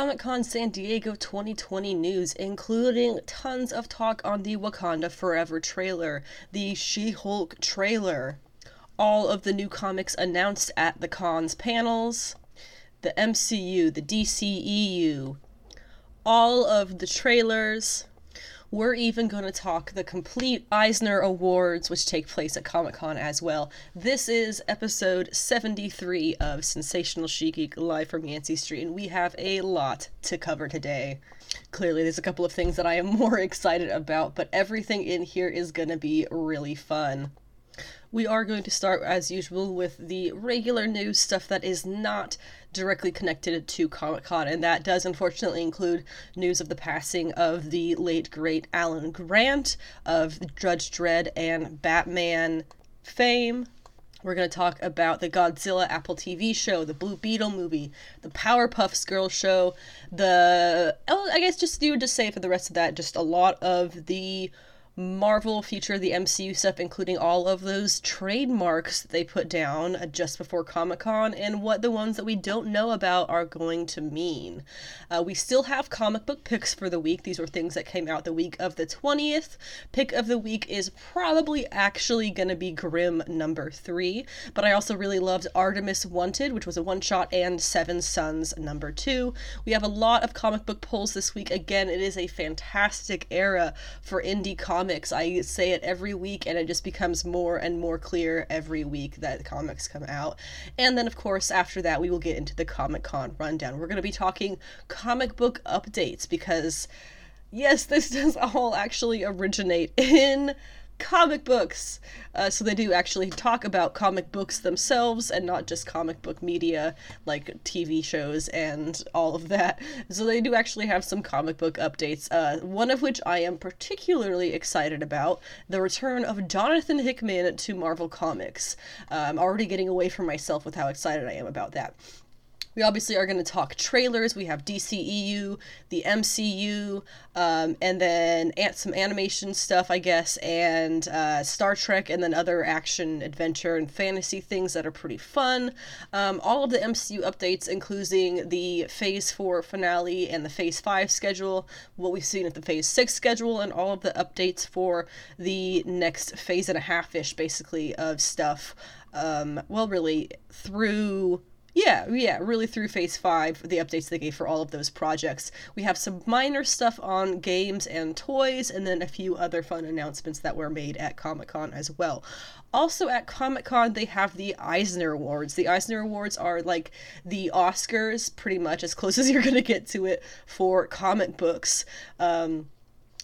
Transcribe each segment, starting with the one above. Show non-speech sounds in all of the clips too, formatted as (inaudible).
Comic Con San Diego 2020 news, including tons of talk on the Wakanda Forever trailer, the She Hulk trailer, all of the new comics announced at the con's panels, the MCU, the DCEU, all of the trailers. We're even going to talk the complete Eisner Awards, which take place at Comic Con as well. This is episode 73 of Sensational She Geek live from Yancey Street, and we have a lot to cover today. Clearly, there's a couple of things that I am (laughs) more excited about, but everything in here is going to be really fun. We are going to start, as usual, with the regular news stuff that is not directly connected to Comic Con, and that does unfortunately include news of the passing of the late great Alan Grant of Judge Dredd and Batman fame. We're going to talk about the Godzilla Apple TV show, the Blue Beetle movie, the Powerpuff Girls show, the. Oh, I guess just you would just say for the rest of that, just a lot of the Marvel feature the MCU stuff, including all of those trademarks they put down just before Comic Con, and what the ones that we don't know about are going to mean. Uh, we still have comic book picks for the week. These were things that came out the week of the 20th. Pick of the week is probably actually going to be Grimm number three, but I also really loved Artemis Wanted, which was a one shot, and Seven Sons number two. We have a lot of comic book pulls this week. Again, it is a fantastic era for indie comics comics. I say it every week, and it just becomes more and more clear every week that comics come out. And then, of course, after that, we will get into the Comic Con rundown. We're going to be talking comic book updates because, yes, this (laughs) does all actually originate in comic books. Uh, so they do actually talk about comic books themselves and not just comic book media like TV shows and all of that. So they do actually have some comic book updates, uh, one of which I am particularly excited about the return of Jonathan Hickman to Marvel Comics. Uh, I'm already getting away from myself with how excited I am about that. We obviously are going to talk trailers. We have DCEU, the MCU, um, and then some animation stuff, I guess, and uh, Star Trek, and then other action, adventure, and fantasy things that are pretty fun. Um, all of the MCU updates, including the Phase 4 finale and the Phase 5 schedule, what we've seen at the Phase 6 schedule, and all of the updates for the next phase and a half ish, basically, of stuff. Um, well, really, through yeah, yeah, really through phase five, the updates they gave for all of those projects. We have some minor stuff on games and toys, and then a few other fun announcements that were made at Comic Con as well. Also at Comic Con, they have the Eisner Awards. The Eisner Awards are like the Oscars, pretty much as close (laughs) as you're gonna get to it for comic books. Um,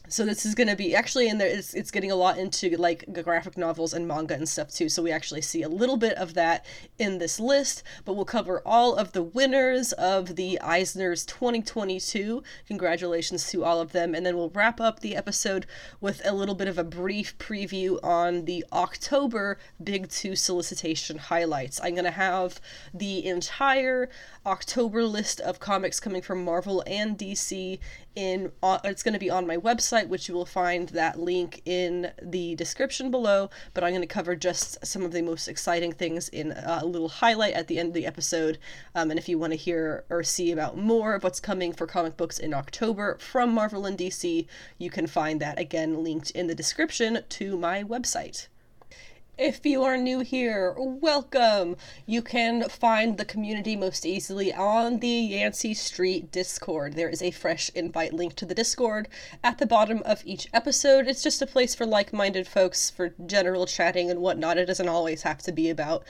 so this is going to be actually in there it's, it's getting a lot into like graphic novels and manga and stuff too. So we actually see a little bit of that in this list but we'll cover all of the winners of the eisner's 2022 congratulations to all of them. And then we'll wrap up the episode with a little bit of a brief preview on the october big two solicitation highlights. I'm going to have the entire october list of comics coming from marvel and dc in uh, it's going to be on my website which you will find that link in the description below but i'm going to cover just some of the most exciting things in a little highlight at the end of the episode. Um, and if you want to hear or see about more of what's coming for comic books in october from marvel and dc you can find that again linked in the description to my website if you are new here, welcome! You can find the community most easily on the Yancey Street Discord. There is a fresh invite link to the Discord at the bottom of each episode. It's just a place for like minded folks for general chatting and whatnot. It doesn't always have to be about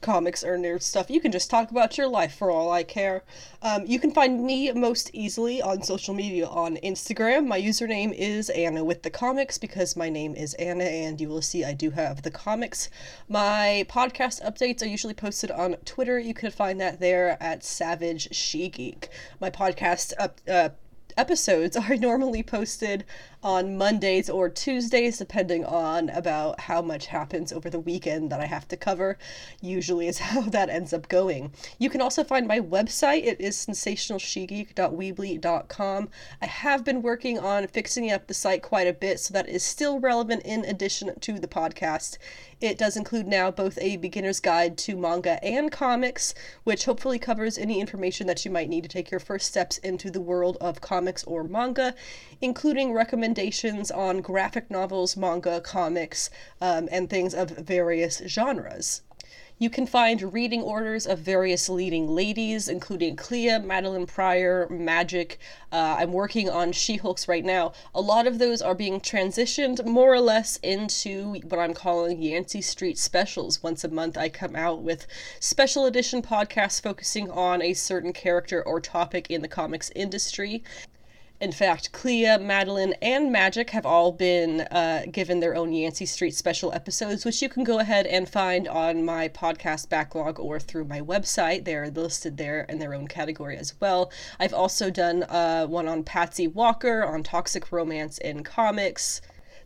comics or nerd stuff. You can just talk about your life for all I care. Um, you can find me most easily on social media on Instagram. My username is Anna with the comics because my name is Anna, and you will see I do have the comics. My podcast updates are usually posted on Twitter. You can find that there at Savage She Geek. My podcast up. Uh, episodes are normally posted on Mondays or Tuesdays, depending on about how much happens over the weekend that I have to cover. Usually is (laughs) how that ends up going. You can also find my website. It is sensationalshegeek.weebly.com. I have been working on fixing up the site quite a bit so that is still relevant in addition to the podcast. It does include now both a beginner's guide to manga and comics, which hopefully covers any information that you might need to take your first steps into the world of comics or manga, including recommendations on graphic novels, manga, comics, um, and things of various genres. You can find reading orders of various leading ladies, including Clea, Madelyne Pryor, Magik. Uh, I'm working on She Hulks right now. A lot of those are being transitioned more or less into what I'm calling Yancey Street specials. Once a month, I come out with special edition podcasts focusing on a certain character or topic in the comics industry. In fact, Clea, Madelyne, and Magik have all been uh, given their own Yancey Street special episodes, which you can go ahead and find on my podcast backlog or through my website. They're listed there in their own category as well. I've also done uh, one on Patsy Walker on toxic romance in comics.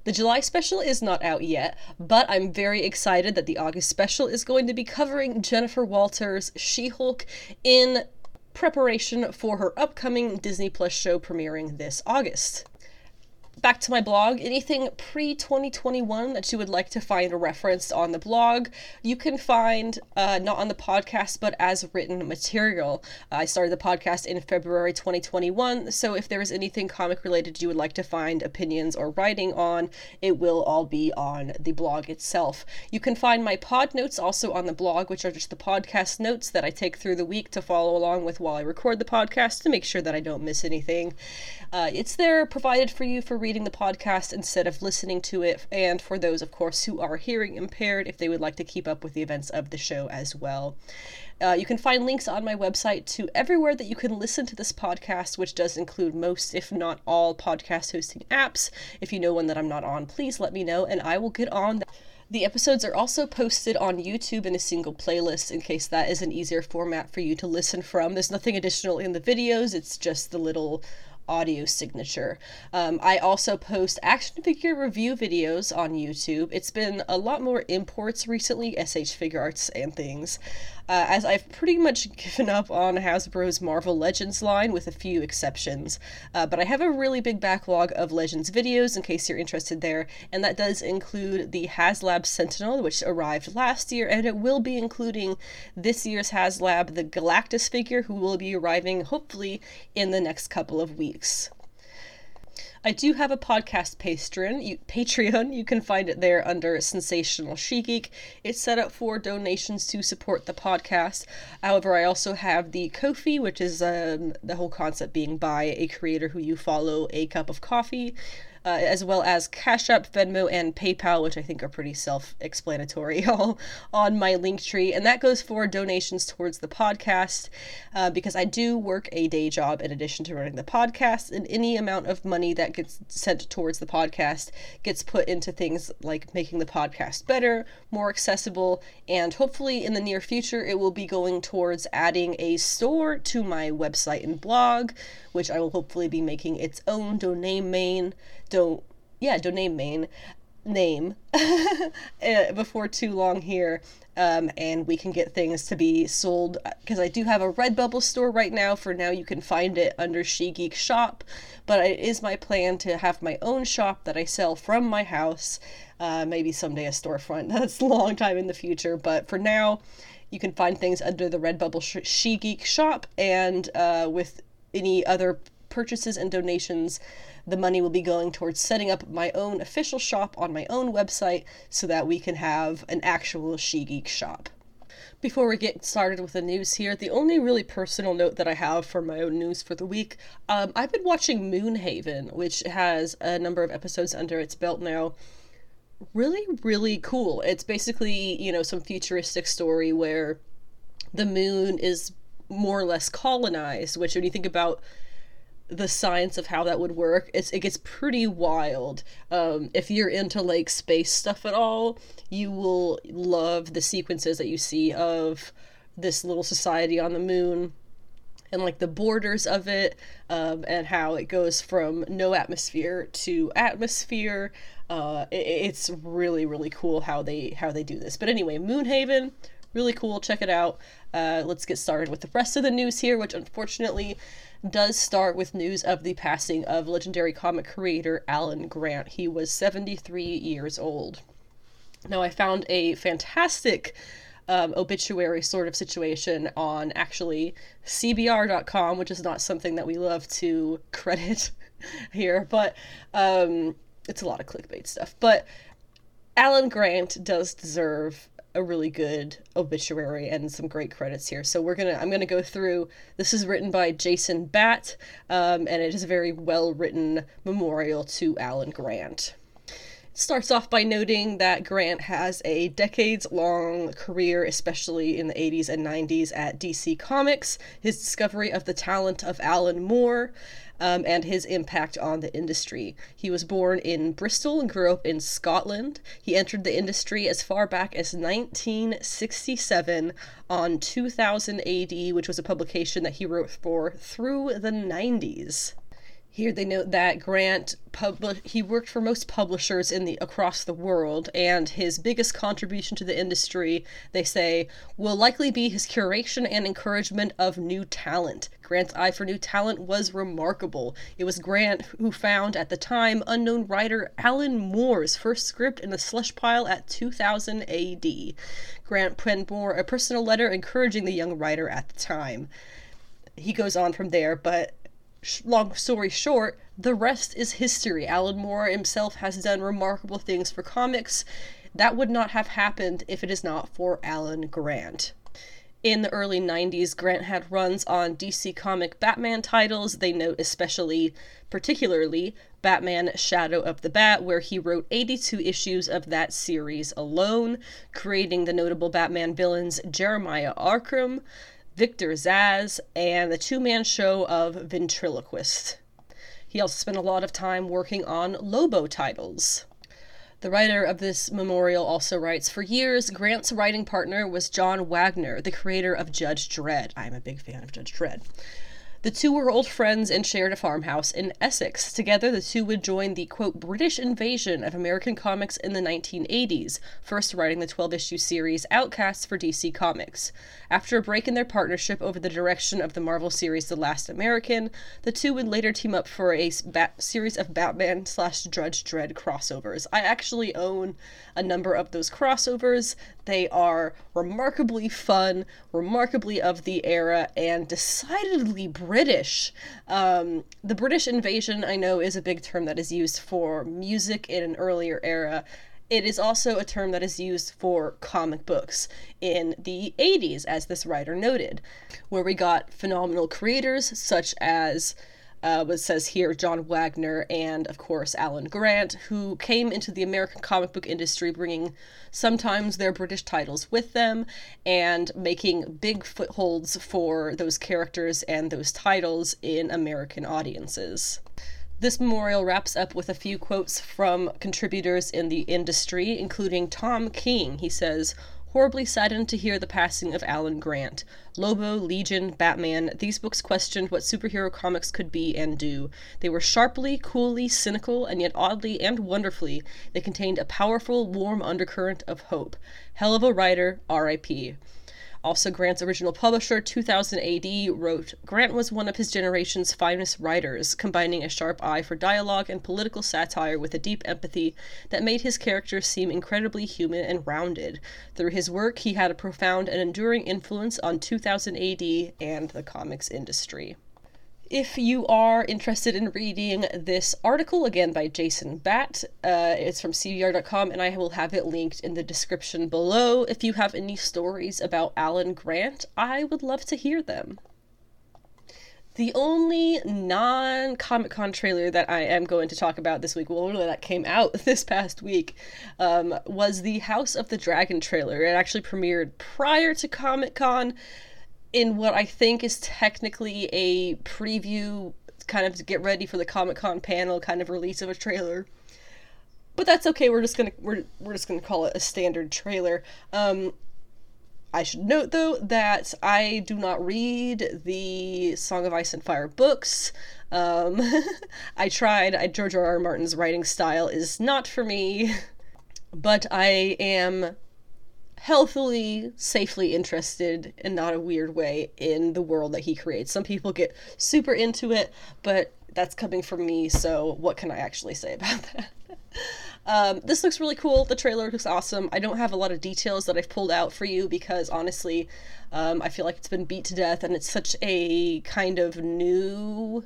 The July special is not out yet, but I'm very excited that the August special is going to be covering Jennifer Walters' She Hulk in preparation for her upcoming Disney Plus show premiering this August back to my blog, anything pre 2021 that you would like to find referenced on the blog, you can find uh, not on the podcast but as written material. I started the podcast in February 2021, so if there is anything comic related you would like to find opinions or writing on, it will all be on the blog itself. You can find my pod notes also on the blog, which are just the podcast notes that I take through the week to follow along with while I record the podcast to make sure that I don't miss anything. Uh, it's there provided for you for reading the podcast instead of listening to it, and for those, of course, who are hearing impaired, if they would like to keep up with the events of the show as well. Uh, you can find links on my website to everywhere that you can listen to this podcast, which does include most, if not all, podcast hosting apps. If you know one that I'm not on, please let me know, and I will get on. The episodes are also posted on YouTube in a single playlist in case that is an easier format for you to listen from. There's nothing additional in the videos, it's just the little audio signature. Um, I also post action figure review videos on YouTube. It's been a lot more imports recently, SH Figuarts and things uh, as I've pretty much (laughs) given up on Hasbro's Marvel Legends line with a few exceptions. Uh, but I have a really big backlog of Legends videos in case you're interested there, and that does include the HasLab Sentinel, which arrived last year, and it will be including this year's HasLab, the Galactus figure, who will be arriving hopefully in the next couple of weeks. I do have a podcast Patreon. You, Patreon. You can find it there under Sensational She Geek. It's set up for donations to support the podcast. However, I also have the Ko-fi, which is um, the whole concept being buy a creator who you follow a cup of coffee uh, as well as Cash App, Venmo, and PayPal, which I think are pretty self explanatory, (laughs) all on my link tree. And that goes for donations towards the podcast uh, because I do work a day job in addition to running the podcast, and any amount of money that gets sent towards the podcast gets put into things like making the podcast better, more accessible, and hopefully in the near future it will be going towards adding a store to my website and blog, which I will hopefully be making its own domain main don't yeah domain main name uh, (laughs) before too long here um, and we can get things to be sold because I do have a Redbubble store right now. For now, you can find it under She Geek Shop, but it is my plan to have my own shop that I sell from my house. Uh, maybe someday a storefront. (laughs) That's a long time in the future, but for now, you can find things under the Redbubble She Geek Shop, and uh, with any other purchases and donations the money will be going towards setting up my own official shop on my own website so that we can have an actual She Geek shop. Before we get started with the news here, the only really personal note that I have for my own news for the week, um, I've been watching Moonhaven, which has a number of episodes under its belt now. Really, really cool. It's basically, you know, some futuristic story where the moon is more or less colonized, which when you think about the science of how that would work, it's it gets pretty wild. Um, if you're into like space stuff at all, you will love the sequences that you see of this little society on the moon and like the borders of it um, and how it goes from no atmosphere to atmosphere. Uh, it, it's really really cool how they how they do this. But anyway, Moonhaven, really cool. Check it out. Uh, let's get started with the rest of the news here, which unfortunately does start with news of the passing of legendary comic creator Alan Grant. He was 73 years old. Now, I found a fantastic um, obituary sort of situation on actually CBR.com, which is not something that we love to (laughs) credit here, but um, it's a lot of clickbait stuff. But Alan Grant does deserve a really good obituary and some great credits here. So we're gonna I'm gonna go through. This is written by Jason Batt, um, and it is a very well written memorial to Alan Grant. It starts off by noting that Grant has a decades long career, especially in the 80s and 90s at DC Comics. His discovery of the talent of Alan Moore um, and his impact on the industry. He was born in Bristol and grew up in Scotland. He entered the industry as far back as 1967 on 2000 AD, which was a publication that he wrote for through the 90s. Here they note that Grant pub- he worked for most publishers in the across the world, and his biggest contribution to the industry, they say, will likely be his curation and encouragement of new talent. Grant's eye for new talent was remarkable. It was Grant who found, at the time, unknown writer Alan Moore's first script in the slush pile at 2000 AD. Grant penned Moore a personal letter encouraging the young writer at the time. He goes on from there, but long story short, the rest is history. Alan Moore himself has done remarkable things for comics. That would not have happened if it is not for Alan Grant. In the early 90s, Grant had runs on DC comic Batman titles. They note especially, particularly, Batman Shadow of the Bat, where he wrote 82 issues of that series alone, creating the notable Batman villains Jeremiah Arkham, Victor Zsasz, and the two man show of Ventriloquist. He also spent a lot of time working on Lobo titles. The writer of this memorial also writes For years, Grant's writing partner was John Wagner, the creator of Judge Dredd. I'm a big fan of Judge Dredd. The two were old friends and shared a farmhouse in Essex. Together, the two would join the quote British invasion of American comics in the 1980s, first writing the 12 issue series Outcasts for DC Comics. After a break in their partnership over the direction of the Marvel series The Last American, the two would later team up for a bat- series of Batman slash Judge Dredd crossovers. I actually own a number of those crossovers. They are remarkably fun, remarkably of the era, and decidedly British. Um, the British invasion, I know, is a big term that is used for music in an earlier era. It is also a term that is used for comic books in the 80s, as this writer noted, where we got phenomenal creators such as uh, says here John Wagner and, of course, Alan Grant, who came into the American comic book industry bringing sometimes their British titles with them and making big footholds for those characters and those titles in American audiences. This memorial wraps up with a few quotes from contributors in the industry, including Tom King. He says, horribly saddened to hear the passing of Alan Grant. Lobo, Legion, Batman, these books questioned what superhero comics could be and do. They were sharply, coolly, cynical, and yet oddly and wonderfully, they contained a powerful, warm undercurrent of hope. Hell of a writer, R.I.P. Also, Grant's original publisher, 2000 AD, wrote Grant was one of his generation's finest writers, combining a sharp eye for dialogue and political satire with a deep empathy that made his characters seem incredibly human and rounded. Through his work, he had a profound and enduring influence on 2000 AD and the comics industry if you are interested in reading this article, again by Jason Batt, uh, it's from CBR.com, and I will have it linked in the description below. If you have any stories about Alan Grant, I would love to hear them. The only non Comic Con trailer that I am going to talk about this week, well, really that came out (laughs) this past week, um, was the House of the Dragon trailer. It actually premiered prior to Comic Con in what I think is technically a preview, kind of to get ready for the Comic Con panel kind of release of a trailer. But that's okay. We're just gonna we're we're just gonna call it a standard trailer. Um, I should note though that I do not read the Song of Ice and Fire books. Um, (laughs) I tried. I, George R. R. Martin's writing style is not for me, (laughs) but I am healthily, safely interested in not a weird way in the world that he creates. Some people get super into it, but that's coming from me, so what can I actually say (laughs) about that? Um, this looks really cool. The trailer looks awesome. I don't have a lot of details that I've pulled out for you because honestly, um, I feel like it's been beat to death and it's such a kind of new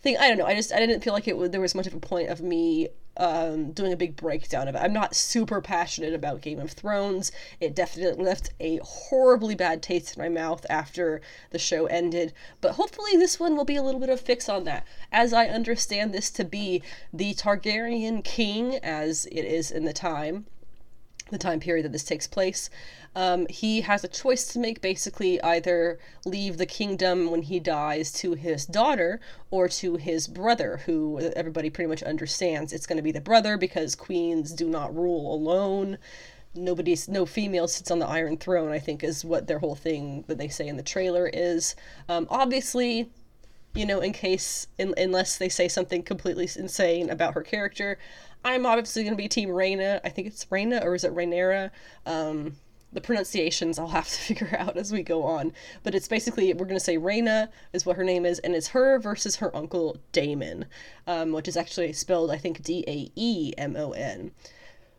thing. I don't know. I just I didn't feel like it there was much of a point of me um, doing a big breakdown of it. I'm not super passionate about Game of Thrones. It definitely left a horribly bad taste in my mouth after the show ended, but hopefully this one will be a little bit of fix on that. As I understand this to be the Targaryen king, as it is in the time, the time period that this takes place, um, he has a choice to make basically either leave the kingdom when he dies to his daughter or to his brother, who everybody pretty much understands. It's going to be the brother because queens do not rule alone. Nobody's no female sits on the Iron Throne. I think is what their whole thing that they say in the trailer is. Um, obviously, you know, in case in, unless they say something completely insane about her character, I'm obviously going to be Team Rhaena. I think it's Rhaena or is it Rhaenyra? Um, the pronunciations I'll have to (laughs) figure out as we go on. But it's basically, we're going to say Rhaena is what her name is, and it's her versus her uncle Daemon, um, which is actually spelled, I think, D A E M O N.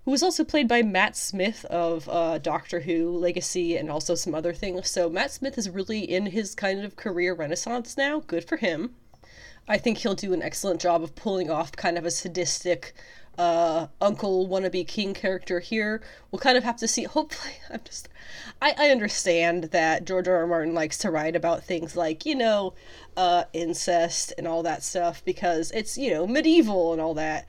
Who was also played by Matt Smith of uh, Doctor Who, Legacy, and also some other things. So Matt Smith is really in his kind of career renaissance now. Good for him. I think he'll do an excellent job of pulling off kind of a sadistic uh, uncle wannabe king character here. We'll kind of have to see. (laughs) Hopefully, I'm just. I, I understand that George R. R. Martin likes to write about things like, you know, uh, incest and all that stuff because it's, you know, medieval and all that.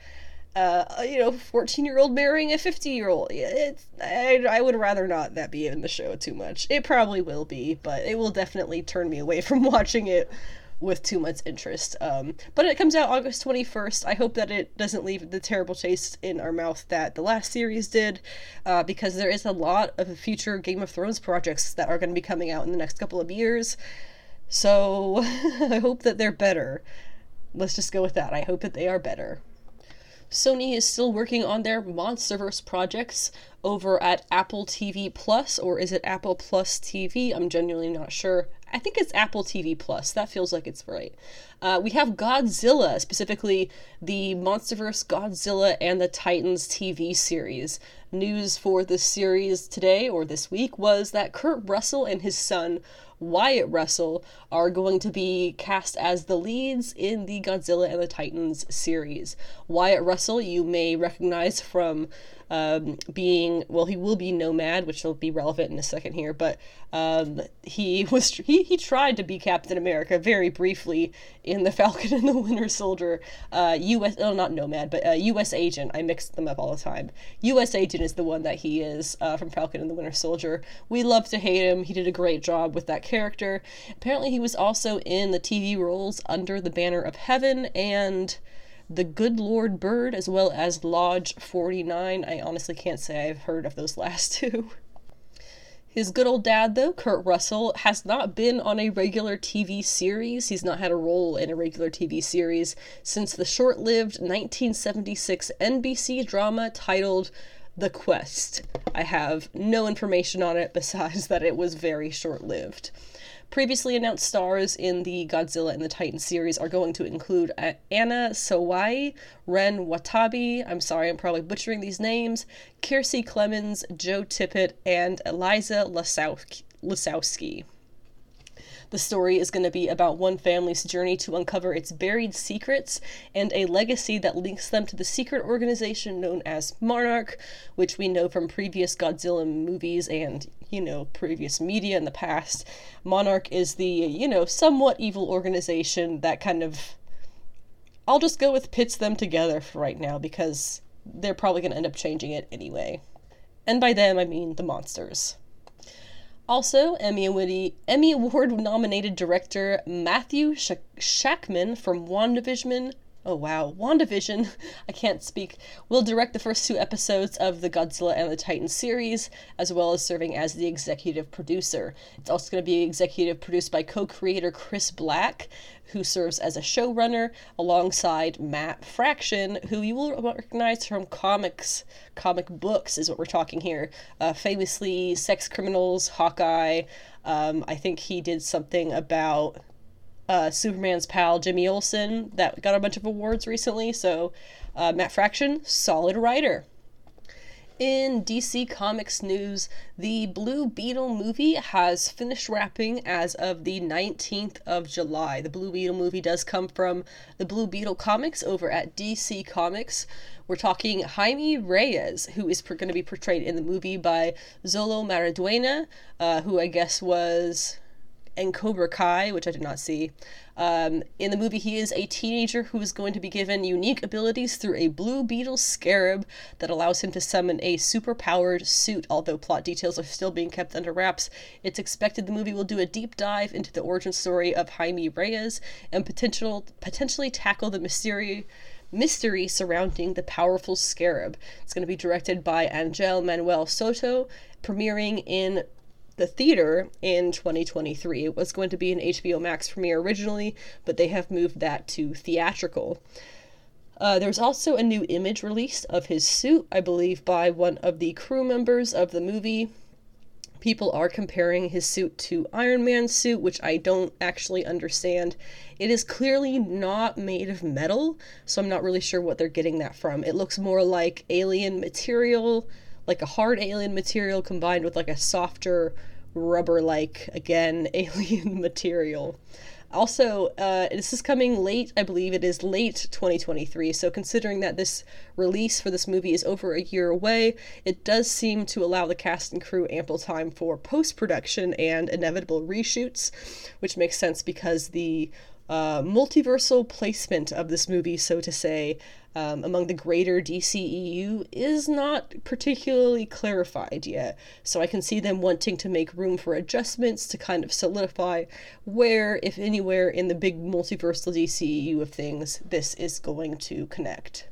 Uh, you know, 14 year old marrying a 50 year old. It's, I, I would rather not that be in the show too much. It probably will be, but it will definitely turn me away (laughs) from watching it with too much interest. Um, but it comes out August 21st. I hope that it doesn't leave the terrible taste in our mouth that the last series did, uh, because there is a lot of future Game of Thrones projects that are going to be coming out in the next couple of years. So (laughs) I hope that they're better. Let's just go with that. I hope that they are better. Sony is still working on their MonsterVerse projects over at Apple TV Plus, or is it Apple Plus TV? I'm genuinely not sure. I think it's Apple TV Plus. That feels like it's right. Uh, we have Godzilla, specifically the MonsterVerse Godzilla and the Titans TV series. News for this series today or this week was that Kurt Russell and his son Wyatt Russell are going to be cast as the leads in the Godzilla and the Titans series. Wyatt Russell, you may recognize from um, being well, he will be Nomad, which will be relevant in a second here. But um, he (laughs) was he, he tried to be Captain America very briefly in the Falcon and the Winter Soldier. Uh, U.S. Oh, not Nomad, but uh, U.S. Agent. I mix them up all the time. U.S. Agent is the one that he is uh, from Falcon and the Winter Soldier. We love to hate him. He did a great job with that character. Apparently, he was also in the TV roles Under the Banner of Heaven and the Good Lord Bird, as well as Lodge 49. I honestly can't say I've heard of those (laughs) last two. His good old dad, though, Kurt Russell, has not been on a regular TV series. He's not had a role in a regular TV series since the short lived 1976 NBC drama titled The Quest. I have no information on it (laughs) besides that it was very short lived. Previously announced stars in the Godzilla and the Titan series are going to include uh, Anna Sawai, Ren Watabe, I'm sorry, I'm probably butchering these names, Kiersey Clemons, Joe Tippett, and Elisa Lasowski. The story is going to be about one family's journey to uncover its buried secrets and a legacy that links them to the secret organization known as Monarch, which we know from previous Godzilla movies and, you know, previous media in the past. Monarch is the, you know, somewhat evil organization that kind of. I'll just go with pits them together for right now because they're probably going to end up changing it anyway. And by them, I mean the monsters. Also, Emmy Award, nominated director Matthew Shakman from WandaVision, oh wow, WandaVision, (laughs) I can't speak, will direct the first two episodes of the Godzilla and the Titan series, as well as serving as the executive producer. It's also going to be executive produced by co creator Chris Black, who serves as a showrunner, alongside Matt Fraction, who you will recognize from comics, comic books, is what we're talking here. Uh, famously, Sex Criminals, Hawkeye. Um, I think he did something about uh, Superman's pal Jimmy Olsen that got a bunch of awards recently. So, uh, Matt Fraction, solid writer. In DC Comics news, the Blue Beetle movie has finished wrapping as of the 19th of July. The Blue Beetle movie does come from the Blue Beetle comics over at DC Comics. We're talking Jaime Reyes, who is going to be portrayed in the movie by Xolo Maridueña, uh, who I guess was and Cobra Kai, which I did not see. Um, in the movie, he is a teenager who is going to be given unique abilities through a blue beetle scarab that allows him to summon a superpowered suit, although plot details are still being kept under wraps. It's expected the movie will do a deep dive into the origin story of Jaime Reyes and potential potentially tackle the mystery mystery surrounding the powerful scarab. It's going to be directed by Angel Manuel Soto, premiering in the theater in 2023. It was going to be an HBO Max premiere originally, but they have moved that to theatrical. Uh, there's also a new image released of his suit, I believe, by one of the crew members of the movie. People are comparing his suit to Iron Man's suit, which I don't actually understand. It is clearly not made of metal, so I'm not really sure what they're getting that from. It looks more like alien material like a hard alien material combined with like a softer rubber like again (laughs) alien material. Also uh, this is coming late i believe it is late 2023 so considering that this release for this movie is over a year away it does seem to allow the cast and crew ample time for post-production and inevitable reshoots which makes sense because the uh, multiversal placement of this movie, so to say, um, among the greater DCEU is not particularly clarified yet. So I can see them wanting to make room for adjustments to kind of solidify where, if anywhere, in the big multiversal DCEU of things, this is going to connect.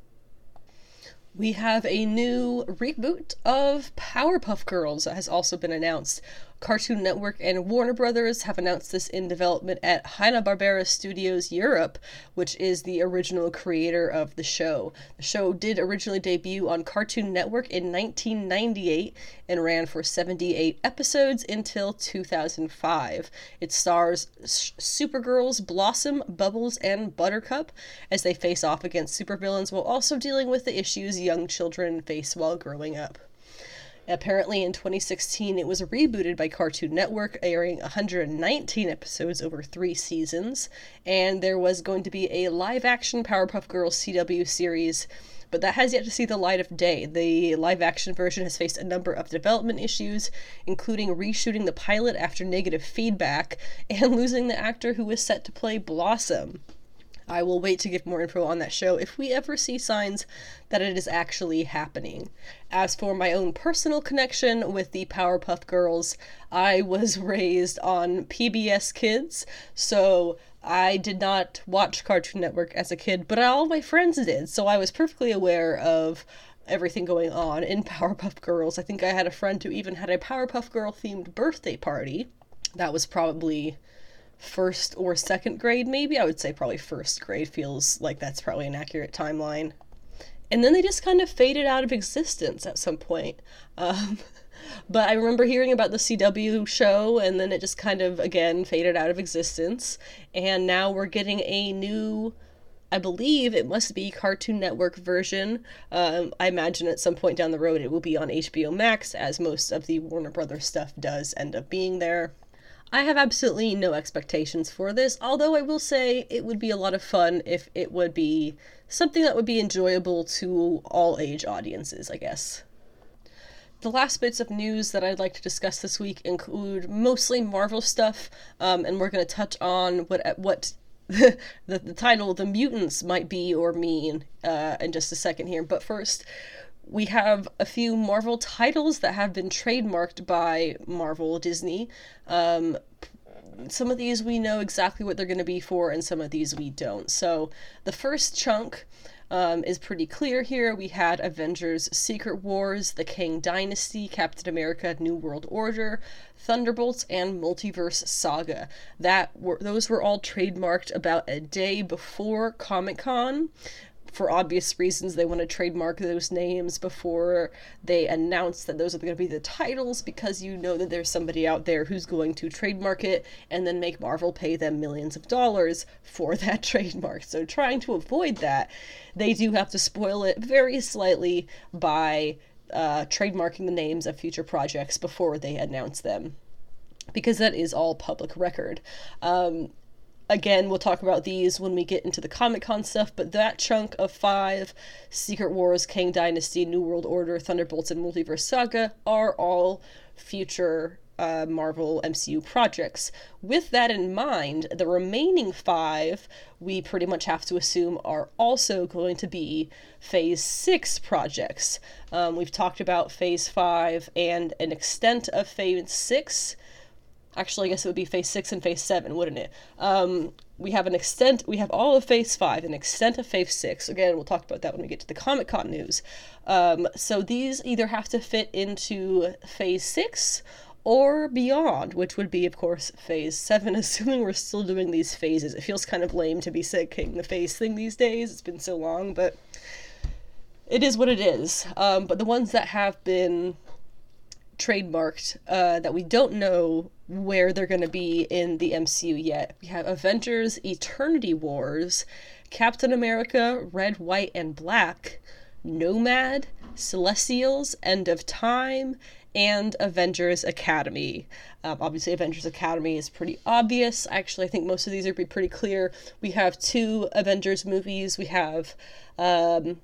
We have a new reboot of Powerpuff Girls that has also been announced. Cartoon Network and Warner Brothers have announced this in development at Hanna-Barbera Studios Europe, which is the original creator of the show. The show did originally debut on Cartoon Network in 1998 and ran for 78 episodes until 2005. It stars Supergirls Blossom, Bubbles, and Buttercup as they face off against supervillains while also dealing with the issues young children face while growing up. Apparently, in 2016, it was rebooted by Cartoon Network, airing 119 episodes over three seasons, and there was going to be a live action Powerpuff Girls CW series, but that has yet to see the light of day. The live action version has faced a number of development issues, including reshooting the pilot after negative feedback and losing the actor who was set to play Blossom. I will wait to give more info on that show if we ever see signs that it is actually happening. As for my own personal connection with the Powerpuff Girls, I was (laughs) raised on PBS Kids, so I did not watch Cartoon Network as a kid, but all my friends did, so I was perfectly aware of everything going on in (laughs) Powerpuff Girls. I think I had a friend who even had a Powerpuff Girl themed birthday party. That was probably first or second grade, maybe. I would say probably first grade feels like that's probably an accurate timeline. And then they just kind of faded out of existence at some point. Um, (laughs) but I remember hearing about the CW show, and then it just kind of, again, faded out of existence. And now we're getting a new. I believe it must be Cartoon Network version. Um, I imagine at some point down the road it will be on HBO Max, as most of the Warner Brothers stuff does end up being there. I have absolutely no expectations for this, although I will say it would be a lot of fun if it would be something that would be enjoyable to all age audiences, I guess. The last bits of news that I'd like to discuss this week include mostly Marvel stuff, um, and we're going to touch on what what (laughs) the, the title "The Mutants" might be or mean uh, in just a second here. But first, we have a few Marvel titles that have been trademarked by Marvel Disney. Um, some of these we know exactly what they're going to be for, and some of these we don't. So the first chunk um, is pretty clear here. We had Avengers Secret Wars, The Kang Dynasty, Captain America New World Order, Thunderbolts, and Multiverse Saga. That were those were all trademarked about a day before Comic Con for obvious reasons, they want to trademark those names before they announce that those are going to be the titles because you know that there's somebody out there who's going to trademark it and then make Marvel pay them millions of dollars for (laughs) that trademark. So, trying to avoid that, they do have to spoil it very slightly by uh, trademarking the names of future projects before they announce them because that is all public record. Um, again, we'll talk about these when we get into the Comic Con stuff, but that chunk of five Secret Wars, Kang Dynasty, New World Order, Thunderbolts, and Multiverse Saga are all future uh, Marvel MCU projects. With that in mind, the remaining five we pretty much have to assume are also going to be Phase 6 projects. Um, we've talked about Phase 5 and an extent of Phase 6 Actually, I guess it would be phase six and phase seven, wouldn't it? Um, we have an extent, we have all of phase five, an extent of phase six. Again, we'll talk about that when we get to the Comic Con news. Um, so these either have to fit into phase six or beyond, which would be, of course, phase seven, (laughs) assuming we're still doing these phases. It feels kind of lame to be saying the phase thing these days. It's been so long, but it is what it is. Um, but the ones that have been trademarked uh, that we don't know where they're going to be in the MCU yet. We have Avengers Eternity Wars, Captain America Red, White, and Black, Nomad, Celestials, End of Time, and Avengers Academy. Um, obviously, Avengers Academy is pretty obvious. Actually, I think most of these are pretty clear. We have two Avengers movies. We have um,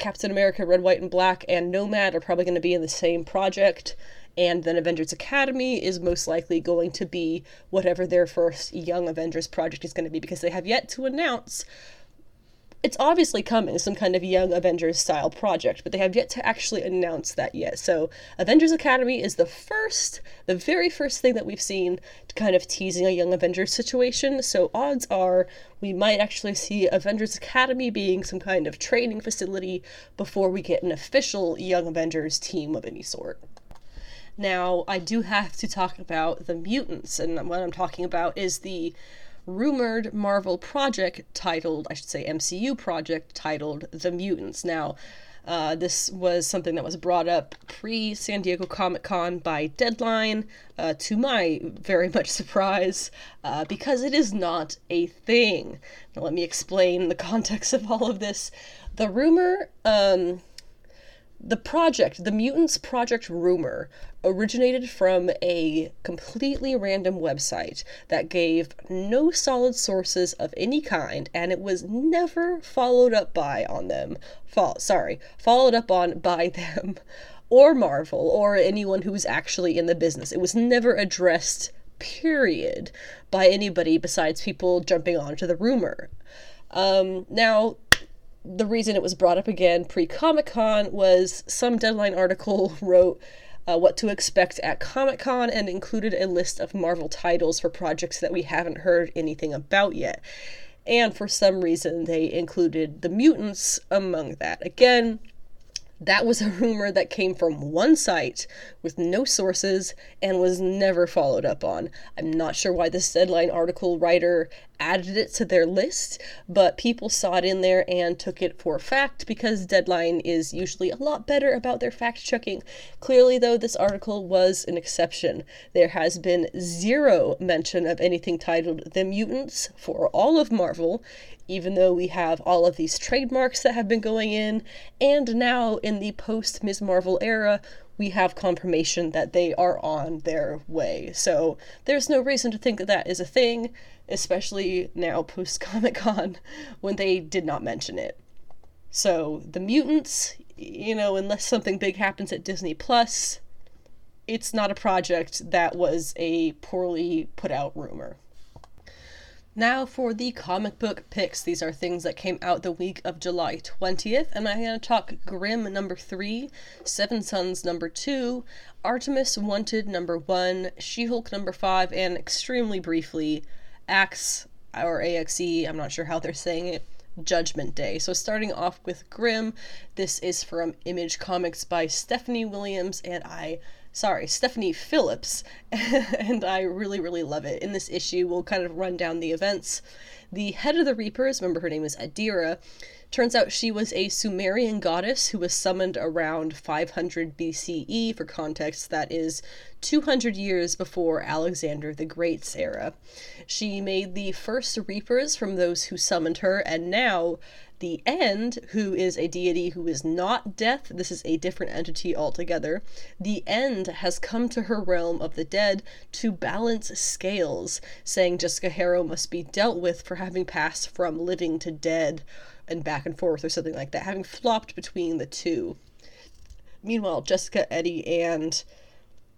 Captain America, Red, White, and Black, and Nomad are probably going to be in the same project. And then Avengers Academy is most likely going to be whatever their first Young Avengers project is going to be because they have yet to announce it's obviously coming, some kind of young Avengers style project, but they have yet to actually announce that yet. So, Avengers Academy is the first, the very first thing that we've seen to kind of teasing a young Avengers situation. So, odds are we might actually see Avengers Academy being some kind of training facility before we get an official young Avengers team of any sort. Now, I do have to talk about the mutants, and what I'm talking about is the rumored Marvel project titled, I should say, MCU project titled The Mutants. Now, uh, this was something that was brought up pre San Diego Comic Con by Deadline, uh, to my very (laughs) much surprise, uh, because it is not a thing. Now, let me explain the (laughs) context of all of this. The rumor um, the project, the Mutants Project rumor, originated from a completely random website that gave no solid sources of any kind, and it was never followed up by on them. Fo- sorry, followed up on by (laughs) them, or Marvel, or anyone who's actually in the business. It was never addressed, period, by anybody besides people jumping onto the rumor. Um, now, the reason it was brought up again pre Comic Con was some deadline article (laughs) wrote uh, what to expect at Comic Con and included a list of Marvel titles for projects that we haven't heard anything about yet. And for some reason, they included the mutants among that. Again, that was a rumor that came from one site with no sources and was never followed up on. I'm not sure why this deadline article writer added it to their list, but people saw it in there and took it for fact because Deadline is usually a lot better about their fact checking. Clearly, though, this article was an exception. There has been zero mention of anything titled The Mutants for all of Marvel, even though we have all of these trademarks that have been going in, and now in the post Ms. Marvel era, we have confirmation that they are on their way. So there's no reason to think that that is a thing, especially now post Comic Con (laughs) when they did not mention it. So the mutants, you know, unless something big happens at Disney Plus, it's not a project that was a poorly put out rumor. Now for the comic book picks. These are things that came out the week of July 20th, and I'm going to talk Grimm number 3, Seven Sons number 2, Artemis Wanted number 1, She Hulk number 5, and extremely briefly, Axe or AXE, I'm not sure how they're saying it, Judgment Day. So starting off with Grimm, this is from Image Comics by Stephanie Williams, and I sorry, Stephanie Phillips, (laughs) and I really, really love it. In this issue, we'll kind of run down the events. The head of the Reapers, remember her name is Adira, turns out she was a Sumerian goddess who was summoned around 500 BCE. For context, that is 200 years before Alexander the Great's era. She made the first Reapers from those who summoned her, and now the End, who is a deity who is not death, this is a different entity altogether. The End has come to her realm of the dead to balance scales, saying Jessica Harrow must be dealt with for having passed from living to dead and back and forth or something like that, having flopped between the two. Meanwhile, Jessica, Eddie, and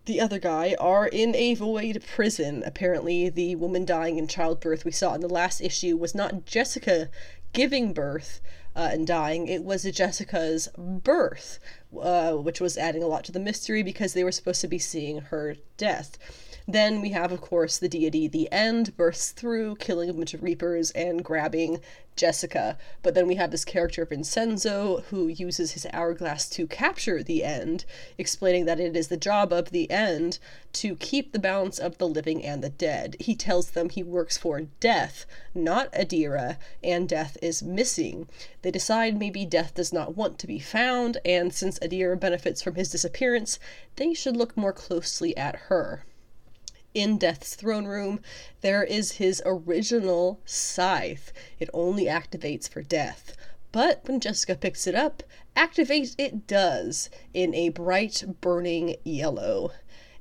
the other guy are in a void prison. Apparently, the woman dying in childbirth we saw in the last issue was not Jessica giving birth uh, and dying, it was Jessica's birth, uh, which was adding a lot to the mystery because they were supposed to be seeing her death. Then we have, of course, the deity, the end, bursts through, killing a bunch of Reapers and grabbing Jessica. But then we have this character, of Vincenzo, who uses his hourglass to capture the end, explaining that it is the job of the end to keep the balance of the living and the dead. He tells them he works for Death, not Adira, and Death is missing. They decide maybe Death does not want to be found, and since Adira benefits from his disappearance, they should look more closely at her in Death's throne room, there is his original scythe. It only activates for Death. But when Jessica picks it up, activate it does in a bright, burning yellow.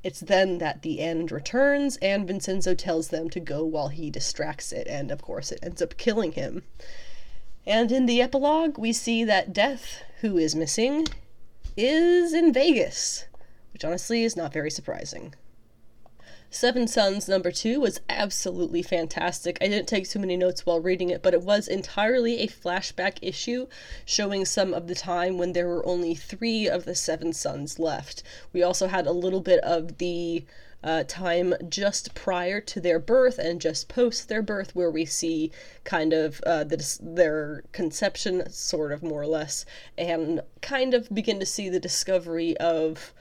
It's then that the end returns, and Vincenzo tells them to go while he distracts it, and of course, it ends up killing him. And in the epilogue, we see that Death, who is missing, is in Vegas, which honestly is not very surprising. Seven Sons number two was absolutely fantastic. I didn't take too many notes while reading it, but it was entirely a flashback issue showing some of the time when there were only three of the Seven Sons left. We also had a little bit of the uh, time just prior to their birth and just post their birth, where we see kind of uh, the, their conception, sort of more or less, and kind of begin to see the discovery of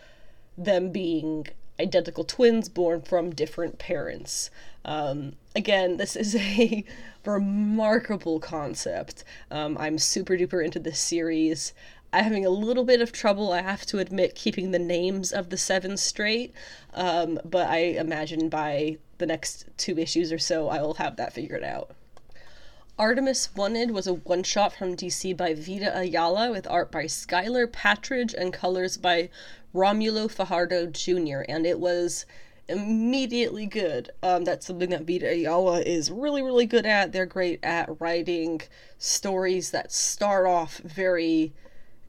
them being identical twins born from different parents. Um, again, this is a (laughs) remarkable concept. Um, I'm super duper into this series. I'm having a little bit of trouble, I have to admit, keeping the names of the seven straight, um, but I imagine by the next two issues or so, I will have that figured out. Artemis Wanted was a one shot from DC by Vita Ayala with art by Skylar Patridge and colors by Romulo Fajardo Jr., and it was immediately good. Um, that's something that Vita Ayala is really, really good at. They're great at writing stories that start off very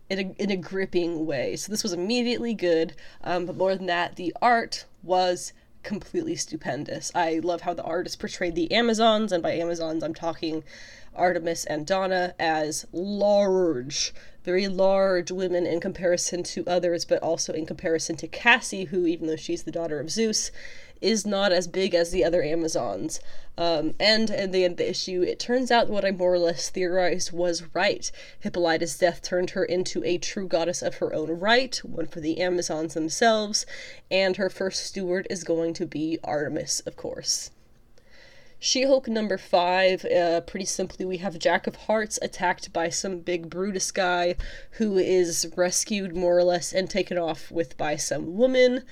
in a, in a gripping way. So this was immediately good. Um, but more than that, the art was completely stupendous. I love how the artist portrayed the Amazons, and by Amazons, I'm talking Artemis and Donna as large, very large women in comparison to others, but also in comparison to Cassie, who, even though she's the daughter of Zeus, is not as big as the other Amazons. Um, and in the end the issue, it turns out what I more or less theorized was right. Hippolyta's death turned her into a true goddess of her own right, one for the Amazons themselves, and her first steward is going to be Artemis, of course. She Hulk number five, uh, pretty simply, we have Jack of Hearts attacked by some big Brutus guy who is rescued more or less and taken off with by some woman.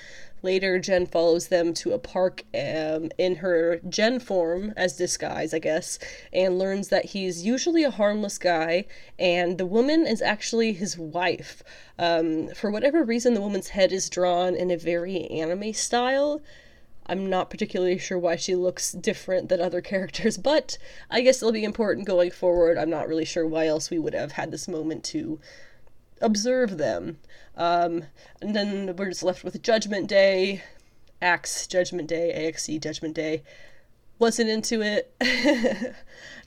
Later, Jen follows them to a park um, in her Jen form as disguise, I guess, and learns that he's usually a harmless guy, and the woman is actually his wife. Um, for whatever reason, the woman's head is drawn in a very anime style. I'm not particularly sure why she looks different than other characters, but I guess it'll be important going forward. I'm not really sure why else we would have had this moment to observe them. Um, and then we're just left with Judgment Day, Axe, Judgment Day, AXE, Judgment Day. wasn't into it. (laughs)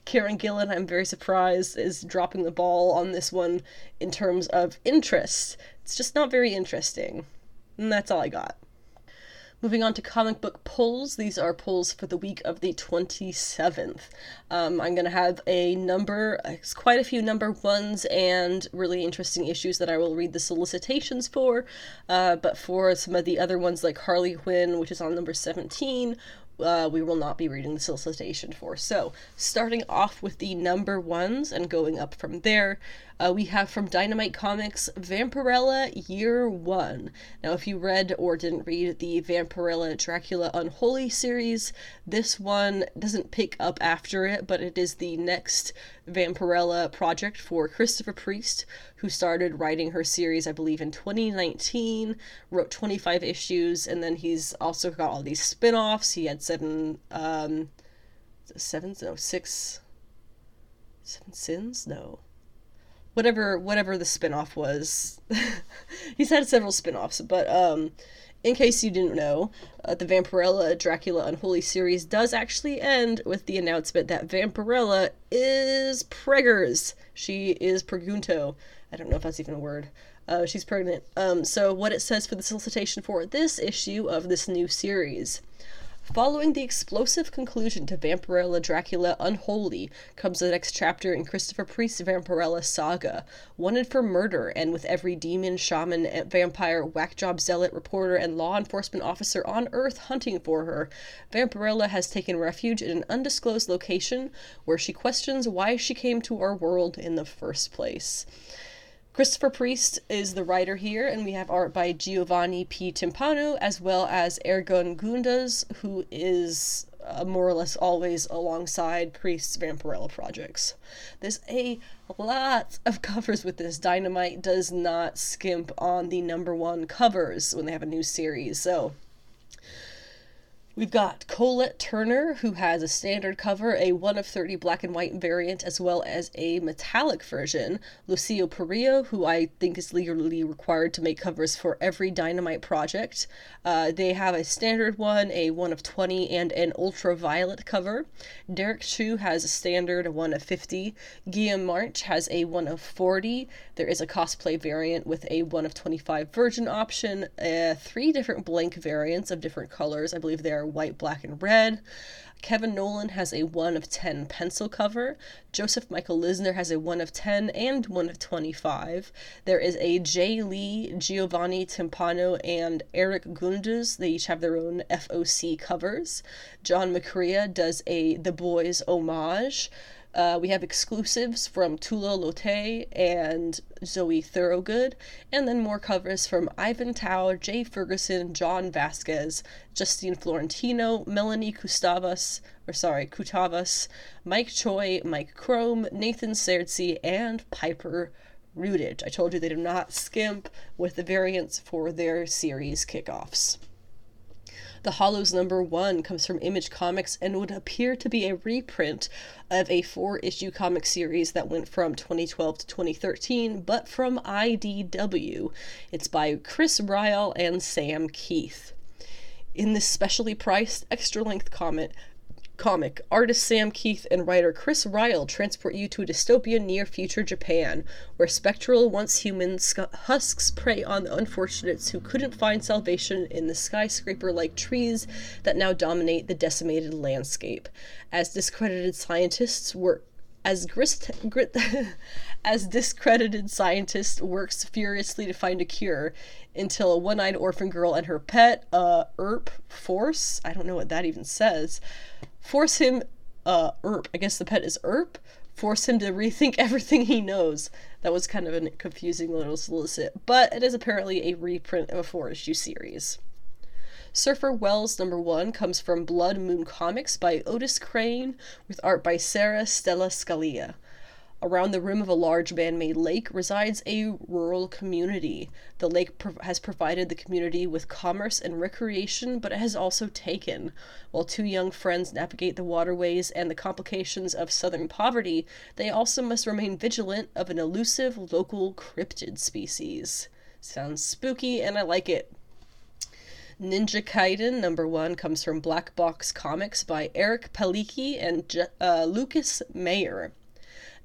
Kieron Gillen, I'm very surprised, is dropping the ball on this one in terms of interest. It's just not very interesting. And that's all I got. Moving on to comic book polls. These are polls for the week of the 27th. Um, I'm going to have a number, quite a few number ones, and really interesting issues that I will read the solicitations for. Uh, but for some of the other ones, like Harley Quinn, which is on number 17, uh, we will not be reading the solicitation for. So, starting off with the number ones and going up from there, uh, we have from Dynamite Comics Vampirella Year One. Now, if you read or didn't read the Vampirella Dracula Unholy series, this one doesn't pick up after it, but it is the next Vampirella project for Christopher Priest, who started writing her series, I believe, in 2019, wrote 25 issues, and then he's also got all these spin offs. He had seven, um, seven, no, six, seven sins? No whatever whatever the spin-off was. (laughs) He's had several spin-offs but um in case you didn't know uh, the vampirella dracula unholy series does actually end with the announcement that vampirella is preggers. She is pregunto. I don't know if that's even a word. Uh, she's pregnant. Um, so what it says for the solicitation for this issue of this new series Following the explosive conclusion to Vampirella Dracula Unholy comes the next chapter in Christopher Priest's Vampirella saga. Wanted for murder, and with every demon, shaman, vampire, whack job zealot, reporter, and law enforcement officer on Earth hunting for her, Vampirella has taken refuge in an undisclosed location where she questions why she came to our world in the first place. Christopher Priest is the writer here, and we have art by Giovanni P. Timpano, as well as Ergün Gündüz, who is uh, more or less always alongside Priest's Vampirella projects. There's a lot of covers with this. Dynamite does not skimp on the number one covers when they have a new series, so We've got Colette Turner, who has a standard cover, a 1 of 30 black and white variant, as well as a metallic version. Lucio Parrillo, who I think is legally required to make covers for every Dynamite project. Uh, they have a standard one, a 1 of 20, and an ultraviolet cover. Derek Chu has a standard, a 1 of 50. Guillaume March has a 1 of 40. There is a cosplay variant with a 1 of 25 virgin option, uh, three different blank variants of different colors. I believe they are white, black, and red. Kevin Nolan has a 1 of 10 pencil cover. Joseph Michael Lisner has a 1 of 10 and 1 of 25. There is a Jae Lee, Giovanni Timpano, and Eric Gundas. They each have their own FOC covers. John McCrea does a The Boys homage. Uh, we have exclusives from Tula Lotay and Zoe Thorogood, and then more covers from Ivan Tao, Jay Ferguson, John Vasquez, Justine Florentino, Melanie Kustavas, or sorry, Kutavas, Mike Choi, Mike Krome, Nathan Szerdy, and Piper Rootage. I told you they do not skimp with the variants for their series kickoffs. The Hollows number one comes from Image Comics and would appear to be a reprint of a four issue comic series that went from 2012 to 2013, but from IDW. It's by Chris Ryall and Sam Kieth. In this specially priced extra length comic, comic, artist Sam Kieth and writer Chris Ryall transport you to a dystopian near future Japan, where spectral, once human husks prey on the unfortunates who couldn't find salvation in the skyscraper like trees that now dominate the decimated landscape. As discredited scientists work as grist, grit, (laughs) as discredited scientist works furiously to find a cure until a one-eyed orphan girl and her pet, uh, Erp Force, I don't know what that even says, force him, uh, Erp, I guess the pet is Erp, force him to rethink (laughs) everything he knows. That was kind of a confusing little solicit, but it is apparently a reprint of a four issue series. Surfer Wells number one comes from Blood Moon Comics by Otis Crane, with art by Sarah Stella Scalia. Around the rim of a large man made lake resides a rural community. The lake has provided the community with commerce and recreation, but it has also taken. While two young friends navigate the waterways and the complications of southern poverty, they also must remain vigilant of an elusive local cryptid species. Sounds spooky, and I like it. Ninja Kaiden number one comes from Black Box Comics by Eric Palicki and uh, Lucas Meyer.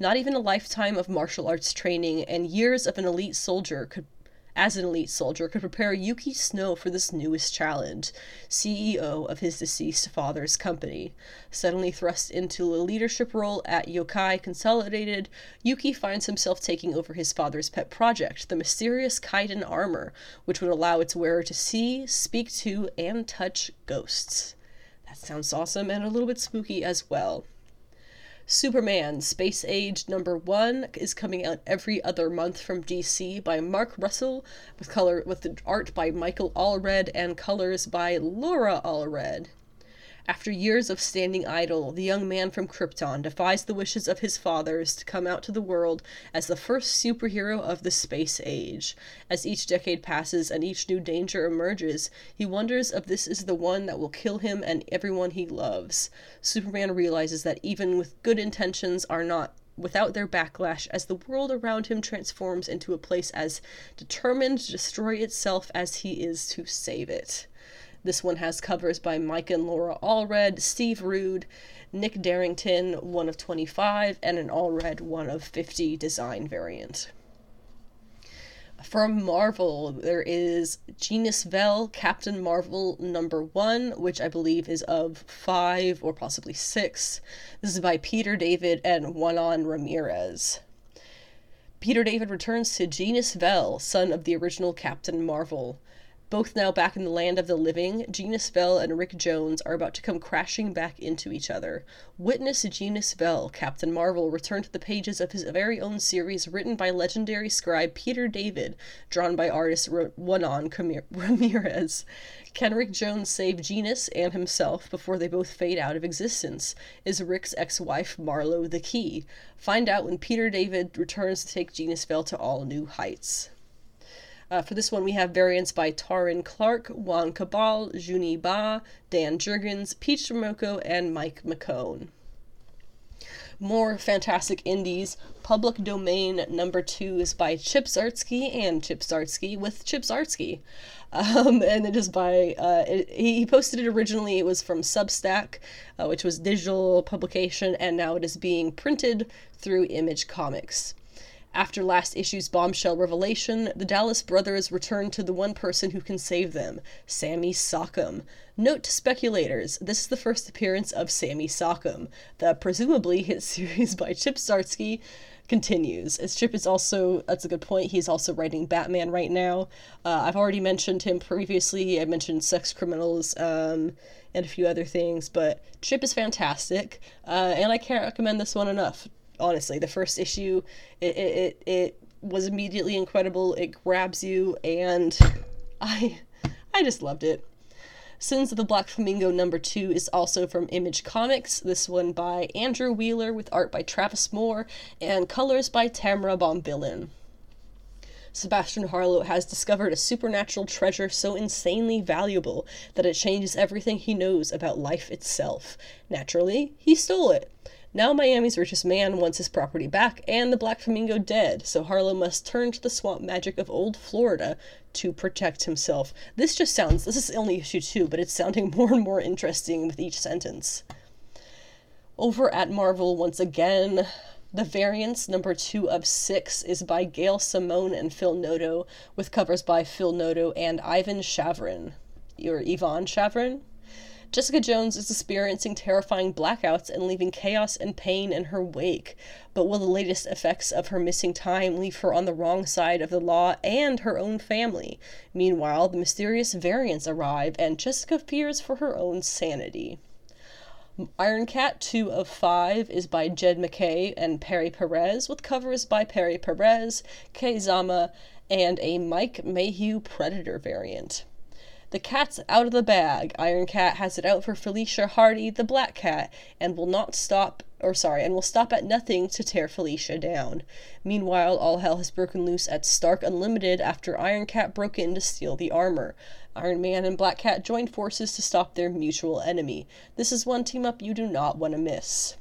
Not even a lifetime of martial arts training and years of an elite soldier could as an elite soldier, could prepare Yuki Snow for this newest challenge, CEO of his deceased father's company. Suddenly thrust into a leadership role at Yokai Consolidated, Yuki finds himself taking over his father's pet project, the mysterious Kaiden armor, which would allow its wearer to see, speak to, and touch ghosts. That sounds awesome and a little bit spooky as well. Superman Space Age number one is coming out every other month from DC by Mark Russell, with color with art by Michael Allred and colors by Laura Allred. After years of standing idle, the young man from Krypton defies the wishes of his fathers to come out to the world as the first superhero of the space age. As each decade passes and each new danger emerges, he wonders if this is the one that will kill him and everyone he loves. Superman realizes that even with good intentions are not without their backlash as the world around him transforms into a place as determined to destroy itself as he is to save it. This one has covers by Mike and Laura Allred, Steve Rude, Nick Derington, one of 25, and an Allred one of 50 design variant. From Marvel, there is Genis-Vell, Captain Marvel number one, which I believe is of five or possibly six. This is by Peter David and Juanan Ramirez. Peter David returns to Genis-Vell, son of the original Captain Marvel. Both now back in the land of the living, Genis-Vell and Rick Jones are about to come crashing back into each other. Witness Genis-Vell, Captain Marvel, return to the pages of his very own series written by legendary scribe Peter David, drawn by artist Juanan (laughs) Ramirez. Can Rick Jones save Genis and himself before they both fade out of existence? Is Rick's ex wife Marlo the key? Find out when Peter David returns to take Genis-Vell to all new heights. Uh, for this one, we have variants by Taurin Clark, Juan Cabal, Juni Ba, Dan Jurgens, Peach Momoko, and Mike McKone. More fantastic indies. Public Domain number two is by Chip Zdarsky and Chip Zdarsky with Chip Zdarsky. Um, (laughs) and it is by, uh, it, he posted it originally, it was from Substack, uh, which was digital publication, and now it is being printed through Image Comics. After last issue's bombshell revelation, the Dallas brothers return to the one person who can save them, Sammy Sockham. Note to speculators, this is the first appearance of Sammy Sockham. The presumably hit (laughs) series by Chip Zdarsky continues. As Chip is also, that's a good point, he's also writing Batman right now. Uh, I've already mentioned him previously, I mentioned Sex Criminals, um, and a few other things, but Chip is fantastic, uh, and I can't recommend this one enough honestly the first issue it, it, it was immediately incredible it grabs you and (laughs) i i just loved it Sins of the Black Flamingo number two is also from Image Comics, this one by Andrew Wheeler with art by Travis Moore and colors by Tamra Bonvillain. Sebastian Harlow has discovered a supernatural treasure so insanely valuable that it changes everything he knows about life itself. Naturally, he stole it. Now Miami's richest man wants his property back and the Black Flamingo dead, so Harlow must turn to the swamp magic of old Florida to protect himself. This just sounds, this is only issue two, but it's sounding (laughs) more and more interesting with each sentence. Over at Marvel, once again, the variants number two of six is by Gail Simone and Phil Noto, with covers by Phil Noto and Ivan Shavrin. Or Yvon Shavrin? Jessica Jones is experiencing terrifying blackouts and leaving chaos and pain in her wake. But will the latest effects of her missing time leave her on the wrong side of the law and her own family? Meanwhile, the mysterious variants arrive, and Jessica fears for her own sanity. Iron Cat 2 of 5 is by Jed MacKay and Pere Perez, with covers by Pere Perez, Kei Zama, and a Mike Mayhew Predator variant. The cat's out of the bag. Iron Cat has it out for Felicia Hardy, the Black Cat, and will not stop or sorry, and will stop at nothing to tear Felicia down. Meanwhile, all hell has broken loose at Stark Unlimited after Iron Cat broke in to steal the armor. Iron Man and Black Cat join forces to stop their mutual enemy. This is one team up you do not want to miss.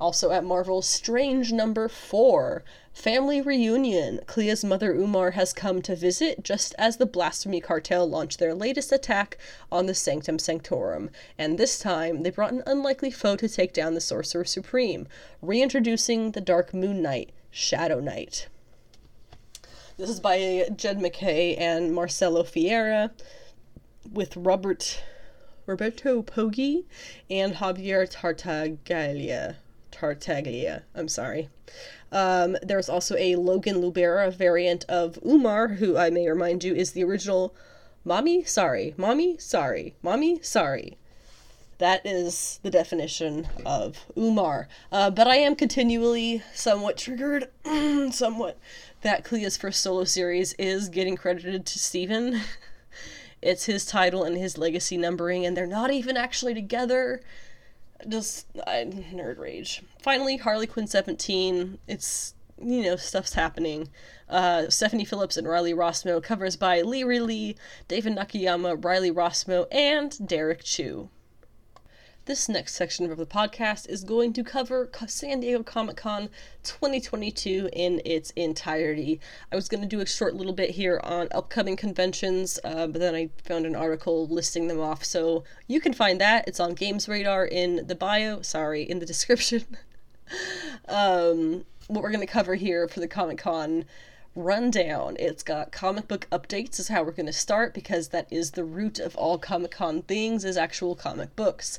Also at Marvel, Strange number four. Family reunion. Clea's mother Umar has come to visit just as the Blasphemy Cartel launched their latest attack on the Sanctum Sanctorum, and this time they brought an unlikely foe to take down the Sorcerer Supreme, reintroducing the Dark Moon Knight, Shadow Knight. This is by Jed MacKay and Marcelo Ferreira, with Robert Roberto Poggi and Javier Tartaglia. Tartaglia, I'm sorry. Um, there's also a Logan Lubera variant of Umar, who I may remind you is the original Mommy, sorry, Mommy, sorry, Mommy, sorry. That is the definition of Umar. Uh, but I am continually somewhat triggered, (clears throat) somewhat, that Clea's first solo series is getting credited to Steven. (laughs) it's his title and his legacy numbering, and they're not even actually together. Just I, nerd rage. Finally, Harley Quinn 17. It's you know stuff's happening. Uh, Stephanie Phillips and Riley Rossmo covers by Lee Riley, David Nakayama, Riley Rossmo, and Derek Chu. This next section of the podcast is going to cover San Diego Comic Con 2022 in its entirety. I was going to do a short little bit here on upcoming conventions, uh, but then I found an article listing them off, so you can find that. It's on Games Radar in the bio, sorry, in the (laughs) description. (laughs) um, what we're going to cover here for the Comic Con rundown. It's got comic book updates is how we're going to start because that is the root of all Comic Con things is actual comic books.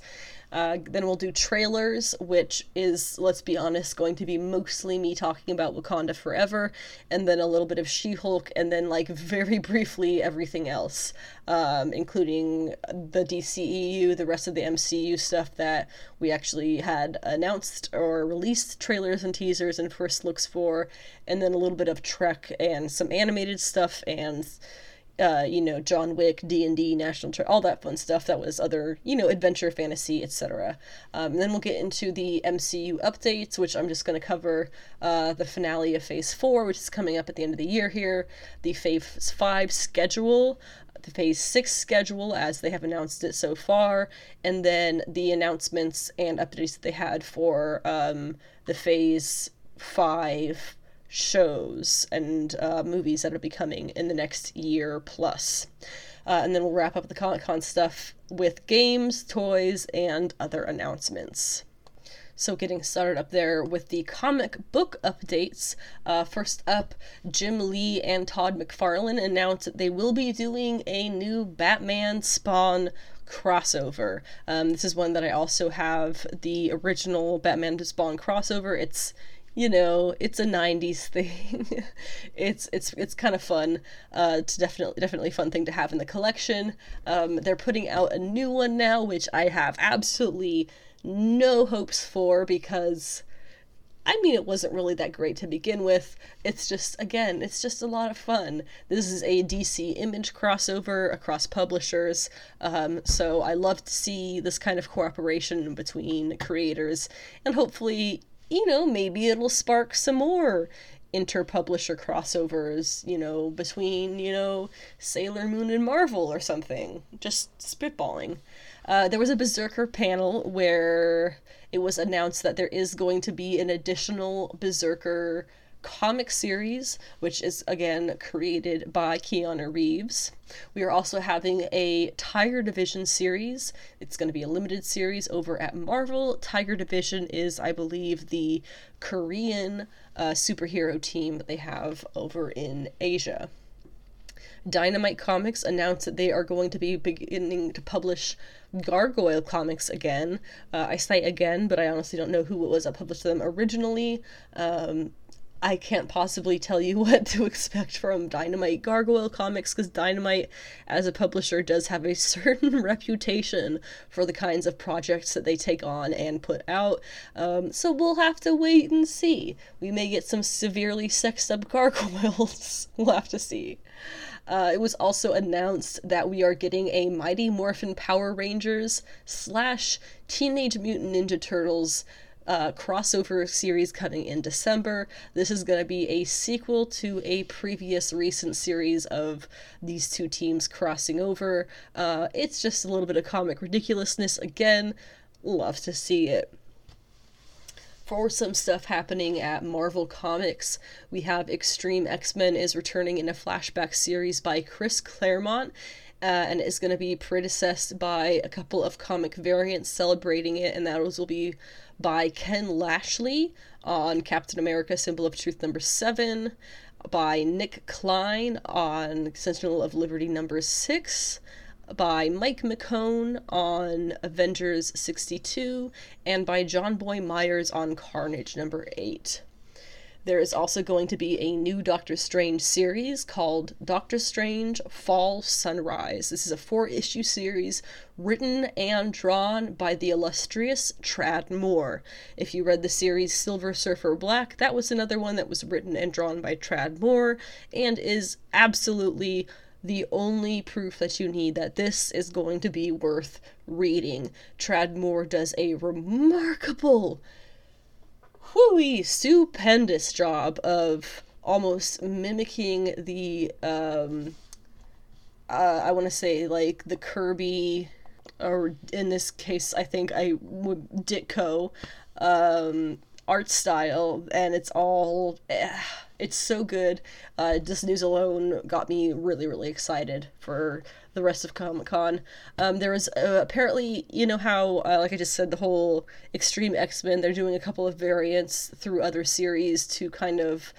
Uh, then we'll do trailers, which is, let's be honest, going to be mostly me talking about Wakanda Forever, and then a little bit of She Hulk, and then, like, (laughs) very briefly, everything else, um, including the DCEU, the rest of the MCU stuff that we actually had announced or released trailers and teasers and first looks for, and then a little bit of Trek and some animated stuff and uh, you know, John Wick, D and D, National Treasure, all that fun stuff. That was other, you know, adventure, fantasy, etc. Um, and then we'll get into the MCU updates, which I'm just going to cover uh, the finale of Phase Four, which is coming up at the end of the year here, the Phase Five schedule, the Phase Six schedule as they have announced it so far, and then the announcements and updates that they had for um, the Phase Five shows and uh, movies that will be coming in the next year plus. Uh, and then we'll wrap up the Comic Con stuff with games, toys, and other announcements. So, getting started up there with the comic book updates. Uh, first up, Jim Lee and Todd McFarlane announced that they will be doing a new Batman Spawn crossover. Um, this is one that I also have the original Batman to Spawn crossover. It's you know, it's a '90s thing. (laughs) it's it's it's kind of fun. Uh, it's definitely definitely fun thing to have in the collection. Um, they're putting out a new one now, which I have absolutely no hopes for because. I mean, it wasn't really that great to begin with. It's just, again, it's just a lot of fun. This is a DC image crossover across publishers, um, so I love to see this kind of cooperation between creators, and hopefully, you know, maybe it'll spark some more interpublisher crossovers, you know, between, you know, Sailor Moon and Marvel or something. Just spitballing. Uh, there was a BRZRKR panel where it was announced that there is going to be an additional BRZRKR comic series, which is again created by Keanu Reeves. We are also having a Tiger Division series. It's going to be a limited series over at Marvel. Tiger Division is, I believe, the Korean uh, superhero team that they have over in Asia. Dynamite Comics announced that they are going to be beginning to publish Gargoyle comics again. Uh, I say again, but I honestly don't know who it was that published them originally. Um, I can't possibly tell you (laughs) what to expect from Dynamite Gargoyle Comics because Dynamite, as a publisher, does have a (laughs) certain reputation for the kinds of projects that they take on and put out. Um, so we'll have to wait and see. We may get some severely sexed up (laughs) gargoyles. we'll have to see. Uh, it was also announced that we are getting a Mighty Morphin Power Rangers slash Teenage Mutant Ninja Turtles uh, crossover series coming in December. This is going to be a sequel to a previous recent series of these two teams crossing over. Uh, it's just a little bit of comic ridiculousness. Again, love to see it. for some stuff happening at Marvel Comics, we have Extreme X Men is returning in a flashback series by Chris Claremont. Uh, and is going to be predecessed by a couple of comic variants celebrating it, and those will be by Ken Lashley on Captain America Symbol of Truth number 7, by Nick Klein on Sentinel of Liberty number 6, by Mike McKone on Avengers 62, and by Jonboy Meyers on Carnage number 8. There is also going to be a new Doctor Strange series called Doctor Strange Fall Sunrise. This is a four issue series written and drawn by the illustrious Tradd Moore. If you read the series Silver Surfer Black, that was another one that was written and drawn by Tradd Moore and is absolutely the only proof that you need that this is going to be worth reading. Tradd Moore does a remarkable, whooey, stupendous job of almost mimicking the, um, uh, I want to say, like, the Kirby, or in this case, I think I would Ditko, um, art style, and it's all. Eh, it's so good. Uh, this news alone got me really, really excited for the rest of Comic Con. Um, there was uh, apparently, you know how, uh, like I just said, the whole Extreme X Men, they're doing a couple of variants through other series to kind of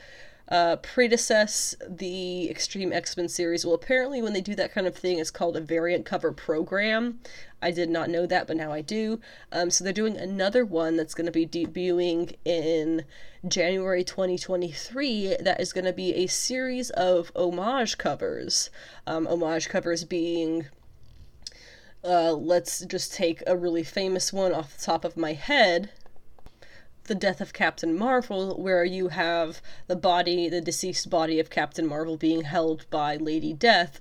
uh, predecess the Extreme X Men series. Well, apparently, when they do that kind of thing, it's called a variant cover program. I did not know that, but now I do. Um, so they're doing another one that's going to be debuting in January 2023. That is going to be a series of homage covers. Um, homage covers being uh, let's just take a really famous one off the top of my head the death of Captain Marvel, where you have the body, the deceased body of Captain Marvel being held by Lady Death,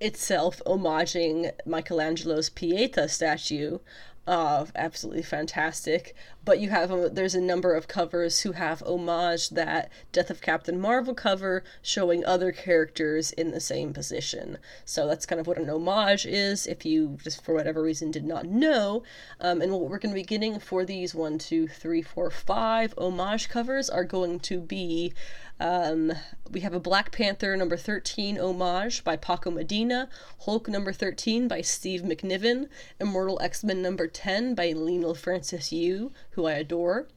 itself homaging Michelangelo's Pieta statue, uh, absolutely fantastic. But you have um, there's a number of covers who have homage that Death of Captain Marvel cover showing other characters in the same position. So that's kind of what an homage is. If you just for whatever reason did not know, um, and what we're going to be getting for these one, two, three, four, five homage covers are going to be um, we have a Black Panther number 13 homage by Paco Medina, Hulk number 13 by Steve McNiven, Immortal X Men number 10 by Leinil Francis Yu, who I adore,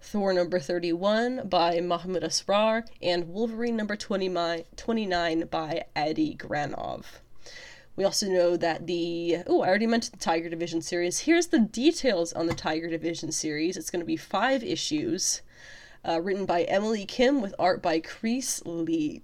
Thor number 31 by Mahmud Asrar, and Wolverine number 29 by Adi Granov. We also know that the oh, I already mentioned the Tiger Division series. Here's the details on the Tiger Division series. It's going to be five issues uh, written by Emily Kim with art by Chris Lee.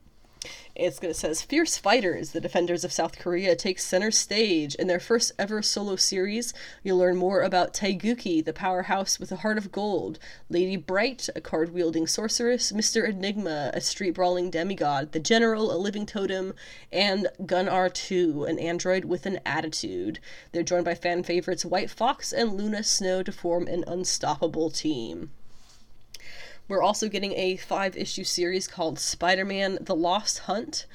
It's gonna says fierce fighters, the defenders of South Korea take center stage in their first ever solo series. You'll learn more about Taegukgi, the powerhouse with a heart of gold, Lady Bright, a card wielding sorceress, Mister Enigma, a street brawling demigod, the General, a living totem, and Gunnar Two, an android with an attitude. They're joined by fan favorites White Fox and Luna Snow to form an unstoppable team. We're also getting a five issue series called Spider Man The Lost Hunt,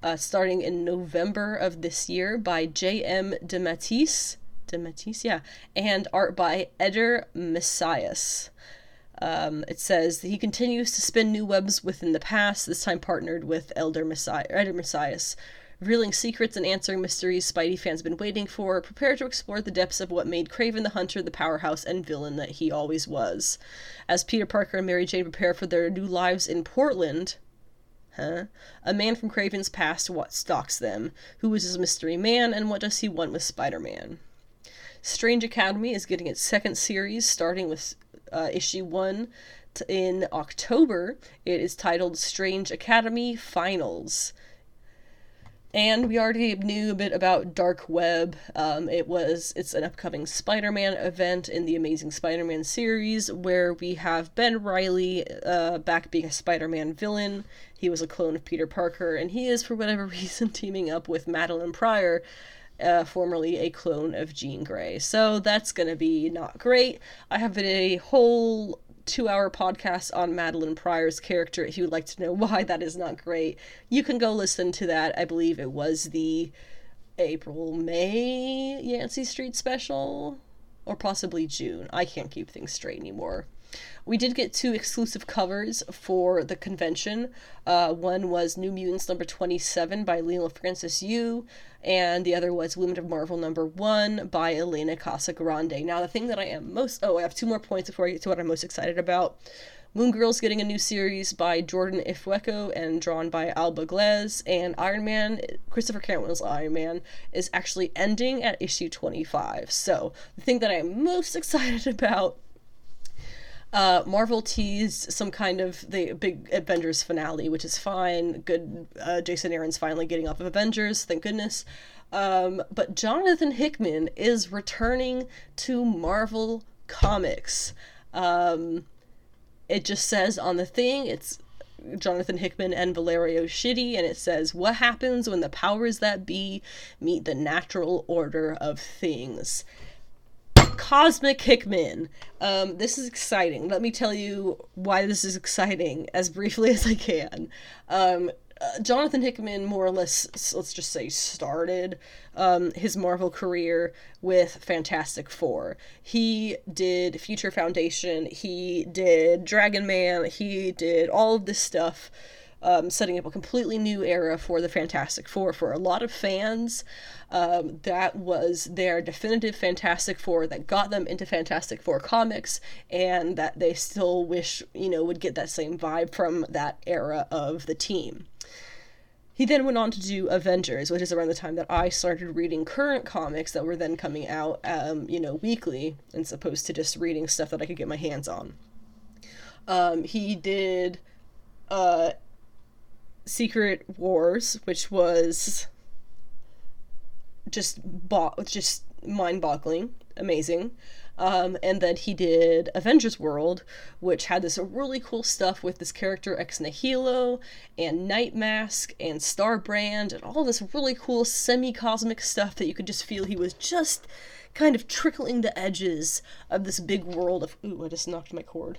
uh, starting in November of this year by J.M. DeMatteis. DeMatteis, yeah. And art by Eder Messias. Um, it says he continues to spin new webs within the past, this time partnered with Elder Messiah, Eder Messias, revealing secrets and answering mysteries Spidey fans have been waiting for. Prepare to explore the depths of what made Kraven the Hunter the powerhouse and villain that he always was. As Peter Parker and Mary Jane prepare for their new lives in Portland, Huh? A man from Kraven's past what stalks them. Who is this mystery man and what does he want with Spider Man? Strange Academy is getting its second series starting with uh, issue one t- in October. It is titled Strange Academy Finals. And we already knew a bit about Dark Web. Um, it was it's an upcoming Spider-Man event in the Amazing Spider-Man series where we have Ben Reilly uh, back being a Spider-Man villain. He was a clone of Peter Parker, and he is for whatever (laughs) reason teaming up with Madelyne Pryor. Uh, formerly a clone of Jean Grey. So that's gonna be not great. I have a whole two hour podcast on Madelyne Pryor's character if you would like to know (laughs) why that is not great. You can go listen to that. I believe it was the April May Yancey Street special or possibly June. I can't keep things straight anymore. We did get two exclusive covers for the convention. Uh, one was New Mutants number 27 by Leinil Francis Yu, and the other was Women of Marvel number 1 by Elena Casagrande. Now, the thing that I am most. Oh, I have two more points before I get to what I'm most excited about. Moon Girl's getting a new series by Jordan Ifueko and drawn by Alba Glez, and Iron Man, Christopher Cantwell's Iron Man, is actually ending at issue 25. So, the thing that I am most (laughs) excited about uh, Marvel teased some kind of the big Avengers finale, which is fine. Good, uh, Jason Aaron's finally getting off of Avengers, thank goodness. Um, but Jonathan Hickman is returning to Marvel Comics. Um, it just says on the thing, it's Jonathan Hickman and Valerio Schiti, and it says, What happens when the powers that be meet the natural order of things? Cosmic Hickman. Um, this is exciting. Let me tell you why this is exciting as briefly (laughs) as I can. Um, uh, Jonathan Hickman more or less, let's just say, started um, his Marvel career with Fantastic Four. He did Future Foundation, he did Dragon Man, he did all of this stuff. Um, setting up a completely new era for the Fantastic Four. For a lot of fans, um, that was their definitive Fantastic Four that got them into Fantastic Four comics, and that they still wish, you know, would get that same vibe from that era of the team. He then went on to do Avengers, which is around the time that I started reading current comics that were then coming out, um, you know, weekly, as opposed to just reading stuff that I could get my hands on. Um, he did uh, Secret Wars, which was just bo- just mind-boggling, amazing. Um, and then he did Avengers World, which had this really cool stuff with this character Ex Nihilo and Night Mask and Starbrand and all this really cool semi cosmic stuff that you could just feel he was just kind of trickling the edges of this big world of. Ooh, I just knocked my cord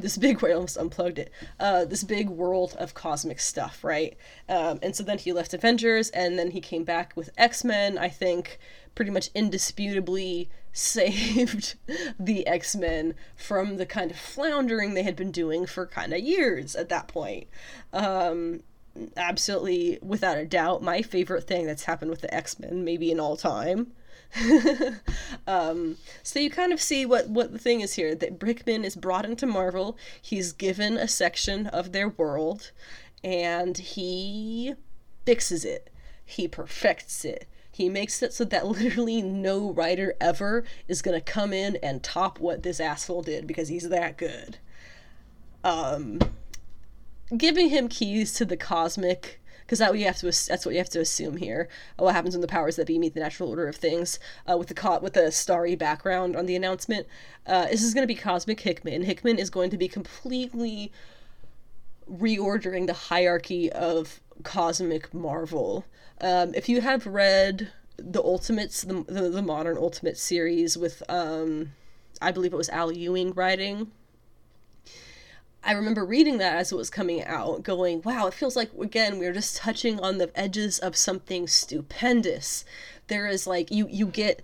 this big (laughs) I almost unplugged it. Uh, this big world of cosmic stuff, right? Um, and so then he left Avengers, and then he came back with X Men. I think pretty much indisputably (laughs) saved the X Men from the kind of floundering they had been doing for kind of years at that point. Um, absolutely, without a doubt, my favorite thing that's happened with the X Men, maybe in all time. (laughs) um, so you kind of see what what the thing is here that Hickman is brought into Marvel. He's given a section of their world, and he fixes it. He perfects it. He makes it so that (laughs) literally no writer ever is gonna come in and top what this asshole did because he's that good. Um, giving him keys to the cosmic because that have to that's what you have to assume here. Uh, what happens when the powers that be meet the natural order of things? Uh, with the co- with the starry background on the announcement, uh, this is going to be Cosmic Hickman. Hickman is going to be completely reordering the hierarchy of cosmic Marvel. Um, if you have read the Ultimates, the, the, the modern Ultimate series with, um, I believe it was Al Ewing writing, I remember reading that as it was coming out, going, wow, it feels like, again, we're just touching on the edges of something stupendous. There is like, you, you get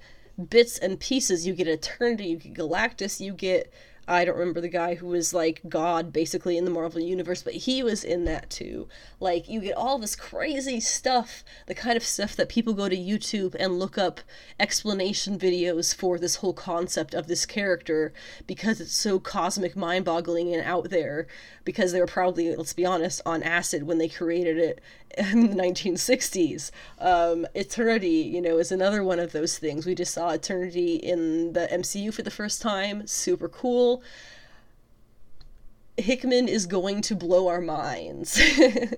bits and pieces. You get Eternity, you get Galactus, you get I don't remember the guy who was like God basically in the Marvel universe, but he was in that too. Like you get all this crazy stuff, the kind of stuff that people go to YouTube and look up explanation videos for this whole concept of this character because it's so cosmic mind-boggling and out there because they were probably, let's be honest, on acid when they created it in the 1960s. Um, Eternity, you know, is another one of those things. We just saw Eternity in the MCU for the first time. Super cool. Hickman is going to blow our minds.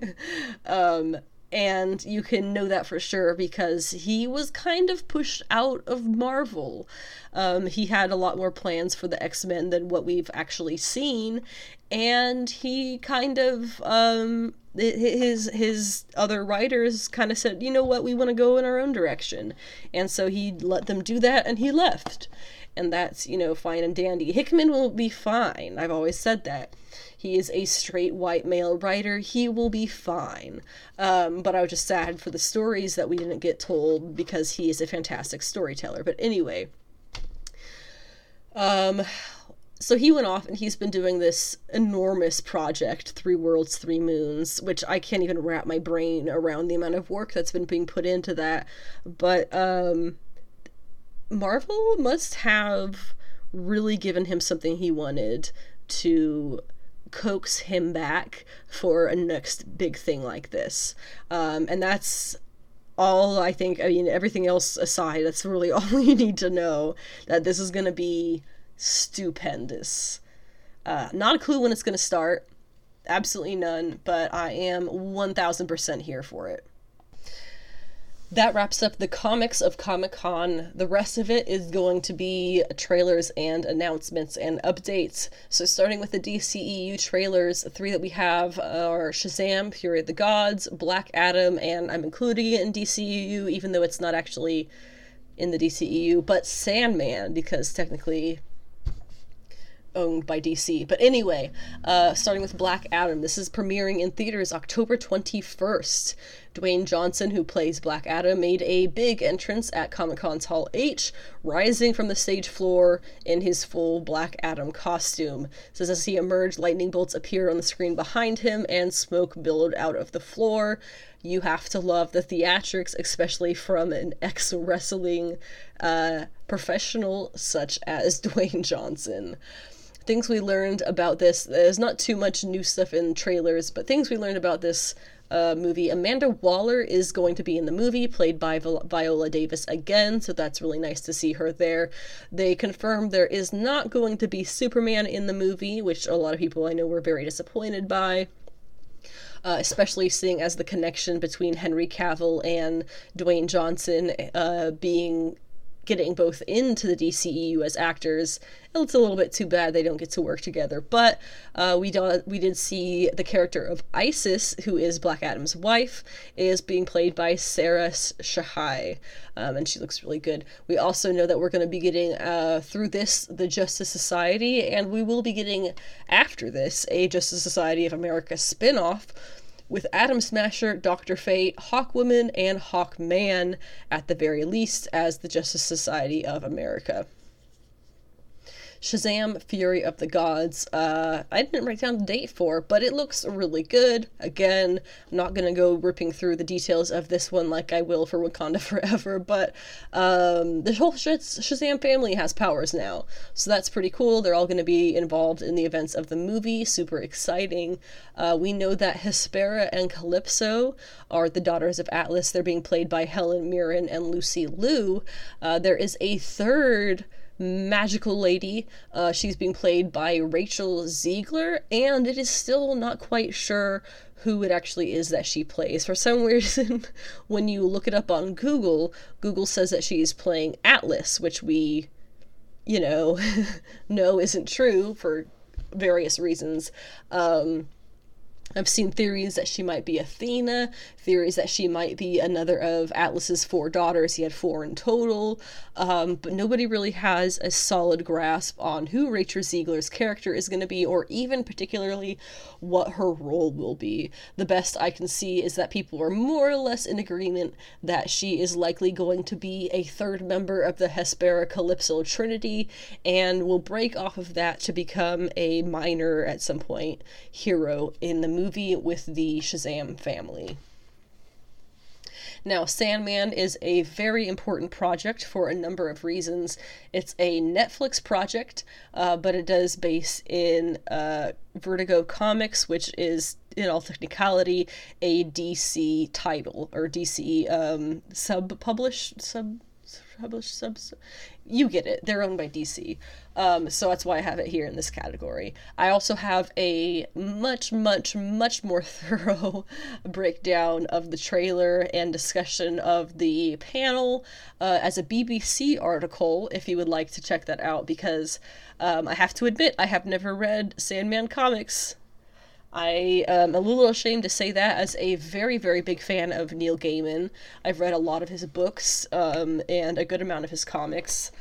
(laughs) um, and you can know that for sure because he was kind of pushed out of Marvel. Um, he had a lot more plans for the X Men than what we've actually seen, and he kind of um, his his other writers kind of said, you know what, we want to go in our own direction, and so he let them do that, and he left, and that's you know fine and dandy. Hickman will be fine. I've always said that. He is a straight white male writer. He will be fine. Um, but I was just sad for the stories that we didn't get told because he is a fantastic storyteller. But anyway, um, so he went off and he's been doing this enormous project, Three Worlds, Three Moons, which I can't even wrap my brain around the amount of work that's been being put into that. But um, Marvel must have really given him something he wanted to coax him back for a next big thing like this. Um, and that's all I think. I mean, everything else aside, that's really (laughs) all you need to know that this is going to be stupendous. Uh, not a clue when it's going to start. Absolutely none, but I am 1000% here for it that wraps up the comics of Comic Con. The rest of it is going to be trailers and announcements and updates. So, starting with the DCEU trailers, three that we have are Shazam, Fury of the Gods, Black Adam, and I'm including it in DCEU, even though it's not actually in the DCEU, but Sandman, because technically owned by DC. But anyway, uh, starting with Black Adam, this is premiering in theaters October 21st. Dwayne Johnson, who plays Black Adam, made a big entrance at Comic Con's Hall H, rising from the stage floor in his full Black Adam costume. Says as he emerged, lightning bolts appeared on the screen behind him and smoke billowed out of the floor. You have to love the theatrics, especially from an ex wrestling uh, professional such as (laughs) Dwayne Johnson things we learned about this. There's not too much new stuff in trailers, but things we learned about this uh, movie. Amanda Waller is going to be in the movie, played by Viola Davis again, so that's really nice to see her there. They confirmed there is not going to be Superman in the movie, which a lot of people I know were very disappointed by. Uh, especially seeing as the connection between Henry Cavill and Dwayne Johnson uh, being getting both into the DCEU as actors. It's a little bit too bad they don't get to work together, but uh, we do, we did see the character of Isis, who is Black Adam's wife, is being played by Sarah Shahi, um, and she looks really good. We also know that we're going to be getting uh, through this the Justice Society, and we will be getting after this a Justice Society of America spinoff with Atom Smasher, Dr. Fate, Hawkwoman, and Hawkman at the very least as the Justice Society of America. Shazam Fury of the Gods. Uh, I didn't write down the date for, but it looks really good. Again, I'm not gonna go ripping through the details of this one like I will for Wakanda (laughs) Forever, but um, the whole Shazam family has powers now, so that's pretty cool. They're all gonna be involved in the events of the movie. Super exciting. Uh, we know that Hespera and Calypso are the daughters of Atlas. They're being played by Helen Mirren and Lucy Liu. Uh, there is a third magical lady. Uh, she's being played by Rachel Zegler, and it is still not quite sure who it actually is that she plays. For some (laughs) reason, when you look it up on Google, Google says that she is playing Atlas, which we, you know, (laughs) know isn't true for various reasons. Um, I've seen theories that she might be Athena, theories that she might be another of Atlas's four daughters. He had four in total, um, but nobody really has a solid grasp on who Rachel Zegler's character is going to be, or even particularly what her role will be. The best I can see is that people are more or less in agreement that she is likely going to be a third member of the Hespera Calypso Trinity and will break off of that to become a minor at some point hero in the movie with the Shazam family. Now, Sandman is a very important project for a number of reasons. It's a Netflix project, uh, but it does base in uh, Vertigo Comics, which is, in all technicality, a DC title or DC um, sub published sub published subs you get it. They're owned by DC. Um, so that's why I have it here in this category. I also have a much, much, much more (laughs) thorough breakdown of the trailer and discussion of the panel uh, as a BBC article if you would like to check that out because um, I have to admit I have never read Sandman comics. I am a little ashamed to say that as a very, very big fan of Neil Gaiman. I've read a lot of his books um, and a good amount of his comics.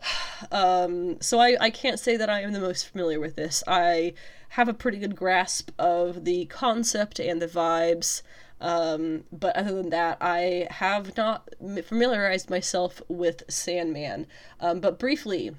(sighs) Um, so I, I can't say that I am the most familiar with this. I have a pretty good grasp of the concept and the vibes. Um, but other than that, I have not familiarized myself with Sandman. Um, but briefly,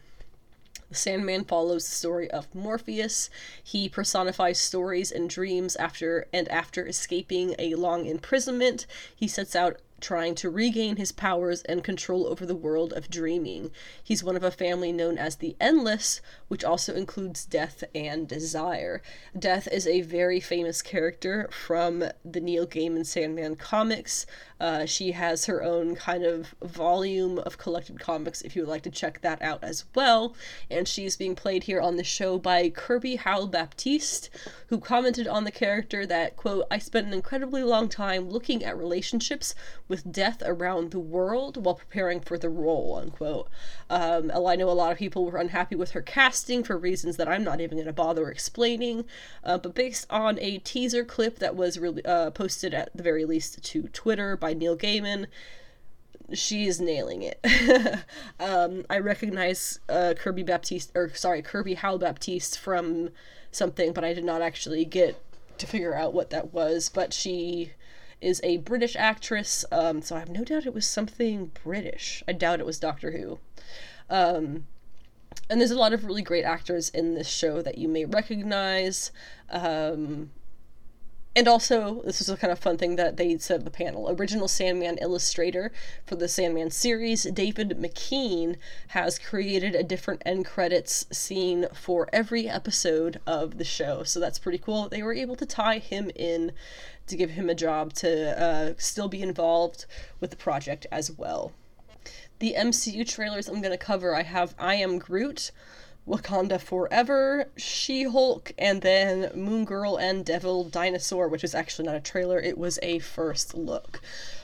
The Sandman follows the story of Morpheus. He personifies stories and dreams after and after escaping a long imprisonment, he sets out trying to regain his powers and control over the world of dreaming. He's one of a family known as the Endless, which also includes Death and Desire. Death is a very famous character from the Neil Gaiman Sandman comics. Uh, she has her own kind of volume of collected comics if you would like to check that out as well. And she's being played here on the show by Kirby Howell Baptiste, who commented on the character that, quote, I spent an incredibly long time looking at relationships with death around the world while preparing for the role, unquote. Um, I know a lot of people were unhappy with her casting for reasons that I'm not even going to bother explaining, uh, but based on a teaser clip that was really uh, posted at the very least to Twitter by by Neil Gaiman. She is nailing it. (laughs) um, I recognize uh, Kirby Baptiste, or sorry, Kirby Howell Baptiste from something, but I did not actually get to figure out what that was. But she is a British actress, um, so I have no doubt it was something British. I doubt it was Doctor Who. Um, and there's a lot of really great actors in this show that you may recognize. Um, and also, this is a kind of fun thing that they said at the panel. Original Sandman illustrator for the Sandman series, David McKean, has created a different end credits scene for every episode of the show. So that's pretty cool. They were able to tie him in to give him a job to uh, still be involved with the project as well. The MCU trailers I'm going to cover I have I Am Groot, Wakanda Forever, She Hulk, and then Moon Girl and Devil Dinosaur, which is actually not a trailer, it was a first look.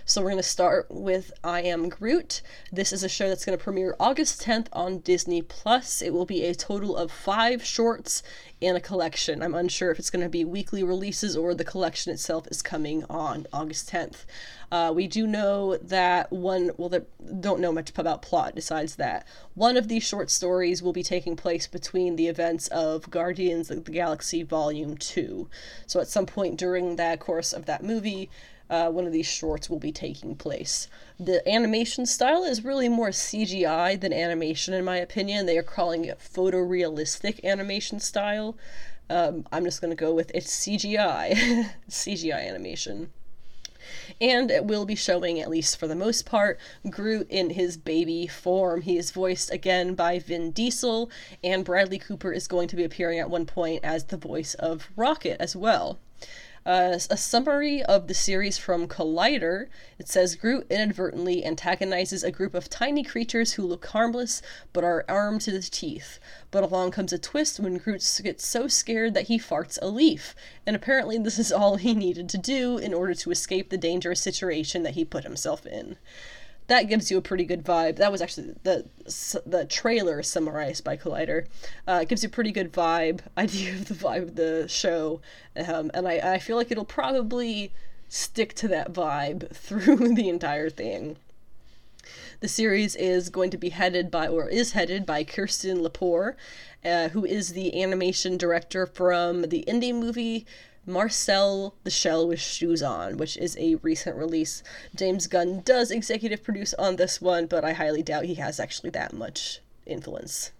So we're going to start with I Am Groot. This is a show that's going to premiere August 10th on Disney Plus. It will be a total of five shorts in a collection. I'm unsure if it's going to be weekly releases or the collection itself is coming on August 10th. Uh, we do know that one, well, they don't know much about plot besides that. One of these short stories will be taking place between the events of Guardians of the Galaxy Volume 2. So at some point during that course of that movie, uh, one of these shorts will be taking place. The animation style is really more CGI than animation, in my opinion. They are calling it photorealistic animation style. Um, I'm just going to go with it's CGI, (laughs) CGI animation. And it will be showing, at least for the most part, Groot in his baby form. He is voiced again by Vin Diesel, and Bradley Cooper is going to be appearing at one point as the voice of Rocket as well. Uh, a summary of the series from Collider. It says Groot inadvertently antagonizes a group of tiny creatures who look harmless but are armed to the teeth. But along comes a twist when Groot gets so scared that he farts a leaf. And apparently, this is all he needed to do in order to escape the dangerous situation that he put himself in that gives you a pretty good vibe. That was actually the the trailer summarized by Collider. Uh, it gives you a pretty good vibe (laughs) idea of the vibe of the show, um, and I, I feel like it'll probably stick to that vibe (laughs) through the entire thing. The series is going to be headed by, or is headed by Kirsten Lepore, uh, who is the animation director from the indie movie Marcel the Shell with Shoes On, which is a recent release. James Gunn does executive produce on this one, but I highly doubt he has actually that much influence.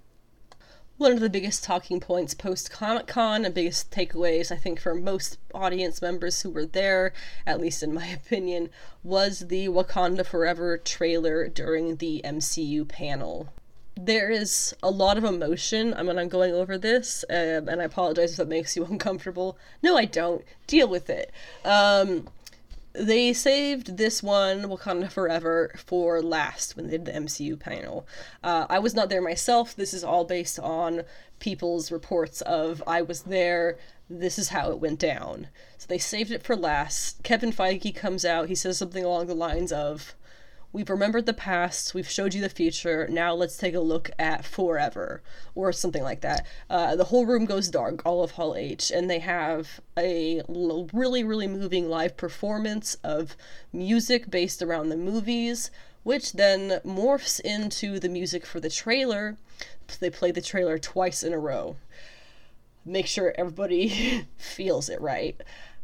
One of the biggest talking points post Comic Con and biggest takeaways, I think, for most audience members who were there, at least in my (laughs) opinion, was the Wakanda Forever trailer during the MCU panel there is a lot of emotion. I mean, I'm going over this, um, and I apologize if that makes you (laughs) uncomfortable. No, I don't. Deal with it. Um, they saved this one, Wakanda Forever, for last when they did the MCU panel. Uh, I was not there myself. This is all based on people's reports of I was there. This is how it went down. So they saved it for last. Kevin Feige comes out. He says something along the lines of, We've remembered the past, we've showed you the future, now let's take a look at forever, or something like that. Uh, the whole room goes dark, all of Hall H, and they have a really, really moving live performance of music based around the movies, which then morphs into the music for the trailer. They play the trailer twice in a row. Make sure everybody (laughs) feels it right.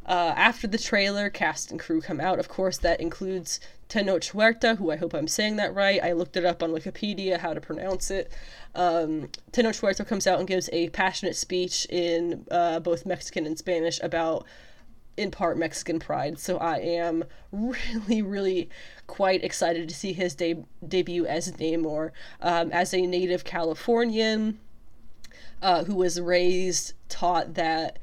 Uh, after the trailer, cast and crew come out. Of course, that includes Tenoch Huerta, who I hope I'm saying that right. I looked it up on Wikipedia how to pronounce it. Um, Tenoch Huerta comes out and gives a passionate speech in uh, both Mexican and Spanish about, in part, Mexican pride. So I am (laughs) really, really quite excited to see his de- debut as Namor. Um, as a native Californian uh, who was raised, taught that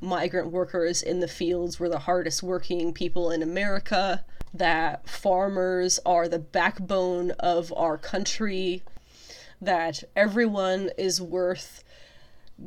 migrant workers in the fields were the hardest working people in America, that farmers are the backbone of our country, that everyone is worth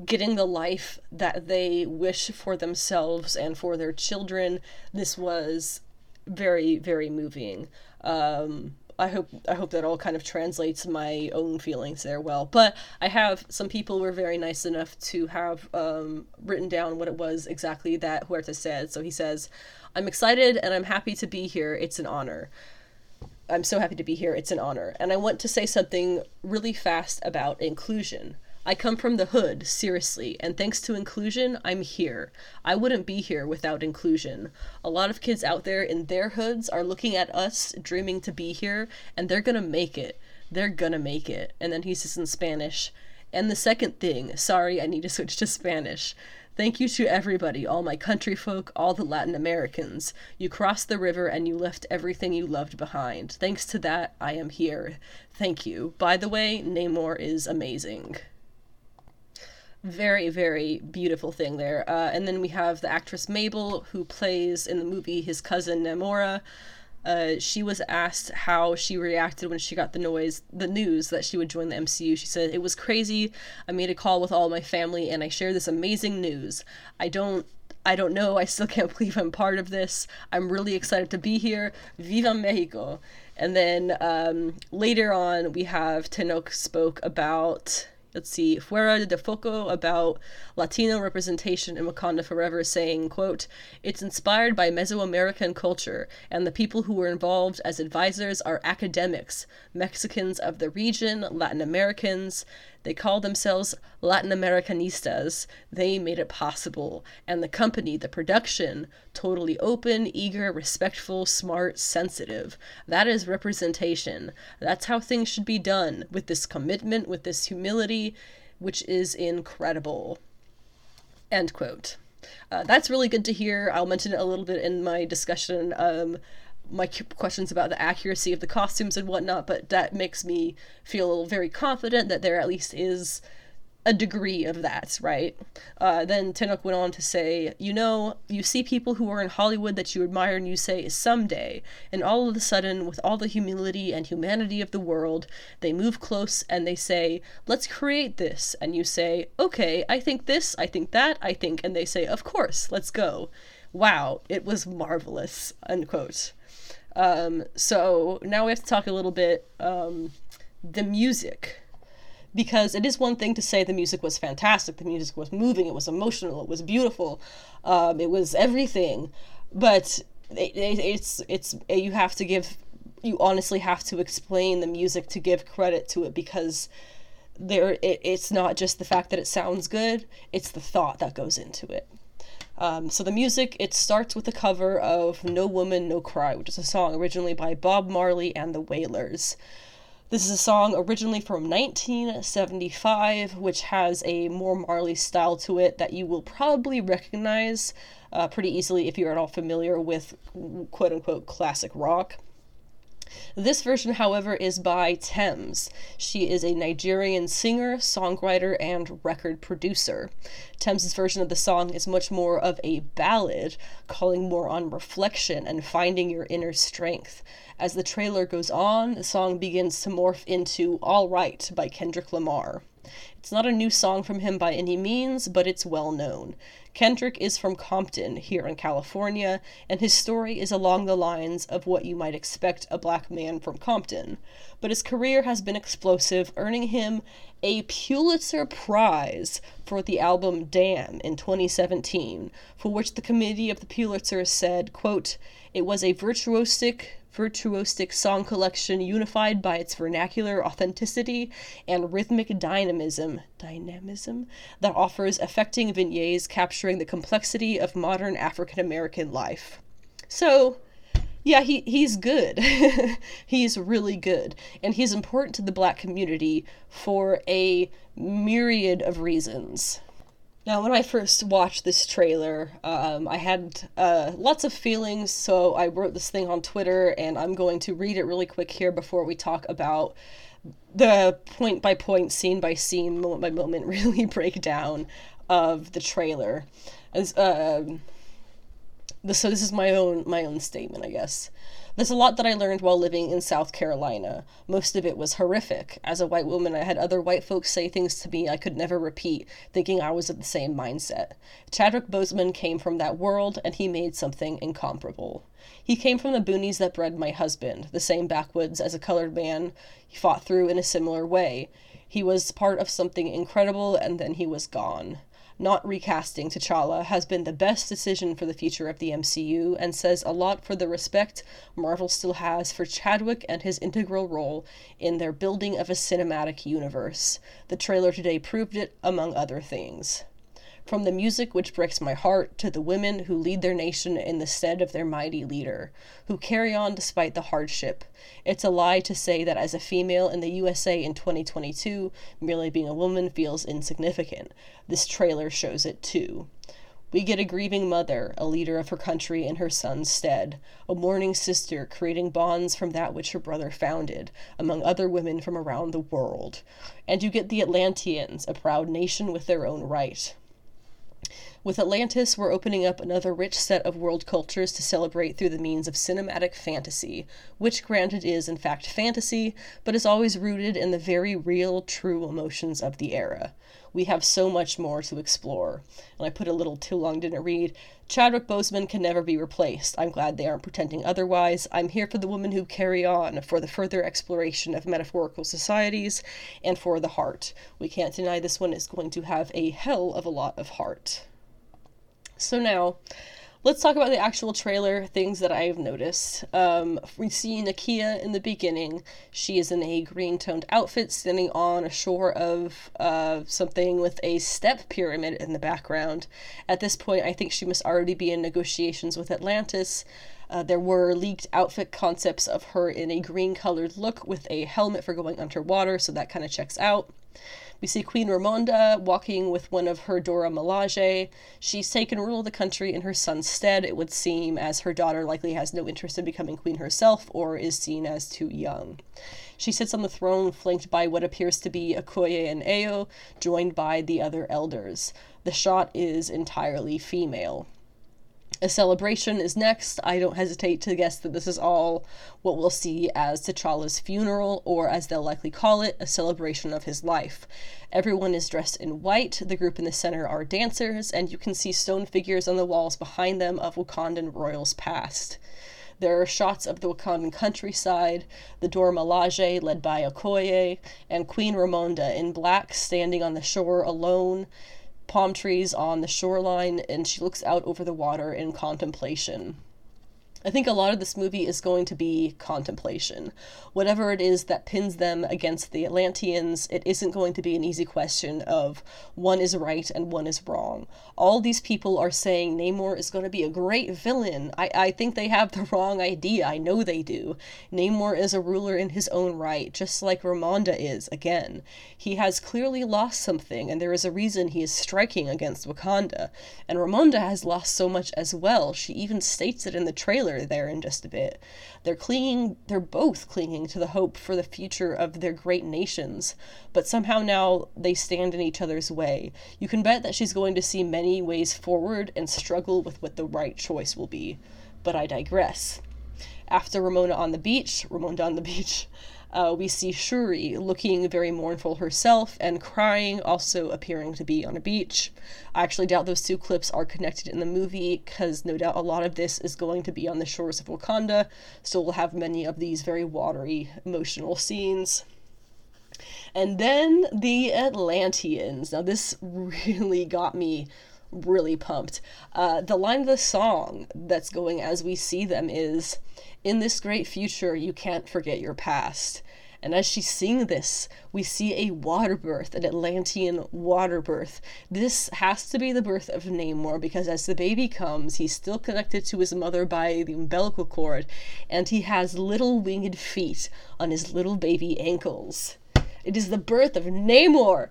getting the life that they wish for themselves and for their children. This was very, very moving. Um, I hope I hope that all kind of translates my own feelings there well. But I have some people were very nice enough to have um, written down what it was exactly that Huerta said. So he says, "I'm excited and I'm happy to be here. It's an honor." I'm so happy to be here. It's an honor. And I want to say something really fast about inclusion. I come from the hood, seriously, and thanks to inclusion, I'm here. I wouldn't be here without inclusion. A lot of kids out there in their hoods are looking at us, dreaming to be here, and they're gonna make it. They're gonna make it. And then he says in Spanish. And the second thing, sorry, I need to switch to Spanish. Thank you to everybody, all my country folk, all the Latin Americans. You crossed the river and you left everything you loved behind. Thanks to that, I am here. Thank you. By the way, Namor is amazing very very beautiful thing there uh, and then we have the actress mabel who plays in the movie his cousin namora uh, she was asked how she reacted when she got the noise the news that she would join the mcu she said it was crazy i made a call with all my family and i shared this amazing news i don't I don't know. I still (laughs) can't believe I'm part of this. I'm really excited to be here. Viva Mexico! And then um, later on, we have Tenoch spoke about let's see, Fuera de Foco about Latino representation in Wakanda Forever, saying, quote, It's inspired by Mesoamerican culture, and the people who were involved as advisors are academics, Mexicans of the region, Latin Americans, they called themselves Latin Americanistas. They made it possible. And the company, the production, totally open, eager, respectful, smart, sensitive. That is representation. That's how things should be done with this commitment, with this humility, which is incredible. End quote. Uh, that's really good to hear. I'll mention it a little bit in my discussion. Um, my questions about the accuracy of the costumes and whatnot, but that makes me feel very confident that there at least is a degree of that, right? Uh, then Tenoch went on to say, You know, you see people who are in Hollywood that you admire and you say, someday. And all of a sudden, with all the humility and humanity of the world, they move close and they say, Let's create this. And you say, Okay, I think this, I think that, I think. And they say, Of course, let's go. Wow, it was marvelous, unquote. Um, so now we have to talk a little bit um, the music. Because it is one thing to say the music was fantastic, the music was moving, it was emotional, it was beautiful, um, it was everything, but it, it, it's it's you have to give you honestly have to explain the music to give credit to it because there it, it's not just the fact that it sounds good it's the thought that goes into it um, so the music, it starts with a cover of No Woman, No Cry, which is a song originally by Bob Marley and the Wailers. This is a song originally from 1975, which has a more Marley style to it that you will probably recognize uh, pretty easily if you're at all familiar with quote unquote classic rock. This version, however, is by Tems. She is a Nigerian singer, songwriter, and record producer. Tems's version of the song is much more of a ballad, calling more on reflection and finding your inner strength. As the trailer goes on, the song begins to morph into All Right by Kendrick Lamar. It's not a new song from him by any means, but it's well known. Kendrick is from Compton, here in California, and his story is along the lines of what you might expect a black man from Compton. But his career has been explosive, earning him a Pulitzer Prize for the album Damn in 2017, for which the committee of the Pulitzer said, quote, it was a virtuosic, virtuosic song collection unified by its vernacular authenticity and rhythmic dynamism dynamism that offers affecting vignettes capturing the complexity of modern African American life. So, yeah, he, he's good. (laughs) he's really good. And he's important to the black community for a myriad of reasons. Now, when I first watched this trailer, um, I had uh, lots of feelings, so I wrote this thing on Twitter, and I'm going to read it really quick here before we talk about the point by point, scene by scene, moment by moment, (laughs) really breakdown of the trailer. As uh, so, this is my own my own statement, I guess. There's a lot that I learned while living in South Carolina. Most of it was horrific. As a white woman, I had other white folks say things to me I could never repeat, thinking I was of the same mindset. Chadwick Boseman came from that world, and he made something incomparable. He came from the boonies that bred my husband, the same backwoods as a colored man he fought through in a similar way. He was part of something incredible, and then he was gone not recasting T'Challa has been the best decision for the future of the MCU and says a lot for the respect Marvel still has for Chadwick and his integral role in their building of a cinematic universe. The trailer today proved it, among other things. From the music which breaks my heart to the women who lead their nation in the stead of their mighty leader, who carry on despite the hardship. It's a lie to say that as a female in the USA in 2022, merely being a woman feels insignificant. This trailer shows it too. We get a grieving mother, a leader of her country in her son's stead, a mourning sister creating bonds from that which her brother founded, among other women from around the world. And you get the Atlanteans, a proud nation with their own right. With Atlantis, we're opening up another rich set of world cultures to celebrate through the means of cinematic fantasy, which, granted, is in fact fantasy, but is always rooted in the very real, true emotions of the era. We have so much more to explore. And I put a little too long didn't read. Chadwick Boseman can never be replaced. I'm glad they aren't pretending otherwise. I'm here for the women who carry on, for the further exploration of metaphorical societies, and for the heart. We can't deny this one is going to have a hell of a lot of heart. So now, let's talk about the actual trailer things that I've noticed. Um, we see Nakia in the beginning. She is in a green toned outfit standing on a shore of uh, something with a step pyramid in the background. At this point, I think she must already be in negotiations with Atlantis. Uh, there were leaked outfit concepts of her in a green colored look with a helmet for going underwater, so that kind of checks out. We see Queen Ramonda walking with one of her Dora Milaje. She's taken rule of the country in her son's stead, it would seem, as her daughter likely has no interest in becoming queen herself or is seen as too young. She sits on the throne, flanked by what appears to be Okoye and Ayo, joined by the other elders. The shot is entirely female. A celebration is next. I don't hesitate to guess that this is all what we'll see as T'Challa's funeral, or as they'll likely call it, a celebration of his life. Everyone is dressed in white. The group in the center are dancers, and you can see stone figures on the walls behind them of Wakandan royals past. There are shots of the Wakandan countryside, the Dora Milaje led by Okoye, and Queen Ramonda in black standing on the shore alone palm trees on the shoreline, and she looks out over the water in contemplation. I think a lot of this movie is going to be contemplation. Whatever it is that pins them against the Atlanteans, it isn't going to be an easy question of one is right and one is wrong. All these people are saying Namor is going to be a great villain. I, I think they have the (laughs) wrong idea. I know they do. Namor is a ruler in his own right, just like Ramonda is, again. He has clearly lost something, and there is a reason he is striking against Wakanda. And Ramonda has lost so much as well. She even states it in the trailer there in just a bit. They're clinging, they're both clinging to the hope for the future of their great nations, but somehow now they stand in each other's way. You can bet that she's going to see many ways forward and struggle with what the right choice will be. But I digress. After Ramona on the beach, Ramona on the (laughs) beach, uh, we see Shuri looking very mournful herself and crying, also appearing to be on a beach. I actually doubt those two clips are connected in the movie because no doubt a lot of this is going to be on the shores of Wakanda, so we'll have many of these very watery, emotional scenes. And then the Atlanteans. Now, this really got me really pumped. Uh, the line of the song that's going as we see them is In this great future, you can't forget your past. And as she's singing this, we see a water birth, an Atlantean water birth. This has to be the birth of Namor because as the baby comes, he's still connected to his mother by the umbilical cord, and he has little winged feet on his little baby ankles. It is the birth of Namor!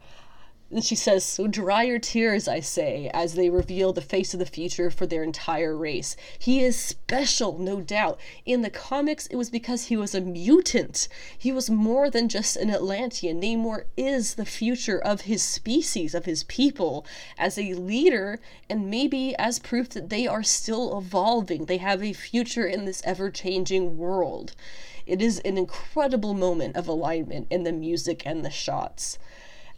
And she says, So dry your tears, I say, as they reveal the face of the future for their entire race. He is special, no doubt. In the comics, it was because he was a mutant. He was more than just an Atlantean. Namor is the future of his species, of his people, as a leader, and maybe as proof that they are still evolving. They have a future in this ever changing world. It is an incredible moment of alignment in the music and the shots.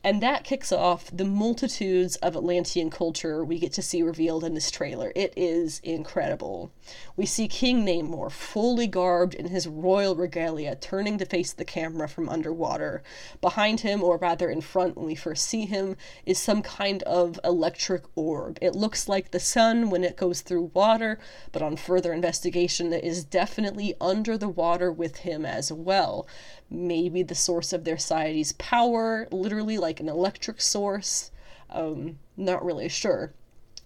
And that kicks off the multitudes of Atlantean culture we get to see revealed in this trailer. It is incredible. We see King Namor fully garbed in his royal regalia, turning to face the camera from underwater. Behind him, or rather in front when we first see him, is some kind of electric orb. It looks like the sun when it goes through water, but on further investigation, it is definitely under the water with him as well maybe the source of their society's power, literally like an electric source. Um, not really sure.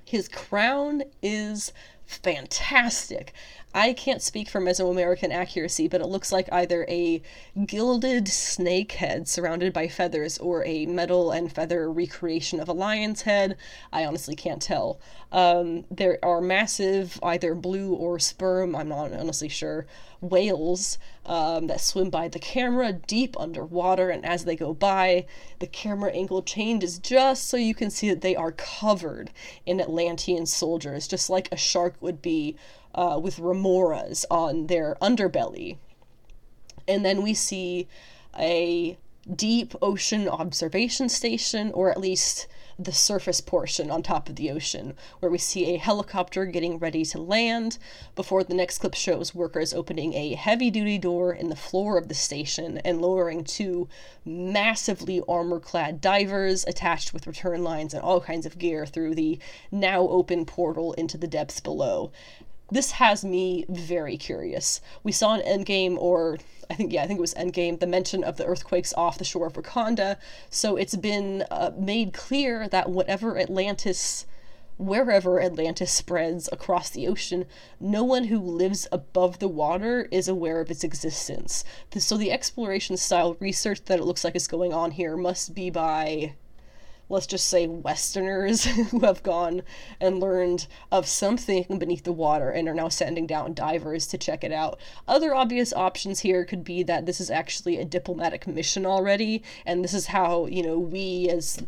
His crown is fantastic. I can't speak for Mesoamerican accuracy, but it looks like either a gilded snake head surrounded by feathers or a metal and feather recreation of a lion's head. I honestly can't tell. Um, there are massive, either blue or sperm, I'm not honestly sure, whales um, that swim by the camera deep underwater, and as they go by, the camera angle changes just so you can see that they are covered in Atlantean soldiers, just like a shark would be uh, with remoras on their underbelly. And then we see a deep ocean observation station, or at least the surface portion on top of the ocean, where we see a helicopter getting ready to land before the next clip shows workers opening a heavy duty door in the floor of the station and lowering two massively armor clad divers attached with return lines and all kinds of gear through the now open portal into the depths below this has me very curious. We saw in Endgame, or I think, yeah, I think it was Endgame, the mention of the earthquakes off the shore of Wakanda. So it's been uh, made clear that whatever Atlantis, wherever Atlantis spreads across the ocean, no one who lives above the water is aware of its existence. So the exploration style research that it looks like is going on here must be by let's just say Westerners (laughs) who have gone and learned of something beneath the water and are now sending down divers to check it out. Other obvious options here could be that this is actually a diplomatic mission already, and this is how, you know, we as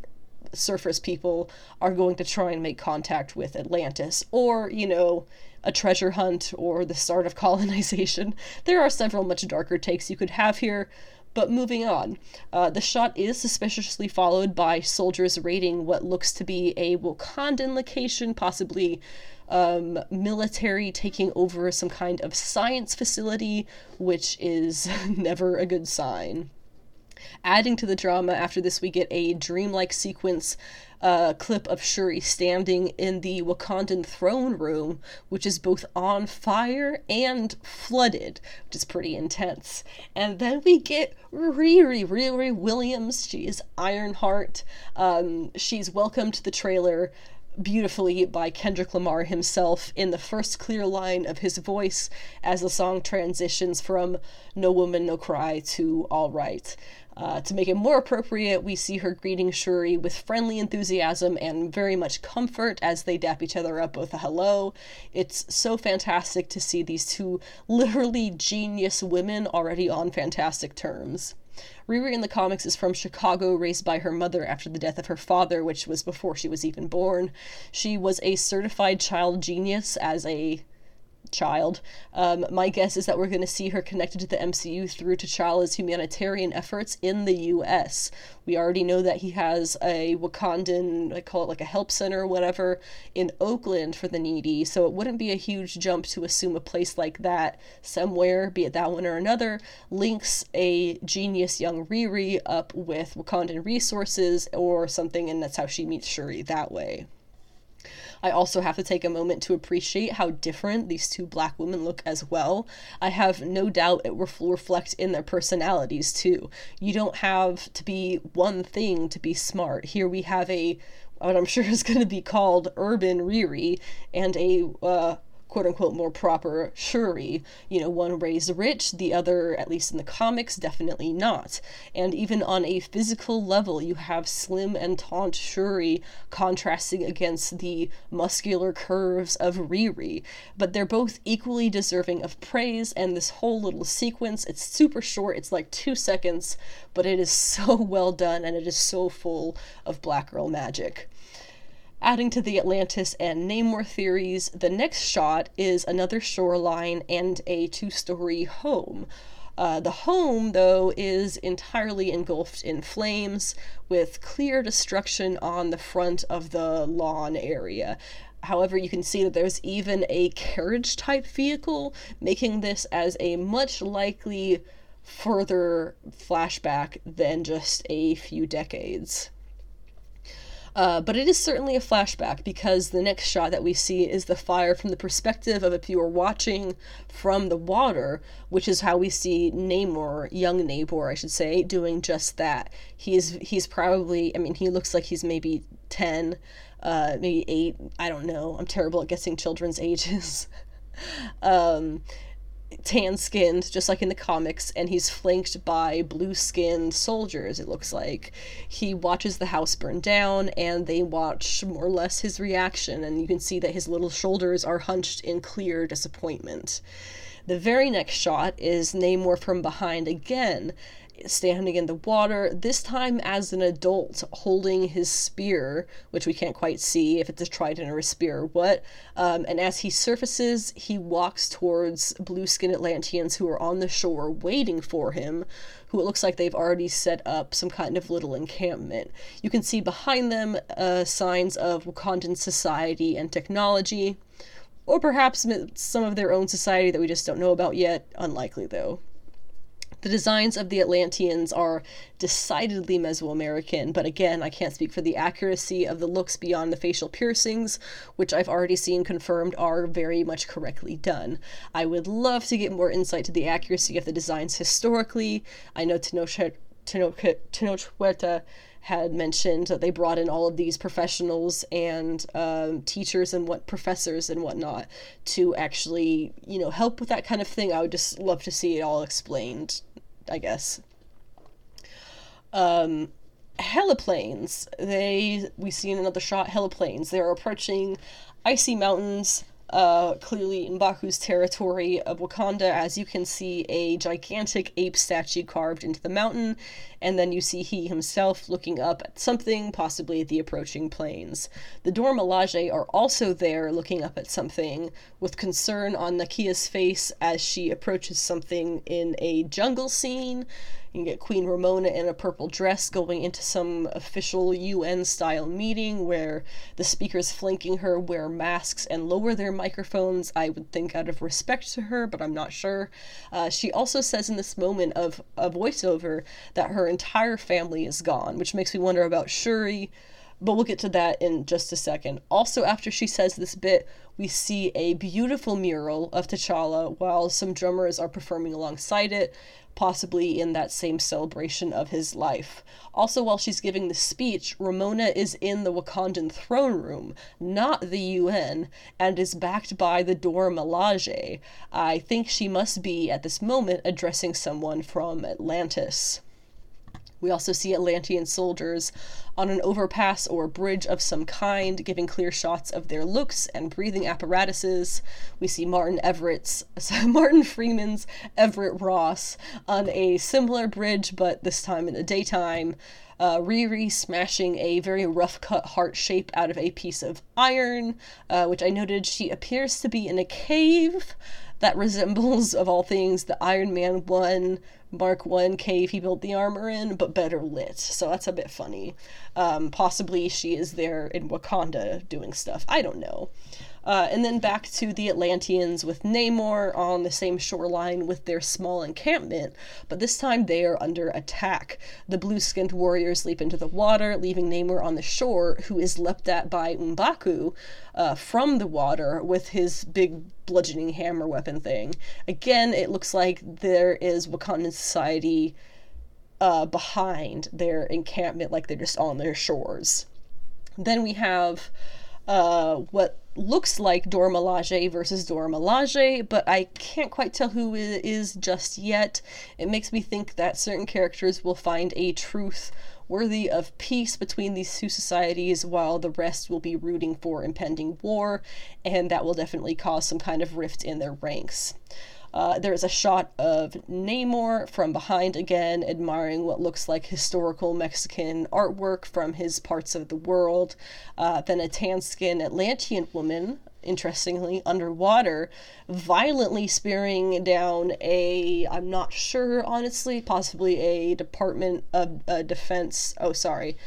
surface people are going to try and make contact with Atlantis, or, you know, a treasure hunt or the start of (laughs) colonization. There are several much darker takes you could have here, but moving on, uh, the shot is suspiciously followed by soldiers raiding what looks to be a Wakandan location, possibly um, military taking over some kind of science facility, which is (laughs) never a good sign. Adding to the drama, after this, we get a dreamlike sequence uh, clip of Shuri standing in the Wakandan throne room, which is both on fire and flooded, which is pretty intense. And then we get Riri, Riri Williams. She is Ironheart. Um, she's welcomed to the trailer beautifully by Kendrick Lamar himself in the first clear line of his voice as the song transitions from No Woman, No Cry to All Right. Uh, to make it more appropriate, we see her greeting Shuri with friendly enthusiasm and very much comfort as they dap each other up with a hello. It's so fantastic to see these two literally genius women already on fantastic terms. Riri in the comics is from Chicago, raised by her mother after the death of her father, which was before she was even born. She was a certified child genius as a child. Um, my guess is that we're going to see her connected to the MCU through T'Challa's humanitarian efforts in the U.S. We already know that he has a Wakandan, I call it like a help center or whatever, in Oakland for the needy, so it wouldn't be a huge jump to assume a place like that somewhere, be it that one or another, links a genius young Riri up with Wakandan resources or something, and that's how she meets Shuri that way. I also have to take a moment to appreciate how different these two black women look as well. I have no doubt it will reflect in their personalities too. You don't have to be one thing to be smart. Here we have a what I'm (laughs) sure is going to be called urban Riri and a uh, quote unquote more proper Shuri. You know, one raised rich, the other, at least in the comics, definitely not. And even on a physical level, you have slim and taunt Shuri contrasting against the muscular curves of Riri. But they're both equally deserving of praise, and this whole little sequence, it's super short, it's like two seconds, but it is so (laughs) well done and it is so full of Black Girl magic. Adding to the Atlantis and Namor theories, the next shot is another shoreline and a two story home. Uh, the home, though, is entirely engulfed in flames, with clear destruction on the front of the lawn area. However, you can see that there's even a carriage type vehicle, making this as a much likely further flashback than just a few decades. Uh, but it is certainly a flashback because the next shot that we see is the fire from the perspective of if you were watching from the water, which is how we see Namor, young Namor, I should say, doing just that. He's he's probably, I mean, he looks like he's maybe ten, uh, maybe eight. I don't know. I'm terrible at guessing children's (laughs) ages. um, tan skinned, just like in the comics, and he's flanked by blue skinned soldiers, it looks like. He watches the house burn down, and they watch more or less his reaction, and you can see that his little shoulders are hunched in clear disappointment. The very next shot is Namor from behind again, standing in the water, this time as an adult holding his spear, which we can't quite see if it's a trident or a spear or what. Um, and as he surfaces, he walks towards blue skinned Atlanteans who are on the shore waiting for him, who it looks like they've already set up some kind of little encampment. You can see behind them uh, signs of Wakandan society and technology. Or perhaps some of their own society that we just don't know about yet. Unlikely, though. The designs of the Atlanteans are decidedly Mesoamerican, but again, I can't speak for the accuracy of the looks beyond the facial piercings, which I've already seen confirmed are very much correctly done. I would love to get more insight to the accuracy of the designs historically. I know Tenoch Huerta had mentioned that they brought in all of these professionals and um, teachers and what professors and whatnot to actually you know help with that kind of thing i would just love to see it all explained i guess. Um heliplanes they we see in another shot heliplanes they're approaching icy mountains uh, clearly in Baku's territory of Wakanda, as you can see a gigantic ape statue carved into the mountain, and then you see he himself looking up at something, possibly at the approaching planes. The Dora Milaje are also there looking up at something, with concern on Nakia's face as she approaches something in a jungle scene. You can get Queen Ramona in a purple dress going into some official UN style meeting where the speakers flanking her wear masks and lower their microphones, I would think out of respect to her, but I'm not sure. Uh, she also says in this moment of a voiceover that her entire family is gone, which makes me wonder about Shuri but we'll get to that in just a second. Also, after she says this bit, we see a beautiful mural of T'Challa while some drummers are performing alongside it possibly in that same celebration of his life. Also, while she's giving the speech, Ramona is in the Wakandan throne room, not the UN, and is backed by the Dora Milaje. I think she must be, at this moment, addressing someone from Atlantis. We also see Atlantean soldiers on an overpass or bridge of some kind, giving clear shots of their looks and breathing apparatuses. We see Martin Everett's, (laughs) Martin Freeman's Everett Ross on a similar bridge, but this time in the daytime. Uh, Riri smashing a very rough cut heart shape out of a piece of iron, uh, which I noted she appears to be in a cave that resembles, of all things, the Iron Man 1 Mark 1 cave he built the armor in, but better lit. So that's a bit funny. Um, possibly she is there in Wakanda doing stuff. I don't know. Uh, and then back to the Atlanteans with Namor on the same shoreline with their small encampment, but this time they are under attack. The blue skinned warriors leap into the water, leaving Namor on the shore, who is leapt at by M'Baku uh, from the water with his big bludgeoning hammer weapon thing. Again, it looks like there is Wakandan society uh, behind their encampment, like they're just on their shores. Then we have uh, what looks like Dora Milaje versus Dora Milaje, but I can't quite tell who it is just yet. It makes me think that certain characters will find a truth worthy of peace between these two societies, while the rest will be rooting for impending war, and that will definitely cause some kind of rift in their ranks. Uh, there is a shot of Namor from behind again, admiring what looks like historical Mexican artwork from his parts of the world. Uh, then a tan skinned Atlantean woman, interestingly, underwater, violently spearing down a, I'm not sure, honestly, possibly a Department of uh, Defense. Oh, sorry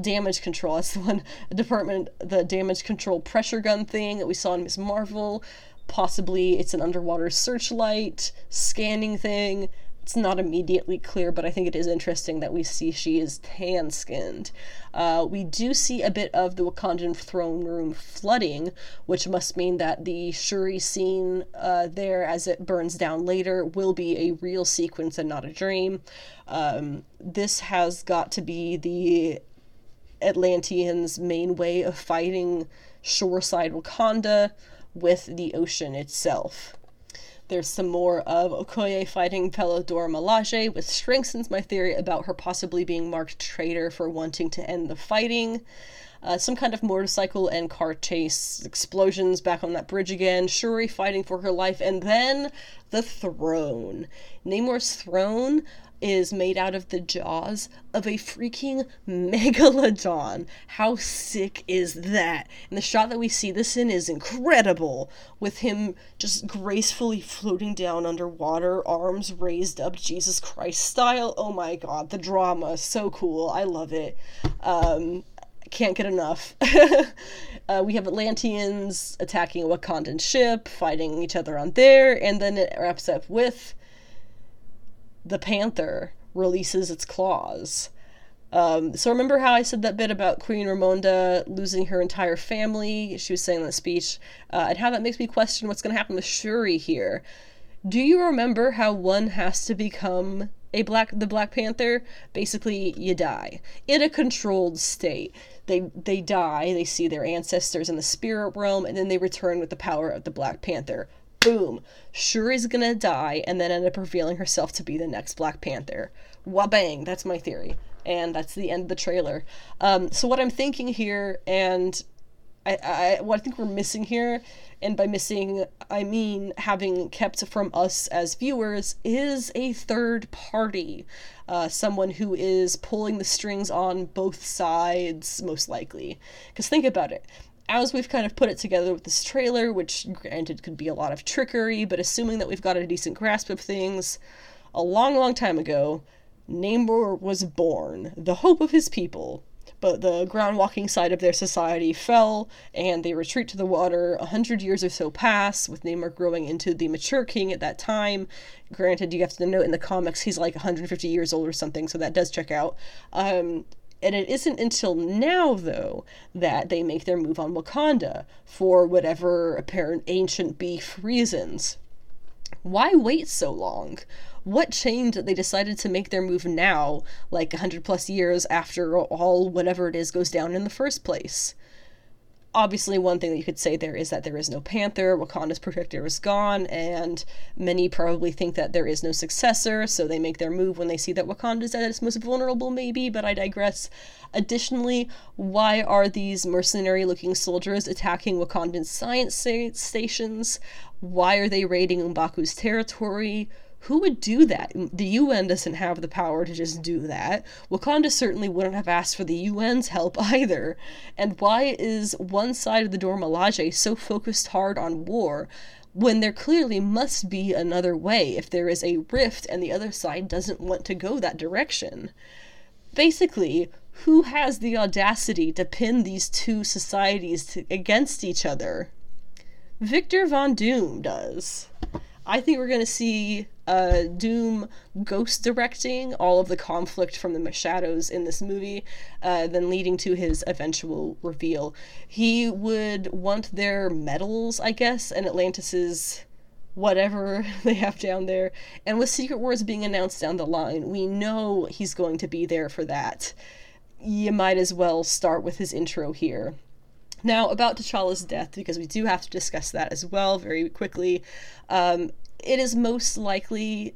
damage control. (laughs) That's the one department, the damage control pressure gun thing that we saw in Ms. Marvel. Possibly it's an underwater searchlight scanning thing. It's not immediately clear, but I think it is interesting that we see she is tan skinned. Uh, we do see a bit of the Wakandan throne room flooding, which must mean that the Shuri scene uh, there as it burns down later will be a real sequence and not a dream. Um, this has got to be the Atlanteans' main way of fighting shoreside Wakanda with the ocean itself. There's some more of Okoye fighting fellow Dora Milaje, which strengthens my theory about her possibly being marked traitor for wanting to end the fighting. Uh, some kind of motorcycle and car chase, explosions back on that bridge again, Shuri fighting for her life, and then the throne. Namor's throne is made out of the jaws of a freaking megalodon. How sick is that? And the shot that we see this in is incredible, with him just gracefully floating down underwater, arms raised up, Jesus Christ style. Oh my god, the drama, so cool. I love it. Um, can't get enough. (laughs) uh, we have Atlanteans attacking a Wakandan ship, fighting each other on there, and then it wraps up with the panther releases its claws. Um, so remember how I said that bit about Queen Ramonda losing her entire family? She was saying in the speech, uh, and how that makes me question what's going to happen with Shuri here. Do you remember how one has to become a black the Black Panther? Basically, you die in a controlled state. They they die. They see their ancestors in the spirit realm, and then they return with the power of the Black Panther boom, Shuri's gonna die and then end up revealing herself to be the next Black Panther. Wabang, that's my theory. And that's the end of the trailer. Um, so what I'm thinking here, and I, I, what I think we're missing here, and by missing, I mean having kept from us as viewers, is a third party. Uh, someone who is pulling the strings on both sides, most likely. Because think about it as we've kind of put it together with this trailer, which granted could be a lot of trickery, but assuming that we've got a decent grasp of things, a long, long time ago, Namor was born, the hope of his people. But the ground walking side of their society fell, and they retreat to the water. A hundred years or so pass, with Namor growing into the mature king at that time. Granted, you have to note in the comics he's like 150 years old or something, so that does check out. Um, and it isn't until now, though, that they make their move on Wakanda for whatever apparent ancient beef reasons. Why wait so long? What changed that they decided to make their move now, like a hundred plus years after all whatever it is goes down in the first place? Obviously one thing that you could say there is that there is no panther. Wakanda's protector is gone and many probably think that there is no successor so they make their move when they see that wakanda is at its most vulnerable maybe but i digress. Additionally why are these mercenary looking soldiers attacking wakandan science stations? Why are they raiding M'Baku's territory who would do that? The UN doesn't have the power to just do that. Wakanda certainly wouldn't have asked for the UN's help (laughs) either. And why is one side of the Dora Milaje so focused hard on war when there clearly must be another way if there is a rift and the other side doesn't want to go that direction? Basically, who has the audacity to pin these two societies to, against each other? Victor Von Doom does. I think we're going to see uh, Doom ghost directing all of the conflict from the shadows in this movie, uh, then leading to his eventual reveal. He would want their metals, I guess, and Atlantis's whatever (laughs) they have down there. And with Secret Wars being announced down the line, we know he's going to be there for that. You might as well start with his intro here. Now, about T'Challa's death, because we do have to discuss that as well very quickly. Um, it is most likely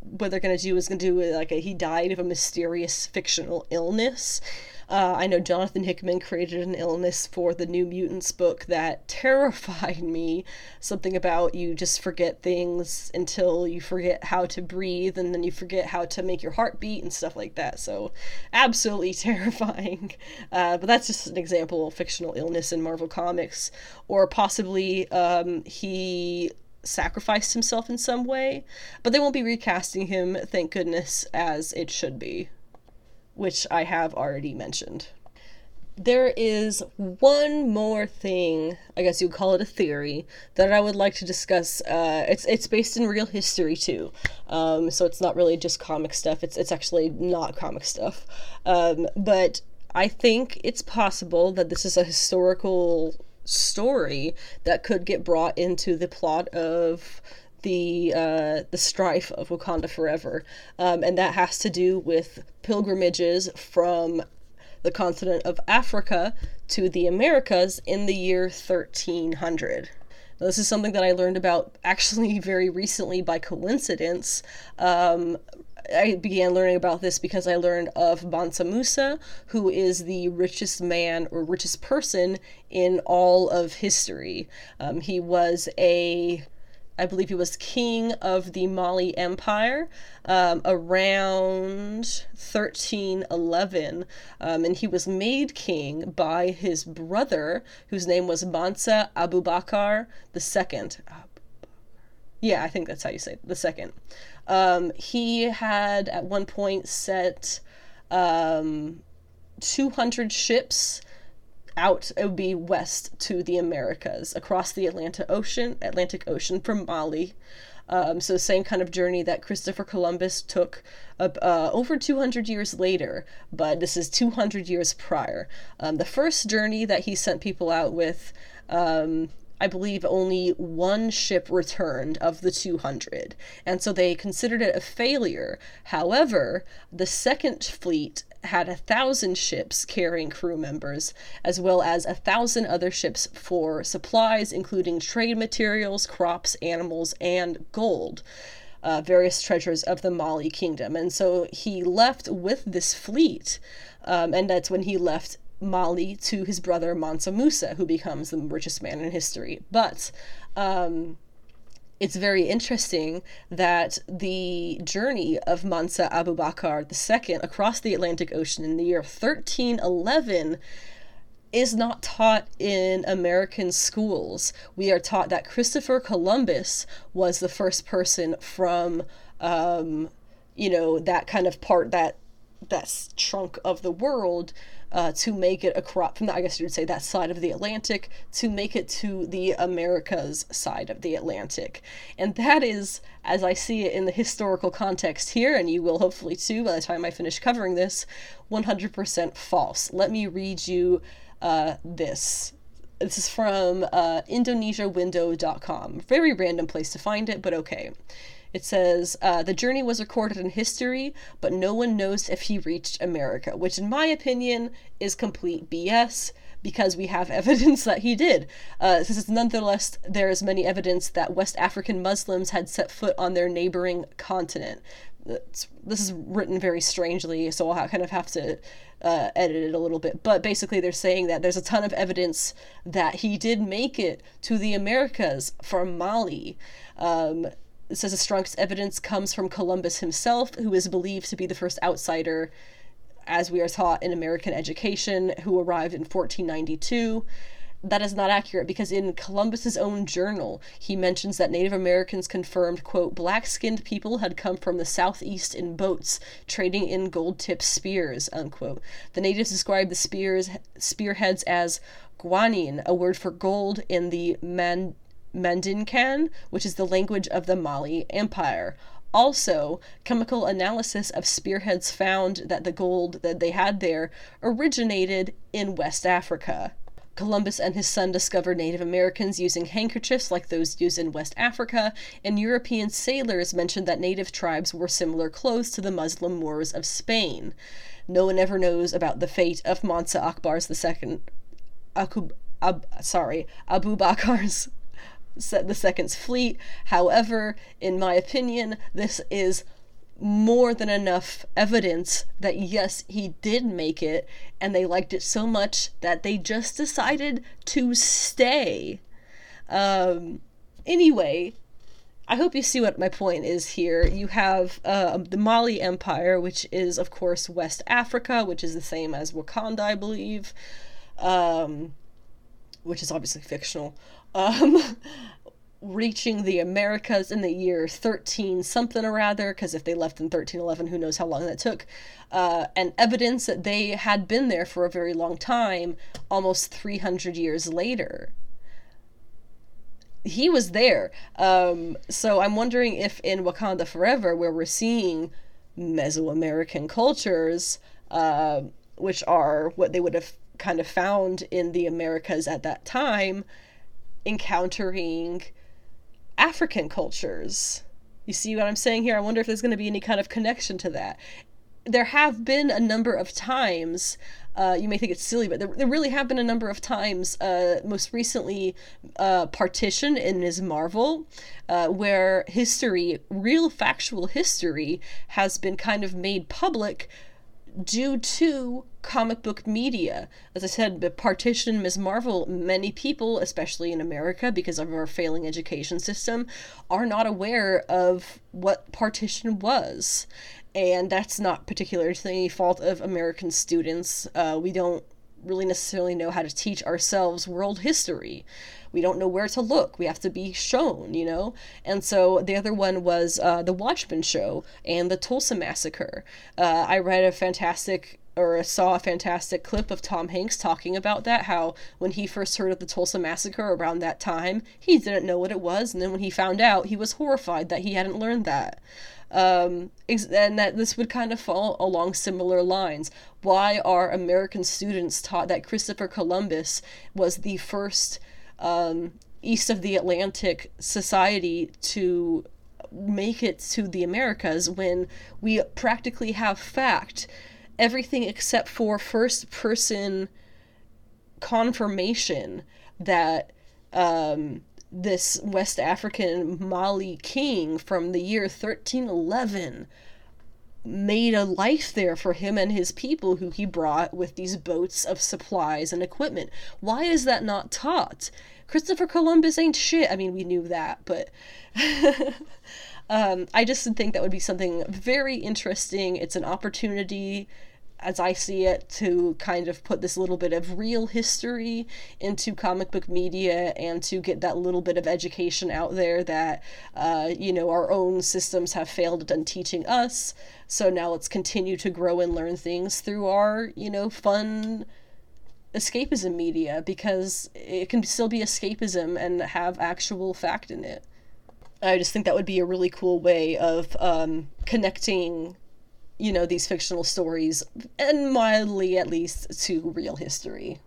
what they're going to do is going to do like a, he died of a mysterious fictional illness. Uh, I know Jonathan Hickman created an illness for the New Mutants book that (laughs) terrified me. Something about you just forget things until you forget how to breathe, and then you forget how to make your heart beat and stuff like that. So, absolutely (laughs) terrifying. Uh, but that's just an example of fictional illness in Marvel Comics. Or possibly um, he sacrificed himself in some way, but they won't be recasting him, thank goodness, as it should be which I have already mentioned. There is one more thing, I guess you would call it a theory, that I would like to discuss. Uh, it's it's based in real history too, um, so it's not really just comic stuff. It's it's actually not comic stuff, um, but I think it's possible that this is a historical story that could get brought into the plot of the uh, the strife of Wakanda Forever, um, and that has to do with pilgrimages from the continent of Africa to the Americas in the year 1300. Now, this is something that I learned about actually (laughs) very recently by coincidence. Um, I began learning about this because I learned of Mansa Musa, who is the richest man or richest person in all of history. Um, he was a I believe he was king of the Mali Empire um, around 1311. Um, and he was made king by his brother, whose name was Mansa Abubakar II. Yeah, I think that's how you say it, the second. Um, he had at one point set um, 200 ships out it would be west to the Americas across the Atlantic Ocean Atlantic Ocean from Mali. Um, so same kind of journey that Christopher Columbus took uh, over 200 years later, but this is 200 years prior. Um, the first journey that he sent people out with um, I believe only one ship returned of the 200, and so they considered it a failure. However, the second fleet had a thousand ships carrying crew members, as well as a thousand other ships for supplies, including trade materials, crops, animals, and gold. Uh, various treasures of the Mali kingdom. And so he left with this fleet, um, and that's when he left Mali to his brother Mansa Musa, who becomes the richest man in history. But um, it's very interesting that the journey of Mansa Abubakar II across the Atlantic Ocean in the year 1311 is not taught in American schools. We are taught that Christopher Columbus was the first person from, um, you know, that kind of part that that trunk of the world uh, to make it across from the, I guess you would say that side of the Atlantic to make it to the Americas side of the Atlantic. And that is, as I see it in the historical context here, and you will hopefully too by the time I finish covering this, 100% false. Let me read you uh, this. This is from uh, IndonesiaWindow.com. Very random place to find it, but okay. It says, uh, the journey was recorded in history, but no one knows if he reached America, which, in my opinion, is complete BS because we have (laughs) evidence that he did. Uh, this is nonetheless, there is many evidence that West African Muslims had set foot on their neighboring continent. It's, this is written very strangely, so I'll kind of have to uh, edit it a little bit. But basically, they're saying that there's a ton of evidence that he did make it to the Americas from Mali. Um, says the strongest evidence comes from Columbus himself, who is believed to be the first outsider, as we are taught in American education, who arrived in 1492. That is not accurate because in Columbus's own journal, he mentions that Native Americans confirmed, quote, black skinned people had come from the southeast in boats, trading in gold tipped spears, unquote. The natives described the spears spearheads as guanin, a word for gold in the Man Mandinkan, which is the language of the Mali Empire. Also, chemical analysis of spearheads found that the gold that they had there originated in West Africa. Columbus and his son discovered Native Americans using handkerchiefs like those used in West Africa, and European sailors mentioned that native tribes wore similar clothes to the Muslim Moors of Spain. No one ever knows about the fate of Mansa Akbar's second, Akub, Ab, sorry, Abu Bakar's the second's fleet. However, in my opinion, this is more than enough evidence that yes, he did make it, and they liked it so much that they just decided to stay. Um, anyway, I hope you see what my point is here. You have uh, the Mali Empire, which is, of course, West Africa, which is the same as Wakanda, I believe, um, which is obviously fictional. Um, (laughs) reaching the Americas in the year 13 something or rather, because if they left in 1311, who knows how long that took, uh, and evidence that they had been there for a very long time, almost 300 years later. He was there. Um, so I'm wondering if in Wakanda Forever, where we're seeing Mesoamerican cultures, uh, which are what they would have kind of found in the Americas at that time, encountering African cultures. You see what I'm saying here? I wonder if there's going to be any kind of connection to that. There have been a number of times, uh, you may think it's silly, but there, there really have been a number of times, uh, most recently, uh, Partition in Ms. Marvel, uh, where history, real factual history, has been kind of made public due to comic book media. As I said, the partition, Ms. Marvel, many people, especially in America, because of our failing education system, are not aware of what partition was. And that's not particularly any fault of American students. Uh, we don't really necessarily know how to teach ourselves world history. We don't know where to look. We have to be shown, you know? And so the other one was uh, The Watchmen Show and the Tulsa Massacre. Uh, I read a fantastic or saw a fantastic clip of Tom Hanks talking about that how when he first heard of the Tulsa massacre around that time he didn't know what it was and then when he found out he was horrified that he hadn't learned that um, and that this would kind of fall along similar lines. Why are American students taught that Christopher Columbus was the first um, east of the Atlantic society to make it to the Americas when we practically have fact everything except for first person confirmation that um, this West African Mali king from the year 1311 made a life there for him and his people who he brought with these boats of supplies and equipment. Why is that not taught? Christopher Columbus ain't shit. I mean, we knew that, but (laughs) um, I just think that would be something very interesting. It's an opportunity as I see it, to kind of put this little bit of real history into comic book media and to get that little bit of education out there that, uh, you know, our own systems have failed at teaching us. So now let's continue to grow and learn things through our, you know, fun escapism media because it can still be escapism and have actual fact in it. I just think that would be a really cool way of um, connecting you know, these fictional stories, and mildly at least, to real history.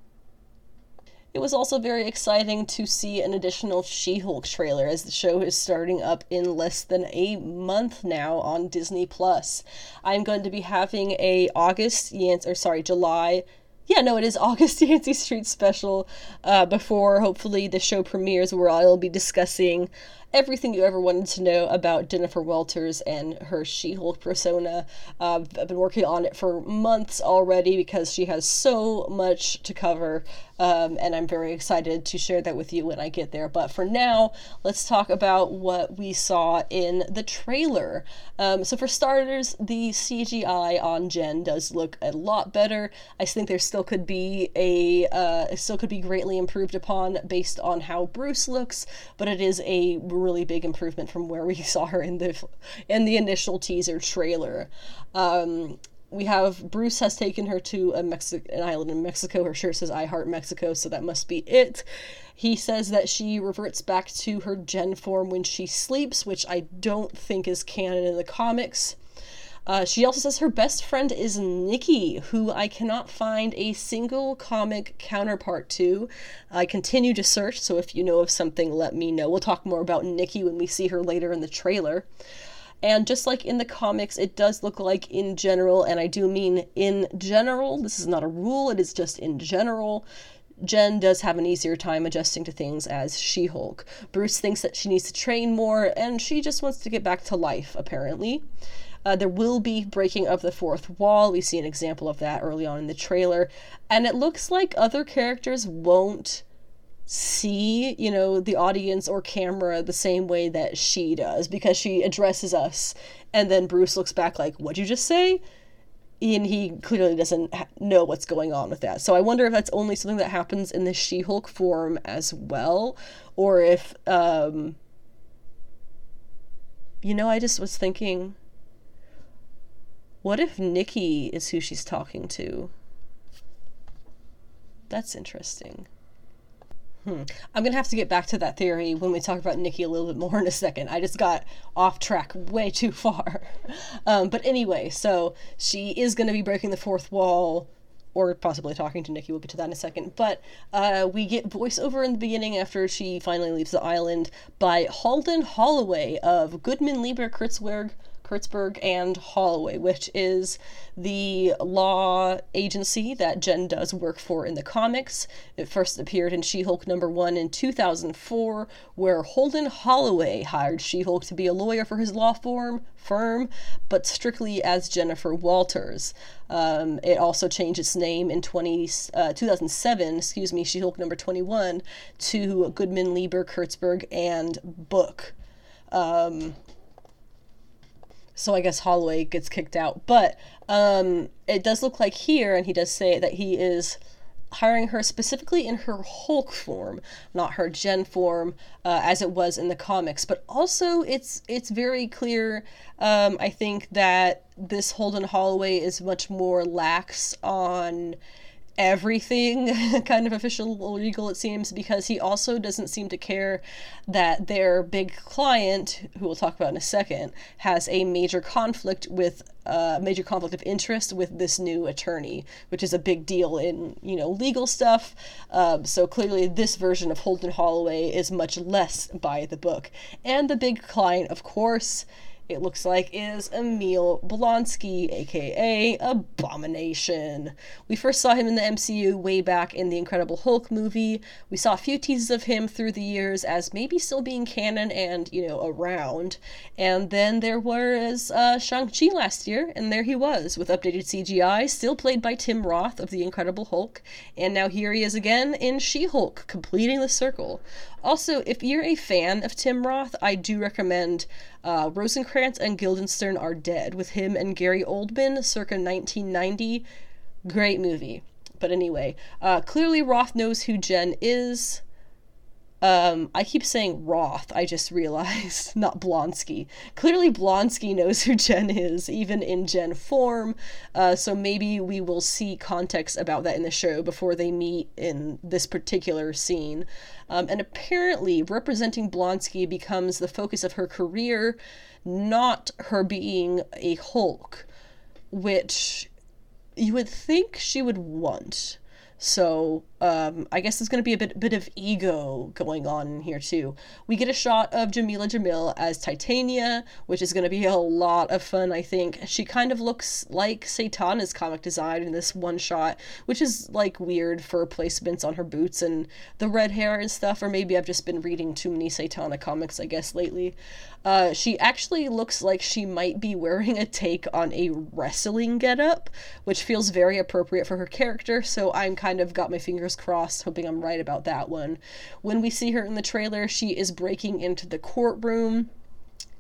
It was also very exciting to see an additional She Hulk trailer as the show is starting up in less than a month now on Disney Plus. I'm going to be having a August Yance or sorry, July yeah, no, it is (laughs) August Yancy Street special uh, before hopefully the show premieres, where I'll be discussing everything you ever wanted to know about Jennifer Walters and her She Hulk persona. Uh, I've been working on it for months already because she has so much to cover, um, and I'm very excited to share that with you when I get there. But for now, let's talk about what we saw in the trailer. Um, so, for starters, the CGI on Jen does look a lot better. I think there still could be a uh, still could be greatly improved upon based on how Bruce looks, but it is a really big improvement from where we (laughs) saw her in the in the initial teaser trailer. Um, we have Bruce has taken her to a Mexi- an island in Mexico. Her shirt says "I Heart Mexico," so that must be it. He says that she reverts back to her Gen form when she sleeps, which I don't think is canon in the comics. Uh, she also says her best friend is Nikki, who I cannot find a single comic counterpart to. I continue to search, so if you know of something, let me know. We'll talk more about Nikki when we see her later in the trailer. And just like in the comics, it does look like in general, and I do mean in general, this is not a rule, it is just in general. Jen does have an easier time adjusting to things as She Hulk. Bruce thinks that she needs to train more, and she just wants to get back to life, apparently. Uh, there will be breaking of the fourth wall. We see an example of that early on in the trailer. And it looks like other characters won't see, you know, the audience or camera the same way that she does because she addresses us. And then Bruce looks back like, What'd you just say? And he clearly doesn't know what's going on with that. So I wonder if that's only something that happens in the She Hulk form as well, or if, um, you know, I just was thinking what if Nikki is who she's talking to? That's interesting. Hmm. I'm gonna have to get back to that theory when we talk about Nikki a little bit more in a second. I just got off track way too far. Um, but anyway, so she is gonna be breaking the fourth wall, or possibly talking to Nikki. We'll get to that in a second. But uh, we get voiceover in the beginning after she finally leaves the island by Holden Holliway of Goodman Lieber Kurtzberg Kurtzberg and Holliway, which is the law agency that Jen does work for in the comics. It first appeared in She Hulk number one in 2004, where Holden Holliway hired She Hulk to be a lawyer for his law firm, firm but strictly as Jennifer Walters. Um, it also changed its name in 20, uh, 2007, excuse me, She Hulk number 21, to Goodman, Lieber, Kurtzberg, and Book. Um, so I guess Holliway gets kicked out. But um, it does look like here, and he does say that he is hiring her specifically in her Hulk form, not her Gen form, uh, as it was in the comics. But also, it's it's very clear. Um, I think that this Holden Holliway is much more lax on everything (laughs) kind of official legal it seems because he also doesn't seem to care that their big client who we'll talk about in a second has a major conflict with a uh, major conflict of interest with this new attorney which is a big deal in you know legal stuff. Um, so clearly this version of holden holliway is much less by the book. And the big client of course it looks like is Emil Blonsky, aka Abomination. We first saw him in the MCU way back in the Incredible Hulk movie. We saw a few teases of him through the years as maybe still being canon and, you know, around. And then there was uh, Shang-Chi last year, and there he was with updated CGI, still played by Tim Roth of the Incredible Hulk. And now here he is again in She Hulk, completing the circle. Also, if you're a fan of Tim Roth, I do recommend uh, Rosencrantz and Guildenstern Are Dead with him and Gary Oldman circa 1990. Great movie. But anyway, uh, clearly Roth knows who Jen is. Um, I keep saying Roth, I just realized, (laughs) not Blonsky. Clearly, Blonsky knows who Jen is, even in Jen form, uh, so maybe we will see context about that in the show before they meet in this particular scene. Um, and apparently, representing Blonsky becomes the focus of her career, not her being a Hulk, which you would think she would want. So um, I guess there's going to be a bit bit of ego going on here too. We get a shot of Jameela Jamil as Titania, which is going to be a lot of fun. I think she kind of looks like Satana's comic design in this one shot, which is like weird for placements on her boots and the red hair and stuff. Or maybe I've just been reading too many Satana comics, I guess, lately. Uh, she actually looks like she might be wearing a take on a wrestling getup, which feels very appropriate for her character. So I'm kind of got my fingers fingers crossed, hoping I'm right about that one. When we see her in the trailer, she is breaking into the courtroom.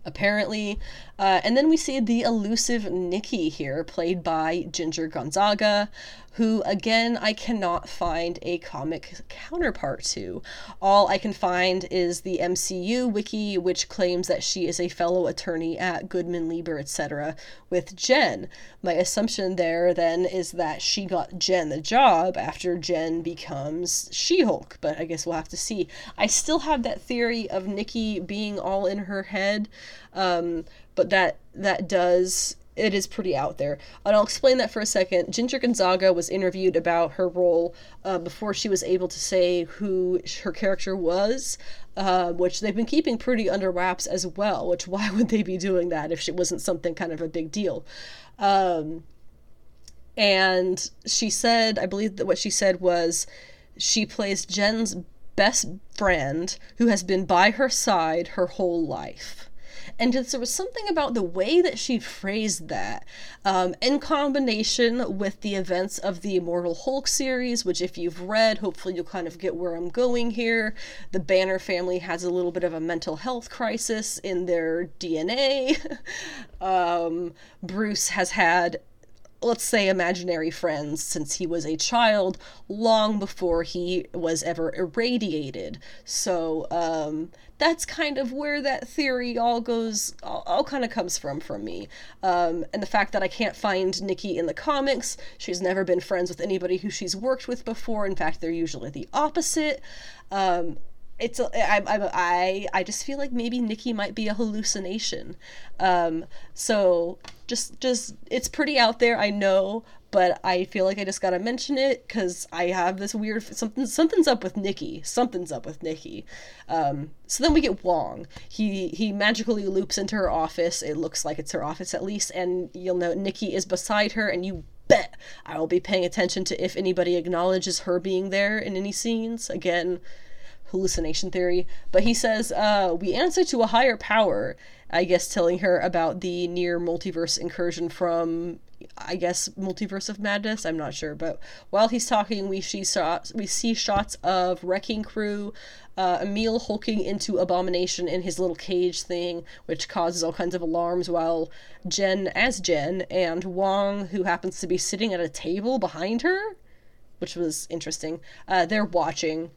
Apparently. Uh, and then we see the elusive Nikki here, played by Ginger Gonzaga, who, again, I cannot find a comic counterpart to. All I can find is the MCU wiki, which claims that she is a fellow attorney at Goodman, Lieber, etc., with Jen. My assumption there then is that she got Jen the job after Jen becomes She Hulk, but I guess we'll have to see. I still have that theory of Nikki being all in her head, um, but that that does it is pretty out there. And I'll explain that for a second. Ginger Gonzaga was interviewed about her role uh, before she was able to say who her character was, uh, which they've been keeping pretty under wraps as well. Which why (laughs) would they be doing that if it wasn't something kind of a big deal? Um, and she said, I believe that what she said was, she plays Jen's best friend who has been by her side her whole life and just, there was something about the way that she phrased that, um, in combination with the events of the Immortal Hulk series, which, if you've read, hopefully you'll kind of get where I'm going here. The Banner family has a little bit of a mental health crisis in their DNA. (laughs) um, Bruce has had let's say imaginary friends since he was a child long before he was ever irradiated. So um, that's kind of where that theory all goes all, all kind of comes from from me. Um, and the fact that i can't find nikki in the comics she's never been friends with anybody who she's worked with before. In fact they're usually the opposite. Um, it's I, I just feel like maybe Nikki might be a hallucination. Um, so just just it's pretty out there, I know, but I feel like I just gotta mention it because I have this weird something something's up with Nikki. Something's up with Nikki. Um, so then we get Wong. He he magically loops into her office. It looks like it's her office at least, and you'll know Nikki is beside her, and you bet I will be paying attention to if anybody acknowledges her being there in any scenes. Again, hallucination theory, but he says, uh, we answer to a higher power. I guess telling her about the near multiverse incursion from, I guess, Multiverse of Madness. I'm not sure, but while he's talking, we see shots. We see shots of Wrecking Crew, uh, Emil hulking into Abomination in his little cage thing, which causes all kinds of alarms. While Jen, as Jen, and Wong, who happens to be sitting at a table behind her, which was interesting. Uh, they're watching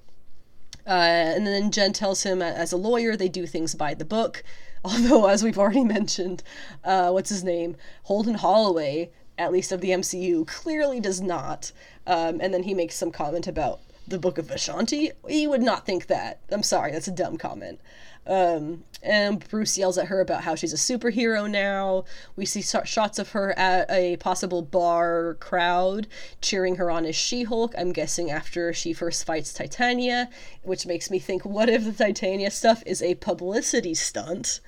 uh, and then Jen tells him, as a lawyer, they do things by the book. (laughs) Although, as we've already (laughs) mentioned, uh, what's his name? Holden Holliway, at least of the MCU, clearly does not. Um, and then he makes some comment about the Book of Vishanti. He would not think that. I'm sorry, that's a dumb comment. Um, and Bruce yells at her about how she's a superhero now. We see shots of her at a possible bar crowd cheering her on as She Hulk, I'm guessing after she first fights Titania, which makes me think what if the Titania stuff is a publicity stunt?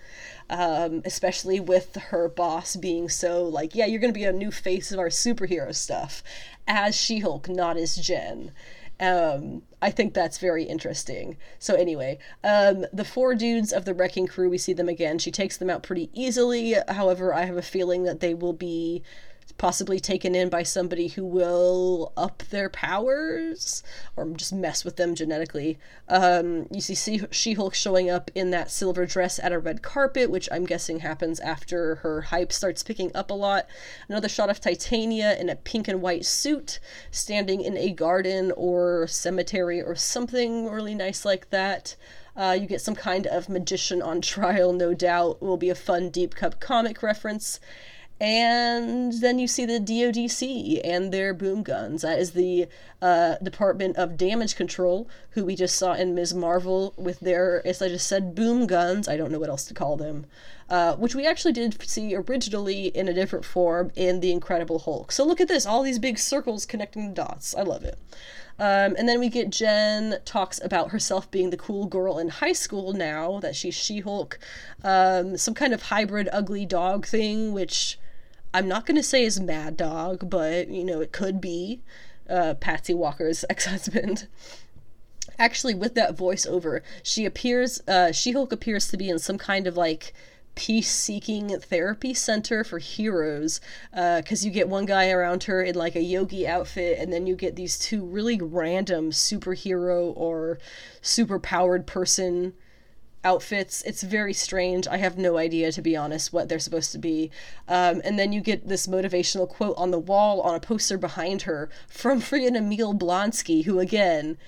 Um, especially with her boss being so like, yeah, you're gonna be a new face of our superhero stuff as She Hulk, not as Jen. Um, I think that's very interesting. So anyway, um, the four dudes of the wrecking crew, we see them again. She takes them out pretty easily. However, I have a feeling that they will be possibly taken in by somebody who will up their powers or just mess with them genetically. Um, you see She Hulk showing up in that silver dress at a red carpet, which I'm guessing happens after her hype starts picking up a lot. Another shot of Titania in a pink and white suit, standing in a garden or cemetery or something really nice like that. Uh, you get some kind of magician on trial, no doubt. Will be a fun deep cup comic reference. And then you see the DODC and their boom guns. That is the uh, Department of Damage Control, who we just saw in Ms. Marvel with their, as I just said, boom guns. I don't know what else to call them. Uh, which we actually did see originally in a different form in The Incredible Hulk. So look at this, all these big circles connecting the dots. I love it. Um, and then we get Jen talks about herself being the cool girl in high school now that she's She Hulk. Um, some kind of hybrid ugly dog thing, which I'm not going to say is Mad Dog, but you know, it could be uh, Patsy Walker's (laughs) ex husband. Actually, with that voiceover, she appears, uh, She Hulk appears to be in some kind of like peace seeking therapy center for heroes because uh, you get one guy around her in like a yogi outfit and then you get these two really random superhero or super powered person outfits. It's very strange. I have no idea, to be honest, what they're supposed to be. Um, and then you get this motivational quote on the wall on a poster behind her from freaking Emil Blonsky, who, again,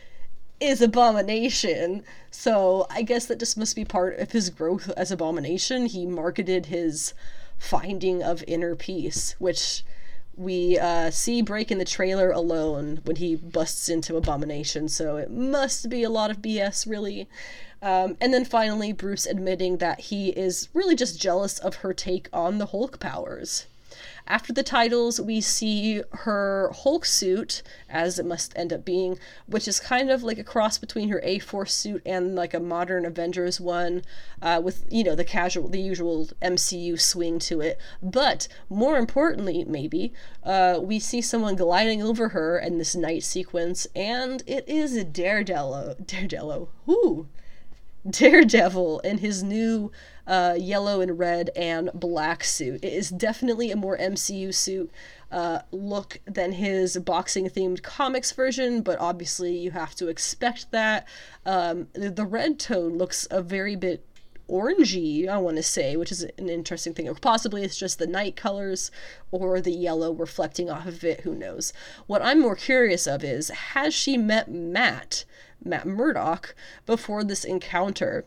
is Abomination. So I guess that just must be part of his growth as Abomination. He marketed his finding of inner peace, which we uh, see break in the trailer alone when he busts into Abomination, so it must be a lot of BS, really. Um, and then finally, Bruce admitting that he is really just jealous of her take on the Hulk powers. After the titles, we see her Hulk suit, as it must end up being, which is kind of like a cross between her A Force suit and like a modern Avengers one, uh, with you know the casual, the usual MCU swing to it. But more importantly, maybe uh, we see someone gliding over her in this night sequence, and it is Daredevil. Daredevil. Whoo. (laughs) Daredevil in his new uh, yellow and red and black suit. It is definitely a more MCU suit uh, look than his boxing themed comics version, but obviously you have to expect that. Um, the red tone looks a very bit orangey, I want to say, which is an interesting thing. Or possibly it's just the night colors or the yellow reflecting off of it, who knows. What I'm more curious of is has she met Matt? Matt Murdock before this encounter.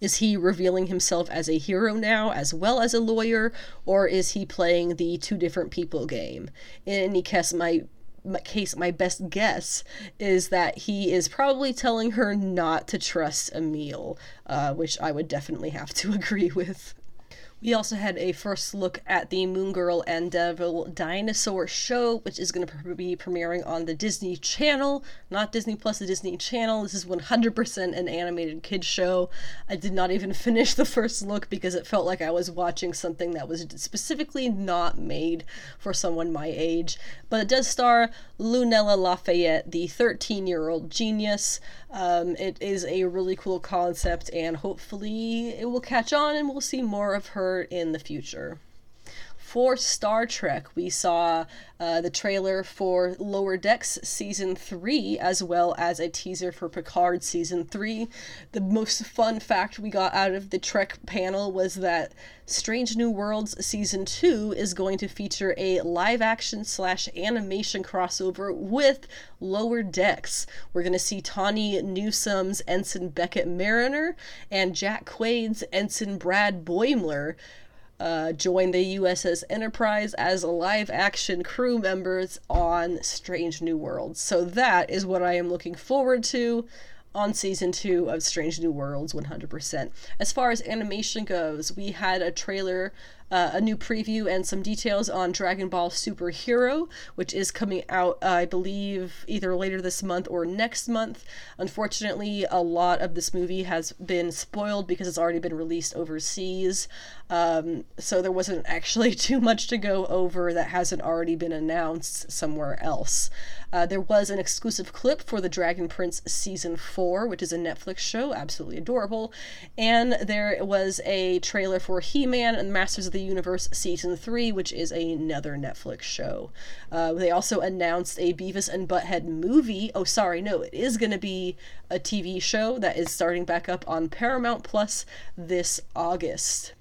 Is he revealing himself as a hero now as well as a lawyer, or is he playing the two different people game? In any case, my, case, my best guess is that he is probably telling her not to trust Emil, uh, which I would definitely have to (laughs) agree with. We also had a first look at the Moon Girl and Devil Dinosaur show, which is going to be premiering on the Disney Channel, not Disney Plus, the Disney Channel. This is 100% an animated kids show. I did not even (laughs) finish the first look because it felt like I was watching something that was specifically not made for someone my age. But it does star Lunella Lafayette, the 13 year old genius. Um, it is a really cool concept, and hopefully it will catch on and we'll see more of her in the future for Star Trek, we saw uh, the trailer for Lower Decks Season 3, as well as a teaser for Picard Season 3. The most fun fact we got out of the Trek panel was that Strange New Worlds Season 2 is going to feature a live action slash animation crossover with Lower Decks. We're going to see Tawny Newsome's Ensign Beckett Mariner and Jack Quaid's Ensign Brad Boimler uh, join the USS Enterprise as live action crew members on Strange New Worlds. So that is what I am looking forward to on season two of Strange New Worlds 100%. As far as animation goes, we had a trailer uh, a new preview and some details on Dragon Ball Super Hero, which is coming out, uh, I believe, either later this month or next month. Unfortunately, a lot of this movie has been spoiled because it's already been released overseas. Um, so there wasn't actually (laughs) too much to go over that hasn't already been announced somewhere else. Uh, there was an exclusive clip for the Dragon Prince season four, which is a Netflix show, absolutely adorable, and there was a trailer for He-Man and the Masters of the Universe season three, which is another Netflix show. Uh, they also announced a Beavis and Butthead movie. Oh, sorry, no, it is going to be a TV show that is starting back up on Paramount Plus this August.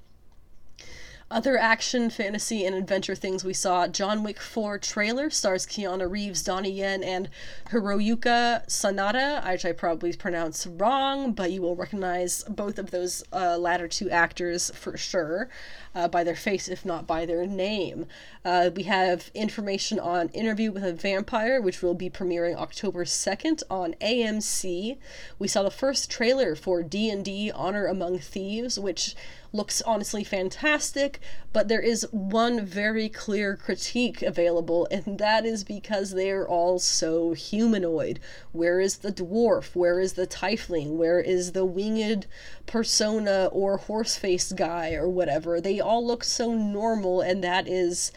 Other action, fantasy, and adventure things we saw John Wick 4 trailer stars Keanu Reeves, Donnie Yen, and Hiroyuka Sanada, which I probably pronounced wrong, but you will recognize both of those uh, latter two actors for sure uh, by their face, if not by their name. Uh, we have information on Interview with a Vampire, which will be premiering October 2nd on AMC. We saw the first trailer for D&D Honor Among Thieves, which looks honestly fantastic, but there is one very clear critique available, and that is because they are all so humanoid. Where is the dwarf? Where is the tiefling? Where is the winged persona or horse faced guy or whatever? They all look so normal, and that is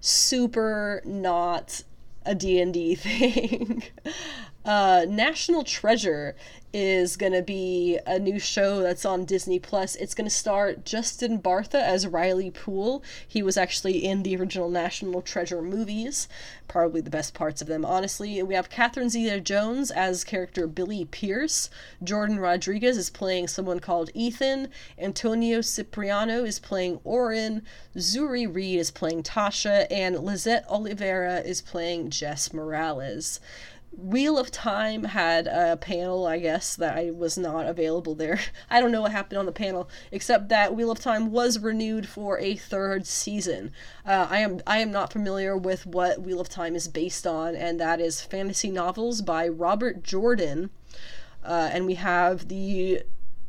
super not a D&D (laughs) thing. Uh, National Treasure is to be a new show that's on Disney Plus. It's to star Justin Bartha as Riley Poole. He was actually in the original National Treasure movies, probably the best parts of them, honestly. We have Catherine Zeta Jones as character Billie Pierce. Jordan Rodrigues is playing someone called Ethan. Antonio Cipriano is playing Orin. Zuri Reed is playing Tasha. And Lisette Olivera is playing Jess Morales. Wheel of Time had a panel, I guess, that I was not available there. (laughs) I don't know what happened on the panel, except that Wheel of Time was renewed for a third season. Uh, I am I am not familiar with what Wheel of Time is based on, and that is fantasy novels by Robert Jordan. Uh, and we have the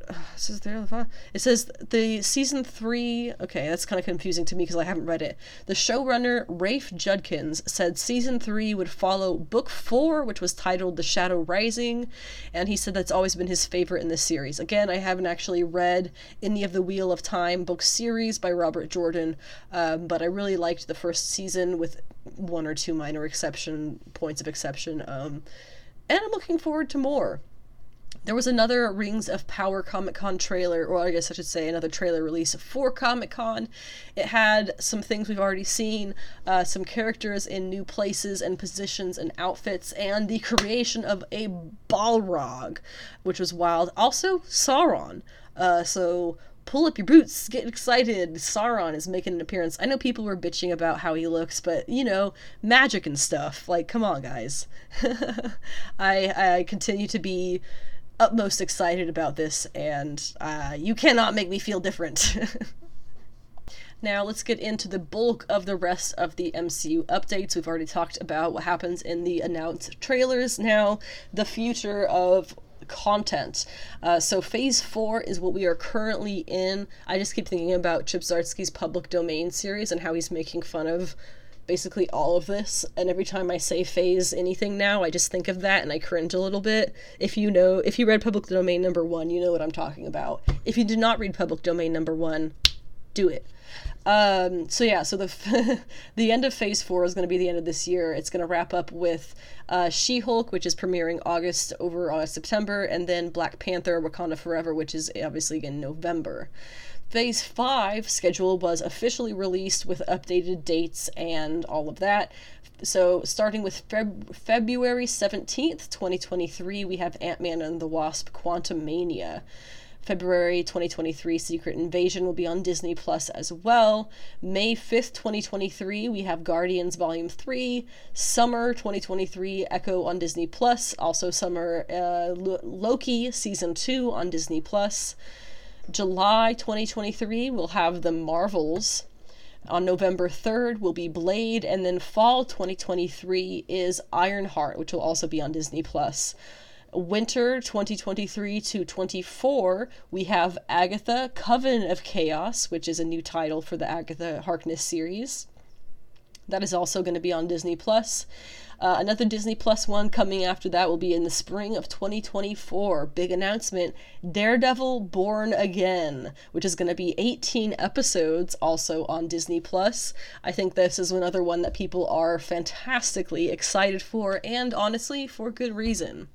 (sighs) it says the season three okay that's kind of confusing to me because i haven't read it. The showrunner rafe judkins said season three would follow book four which was titled the shadow rising and he said that's always been his favorite in the series. Again i haven't actually read any of the wheel of time book series by robert jordan um, but i really liked the first season with one or two minor exception points of exception um, and i'm looking forward to more there was another Rings of Power Comic Con trailer, or I guess I should say another trailer release for Comic Con. It had some things we've already seen, uh, some characters in new places and positions and outfits, and the creation of a Balrog, which was wild. Also, Sauron. Uh, so pull up your boots, get excited. Sauron is making an appearance. I know people were bitching about how he looks, but you know, magic and stuff. Like, come on, guys. (laughs) I I continue to be utmost excited about this, and uh, you cannot make me feel different. (laughs) Now, let's get into the bulk of the rest of the MCU updates. We've already talked about what happens in the announced trailers. Now, the future of content. Uh, so, phase four is what we are currently in. I just keep thinking about Chip Zdarsky's public domain series and how he's making fun of basically all of this and every time i say phase anything now i just think of that and i cringe a little bit if you know if you read public domain number one you know what i'm talking about if you did not read public domain number one do it um, so yeah, so the (laughs) the end of Phase Four is going to be the end of this year. It's going to wrap up with uh, She-Hulk, which is premiering August over uh, September, and then Black Panther: Wakanda Forever, which is obviously in November. Phase 5 schedule was officially released with updated dates and all of that. So, starting with Feb- February 17th, 2023, we have Ant Man and the Wasp Quantum Mania. February 2023 Secret Invasion will be on Disney Plus as well. May 5th, 2023, we have Guardians Volume 3. Summer 2023 Echo on Disney Plus. Also, summer uh, Loki Season 2 on Disney Plus. July 2023, we'll have the Marvels. On November 3rd will be Blade, and then fall 2023 is Ironheart, which will also be on Disney Plus. Winter 2023 to 24, we have Agatha Coven of Chaos, which is a new title for the Agatha Harkness series. That is also going to be on Disney Plus. Uh, another Disney Plus one coming after that will be in the spring of 2024. Big announcement Daredevil Born Again, which is going to be 18 episodes also on Disney Plus. I think this is another one that people are fantastically excited for, and honestly, for good reason.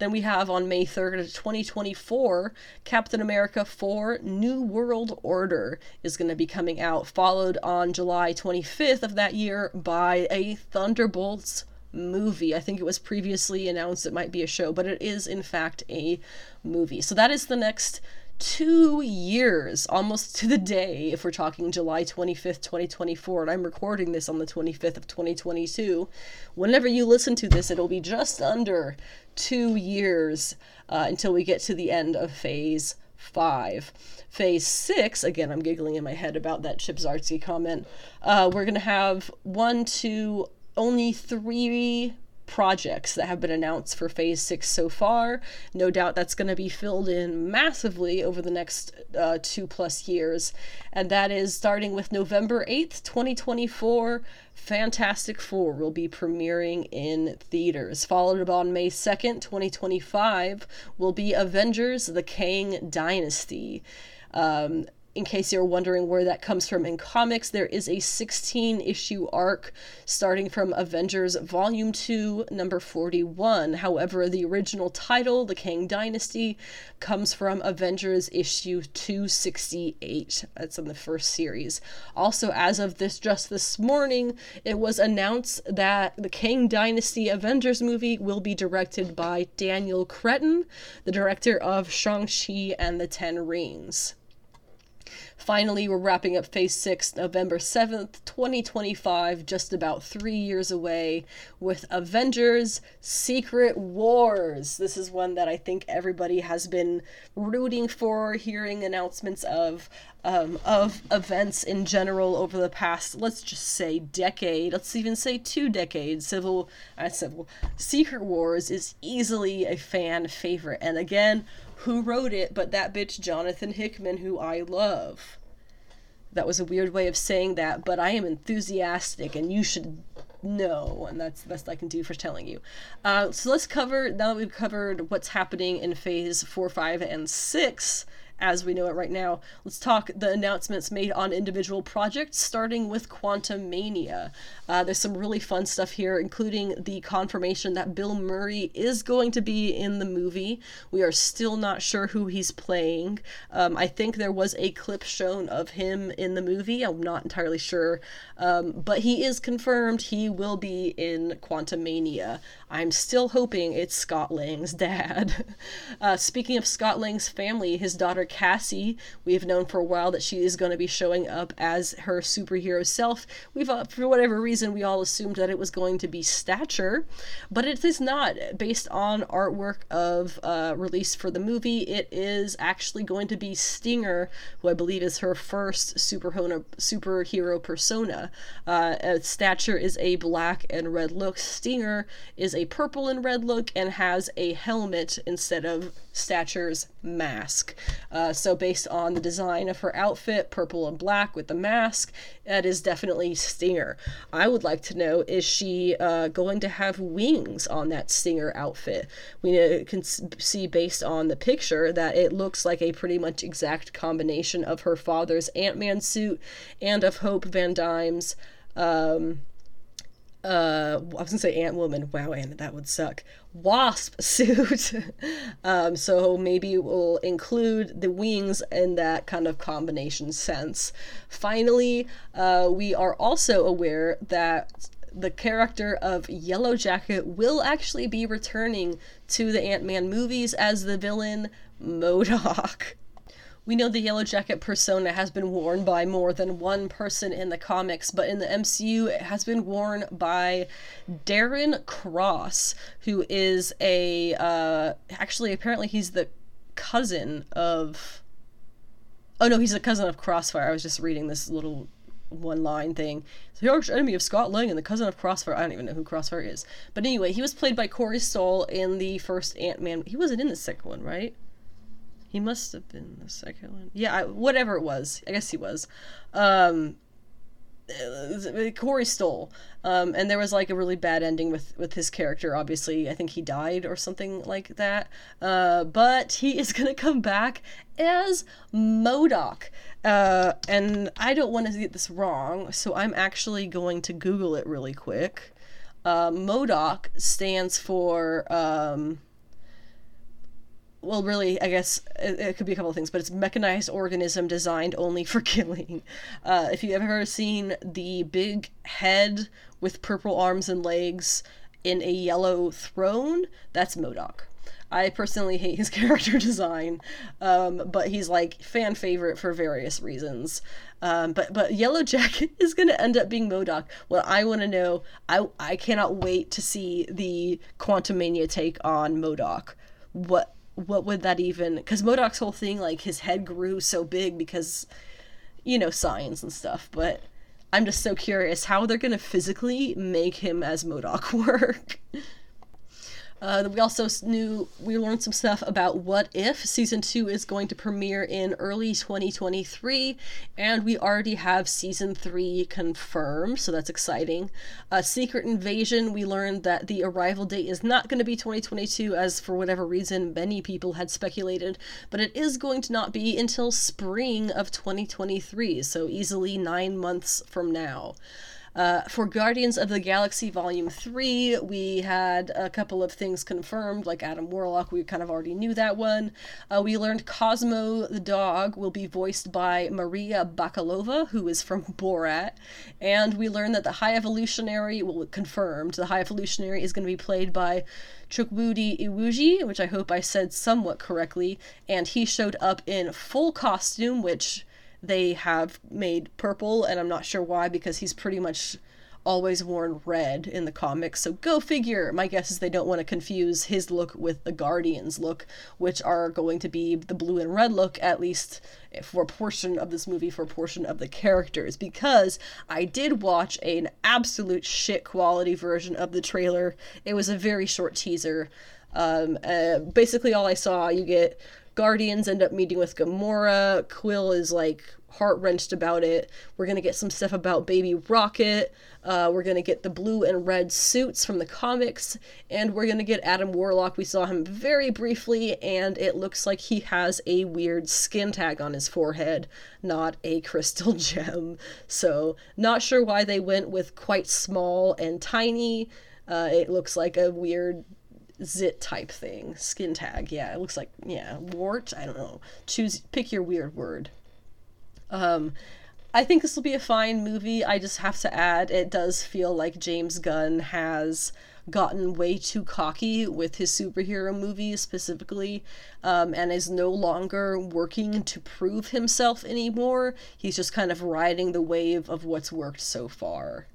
Then we have on May 3rd, 2024, Captain America 4 New World Order is going to be coming out, followed on July 25th of that year by a Thunderbolts movie. I think it was previously announced it might be a show, but it is in fact a movie. So that is the next two years, almost to the day, if we're talking July 25th, 2024, and I'm recording this on the 25th of 2022. Whenever you listen to this, it'll be just under two years uh, until we get to the end of phase five. Phase six, again, I'm giggling in my head about that Chip Zdarsky comment. Uh, we're going to have one, two, only three projects that have been announced for phase six so far. No doubt that's going to be filled in massively over the next uh, two plus years. And that is starting with November 8th, 2024. Fantastic Four will be premiering in theaters. Followed up on May 2nd, 2025, will be Avengers The Kang Dynasty. Um, in case you're wondering where that comes from in comics, there is a 16 issue arc starting from Avengers Volume 2, number 41. However, the original title, The Kang Dynasty, comes from Avengers issue 268. That's in the first series. Also, as of this just this morning, it was announced that the Kang Dynasty Avengers movie will be directed by Daniel Cretton, the director of Shang-Chi and the Ten Rings. Finally, we're wrapping up Phase 6 November 7th, 2025, just about three years away, with Avengers Secret Wars. This is one that I think everybody has been rooting for, hearing announcements of. Um, of events in general over the past, let's just say decade, let's even say two decades. Civil, uh, Civil, Secret Wars is easily a fan favorite, and again, who wrote it but that bitch Jonathan Hickman, who I love. That was a weird way of saying that, but I am enthusiastic and you should know, and that's the best I can do for telling you. Uh, so let's cover, now that we've covered what's happening in phase 4, 5, and 6, as we know it right now. Let's talk the announcements made on individual projects, starting with Quantumania. Uh, there's some really fun stuff here, including the confirmation that Bill Murray is going to be in the movie. We are still not sure who he's playing. Um, I think there was a clip shown of him in the movie. I'm not entirely sure. Um, but he is confirmed he will be in Quantumania. I'm still hoping it's Scott Lang's dad. (laughs) Uh, speaking of Scott Lang's family, his daughter Cassie, we have known for a while that she is going to be showing up as her superhero self. We've, uh, for whatever reason, we all assumed that it was going to be Stature, but it is not. Based on artwork of uh, release for the movie, it is actually going to be Stinger, who I believe is her first superhero, superhero persona. Uh, Stature is a black and red look. Stinger is a purple and red look and has a helmet instead of Stature's mask. Uh, so, based on the design of her outfit, purple and black with the mask, that is definitely Stinger. I would like to know is she uh, going to have wings on that Stinger outfit? We can see based on the picture that it looks like a pretty much exact combination of her father's Ant Man suit and of Hope Van Dyne's. Um, uh, I was gonna say Ant Woman. Wow, Anna, that would suck. Wasp (laughs) suit. um, so maybe we'll include the wings in that kind of combination sense. Finally, uh, we are also aware that the character of Yellow Jacket will actually be returning to the Ant Man movies as the villain MODOK. We know the Yellow Jacket persona has been worn by more than one person in the comics, but in the MCU, it has been worn by Darren Cross, who is a. Uh, actually, apparently, he's the cousin of. Oh no, he's a cousin of Crossfire. I was just reading this little one line thing. The arch enemy of Scott Lang and the cousin of Crossfire. I don't even know who Crossfire is. But anyway, he was played by Corey Stoll in the first Ant Man. He wasn't in the second one, right? He must have been the second one. Yeah, I, whatever it was. I guess he was. Um, Corey Stoll, um, and there was like a really bad ending with with his character. Obviously, I think he died or something like that. Uh, but he (laughs) is gonna come back as MODOK, uh, and I don't want to get this wrong, so I'm actually going to Google it really quick. Uh, MODOK stands for um, well, really, I guess it, it, could be a couple of things, but it's mechanized organism designed only for (laughs) killing. Uh, if you've ever seen the big head with purple arms and legs in a yellow throne, that's MODOK. I personally hate his (laughs) character design, um, but he's like fan favorite for various reasons. Um, but but Yellow Jacket (laughs) is gonna end up being MODOK. What I want to know, I I cannot wait to see the Quantum Mania take on MODOK. What what would that even because MODOK's whole thing like his head grew so big because you know science and stuff but i'm just so curious how they're gonna physically make him as MODOK (laughs) work Uh, we also knew we learned some stuff about what if season two is going to premiere in early 2023, and we already have season three confirmed, so that's exciting. Uh, Secret Invasion, we learned that the arrival date is not going to be 2022, as for whatever reason many people had speculated, but it is going to not be until spring of 2023, so easily nine months from now. Uh, for Guardians of the Galaxy Volume 3, we had a couple of things confirmed, like Adam Warlock, we kind of already knew that one. Uh, we learned Cosmo the dog will be voiced by Maria Bakalova, who is from Borat. And we learned that the High Evolutionary, well, confirmed, the High Evolutionary is going to be played by Chukwudi Iwuji, which I hope I said somewhat correctly. And he showed up in full costume, which they have made purple, and I'm not sure why because he's pretty much always worn red in the comics. So go figure. My guess is they don't want to confuse his look with the Guardians look, which are going to be the blue and red look at least for a portion of this movie for a portion of the characters because I did watch an absolute shit quality version of the trailer. It was a very short teaser. Um, uh, basically all I saw you get Guardians end up meeting with Gamora. Quill is like heart wrenched about it. We're gonna get some stuff about Baby Rocket. Uh, we're gonna get the blue and red suits from the comics, and we're gonna get Adam Warlock. We saw him very briefly, and it looks like he has a weird skin tag on his forehead, not a (laughs) crystal gem. So, not sure why they went with quite small and tiny. Uh, it looks like a weird zit type thing. Skin tag, yeah. It looks like yeah, wart. I don't know. Choose pick your weird word. Um, I think this will be a fine movie. I just have to add, it does feel like James Gunn has gotten way too cocky with his superhero movies specifically, um, and is no longer working to prove himself anymore. He's just kind of riding the wave of what's worked so far.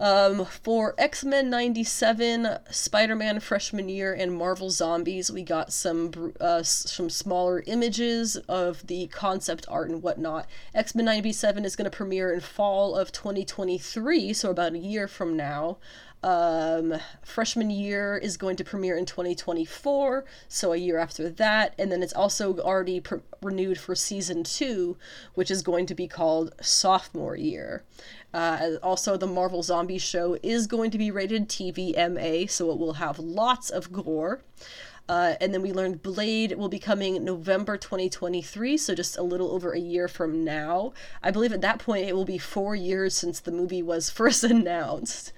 Um, for X Men 97, Spider Man Freshman Year, and Marvel Zombies, we got some uh, some smaller images of the concept art and whatnot. X Men 97 is going to premiere in fall of 2023, so about a year from now. Um, freshman year is going to premiere in 2024, so a year after that, and then it's also already pr- renewed for season two, which is going to be called sophomore year. Uh, also, the Marvel Zombie show is going to be rated TVMA, so it will have lots of gore. Uh, and then we learned Blade will be coming November 2023, so just a little over a year from now. I believe at that point it will be four years since the movie was (laughs) first announced.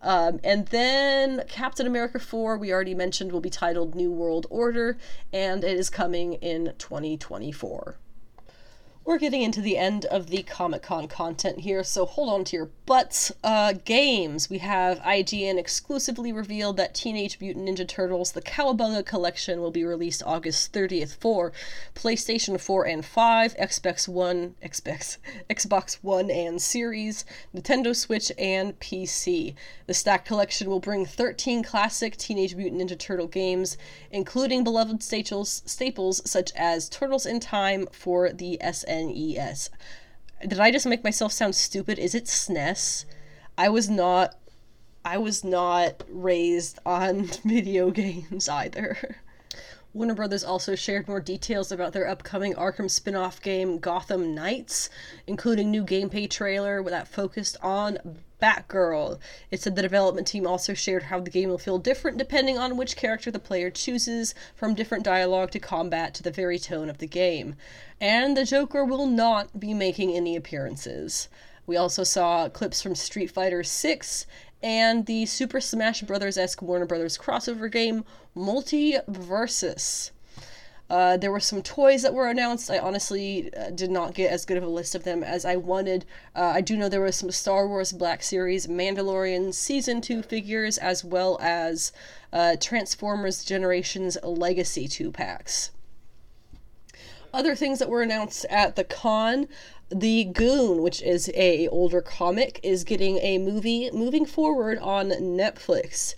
Um, and then Captain America 4, we already mentioned, will be titled New World Order, and it is coming in 2024 we're getting into the end of the Comic Con content here, so hold on to your butts. Uh, games. We have IGN exclusively revealed that Teenage Mutant Ninja Turtles The Cowabunga Collection will be released August 30th for PlayStation 4 and 5, Xbox One, Xbox, Xbox One and Series, Nintendo Switch, and PC. The Stack Collection will bring 13 classic Teenage Mutant Ninja Turtle games, including beloved staples, staples such as Turtles in Time for the SN NES. Did I just make myself sound stupid? Is it SNES? I was not I was not raised on (laughs) video games either. Warner Brothers also shared more details about their upcoming Arkham spin off game Gotham Knights, including new gameplay trailer that focused on Batgirl. It said the development team also shared how the game will feel different depending on which character the player chooses, from different dialogue to combat to the very tone of the game. And the Joker will not be making any appearances. We also saw clips from Street Fighter 6 and the Super Smash Bros. esque Warner Brothers crossover game MultiVersus. Uh, there were some toys that were announced. I honestly uh, did not get as good of a list of them as I wanted. Uh, I do know there was some Star Wars Black Series Mandalorian Season 2 figures, as well as uh, Transformers Generations Legacy 2 packs. Other things that were announced at the con the Goon, which is a older comic, is getting a movie moving forward on Netflix.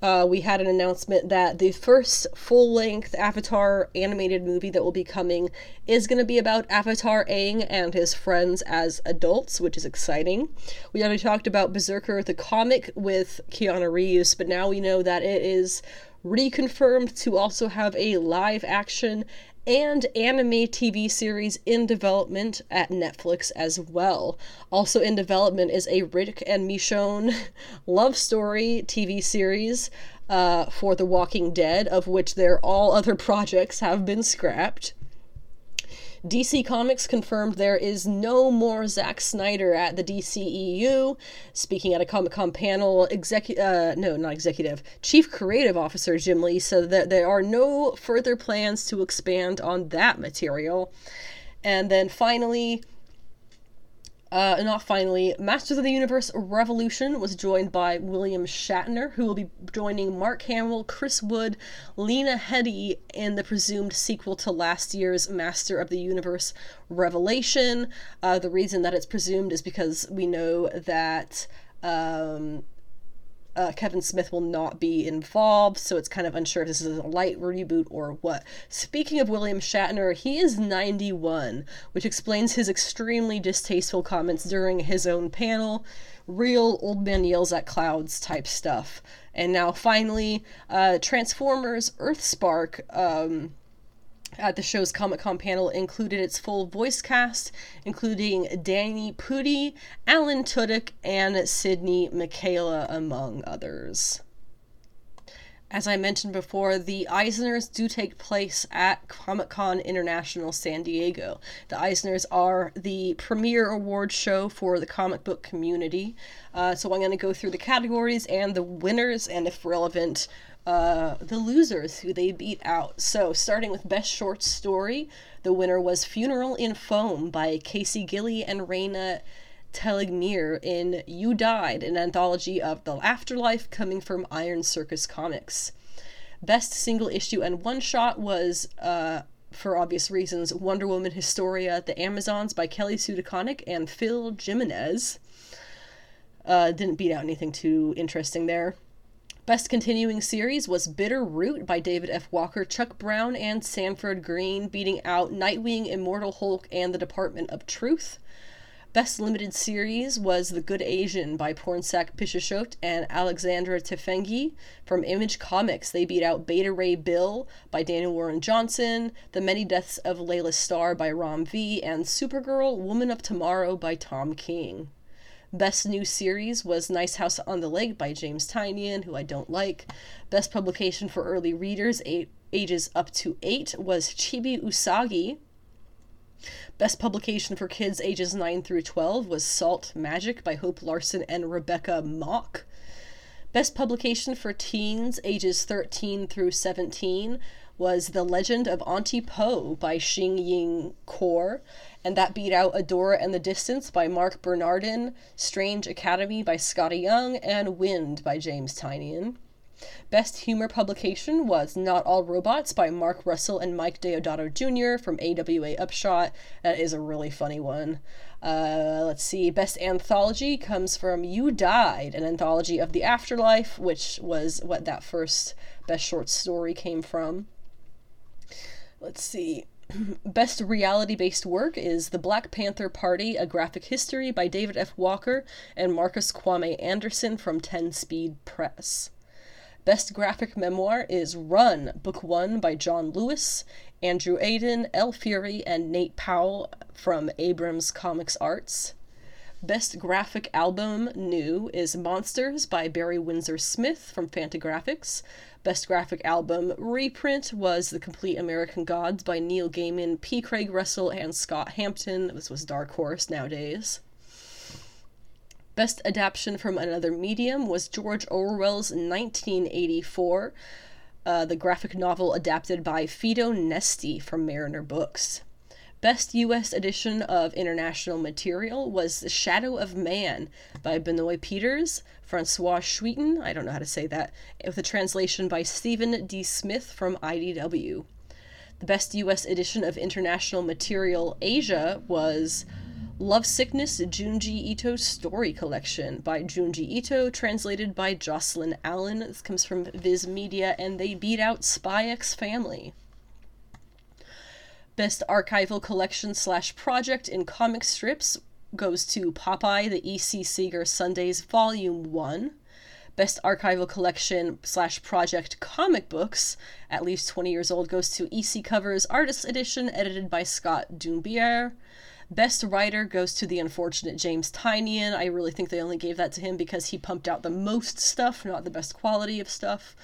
Uh, we had an announcement that the first full length Avatar animated movie that will be coming is going to be about Avatar Aang and his friends as adults, which is exciting. We already talked about BRZRKR, the comic with Keanu Reeves, but now we know that it is reconfirmed to also have a live action and anime TV series in development at Netflix as well. Also in development is a Rick and Michonne (laughs) love story TV series uh, for The Walking Dead, of which their all other (laughs) projects have been scrapped. DC Comics confirmed there is no more Zack Snyder at the DCEU. Speaking at a Comic Con panel, executive, uh, no, not executive, Chief Creative Officer Jim Lee said that there are no further plans to expand on that material. And then finally, uh, and not finally, Masters of the Universe Revolution was joined by William Shatner, who will be joining Mark Hamill, Chris Wood, Lena Headey in the presumed sequel to last year's Master of the Universe Revelation. Uh, the reason that it's presumed is because we know that. Um, uh, Kevin Smith will not be involved, so it's kind of unsure if this is a light reboot or what. Speaking of William Shatner, he is 91, which explains his extremely distasteful comments during his own panel. Real old man yells at clouds type stuff. And now finally, uh, Transformers Earthspark. Um, at the show's Comic Con panel included its full voice cast, including Danny Pudi, Alan Tudyk, and Sydney Mikayla, among others. As I mentioned before, the Eisners do take place at Comic Con International San Diego. The Eisners are the premier award show for the comic book community. Uh, so I'm going to go through the categories and the winners, and if relevant, uh, the losers who they beat out. So, starting with Best Short Story, the winner was Funeral in Foam by Casey Gilly and Raina Telgemeier in You Died, an anthology of the afterlife coming from Iron Circus Comics. Best single issue and one shot was, uh, for obvious reasons, Wonder Woman Historia The Amazons by Kelly Sue DeConnick and Phil Jimenez. Uh, didn't beat out anything too interesting there. Best Continuing Series was Bitter Root by David F. Walker, Chuck Brown, and Sanford Greene, beating out Nightwing, Immortal Hulk, and The Department of Truth. Best Limited Series was The Good Asian by Pornsak Pichetshote and Alexandra Tefenkgi from Image Comics. They beat out Beta Ray Bill by Daniel Warren Johnson, The Many Deaths of Layla Starr by Ram V, and Supergirl Woman of Tomorrow by Tom King. Best New Series was Nice House on the Lake by James Tynion, who I don't like. Best Publication for Early Readers, eight, ages up to 8, was Chibi Usagi. Best Publication for Kids ages 9 through 12 was Salt Magic by Hope Larson and Rebecca Mock. Best Publication for Teens ages 13 through 17 was The Legend of Auntie Po by Shing Yin Khor, and that beat out Adora and the Distance by Marc Bernardin, Strange Academy by Skottie Young, and Wynd by James Tynion. Best Humor Publication was Not All Robots by Mark Russell and Mike Deodato Jr. from AWA Upshot. That is a really funny one. Uh, let's see. Best Anthology comes from You Died, an anthology of the afterlife, which was what that first best short story came from. Let's see. (clears throat) Best reality based work is The Black Panther Party A Graphic History by David F. Walker and Marcus Kwame Anderson from 10 Speed Press. Best graphic memoir is Run, Book One by John Lewis, Andrew Aydin, L. Fury, and Nate Powell from Abrams Comics Arts. Best graphic album new is Monsters by Barry Windsor Smith from Fantagraphics. Best Graphic Album reprint was The Complete American Gods by Neil Gaiman, P. Craig Russell, and Scott Hampton. This was Dark Horse nowadays. Best adaptation from another medium was George Orwell's 1984, uh, the graphic novel adapted by Fido Nesti from Mariner Books. Best U.S. edition of international material was The Shadow of Man by Benoit Peeters, Francois Schuiten, I don't know how to say that, with a translation by Stephen D. Smith from IDW. The best U.S. edition of international material Asia was Love Sickness Junji Ito Story Collection by Junji Ito, translated by Jocelyn Allen. This comes from Viz Media, and they beat out Spy X Family. Best Archival Collection slash Project in Comic Strips goes to Popeye, the E.C. Segar Sundays Volume 1. Best Archival Collection slash Project Comic Books, at least 20 years old, goes to EC Covers Artist Edition, edited by Scott Dunbier. Best Writer goes to the unfortunate James Tynion. I really think they only gave that to him because he pumped out the most stuff, not the best quality of stuff.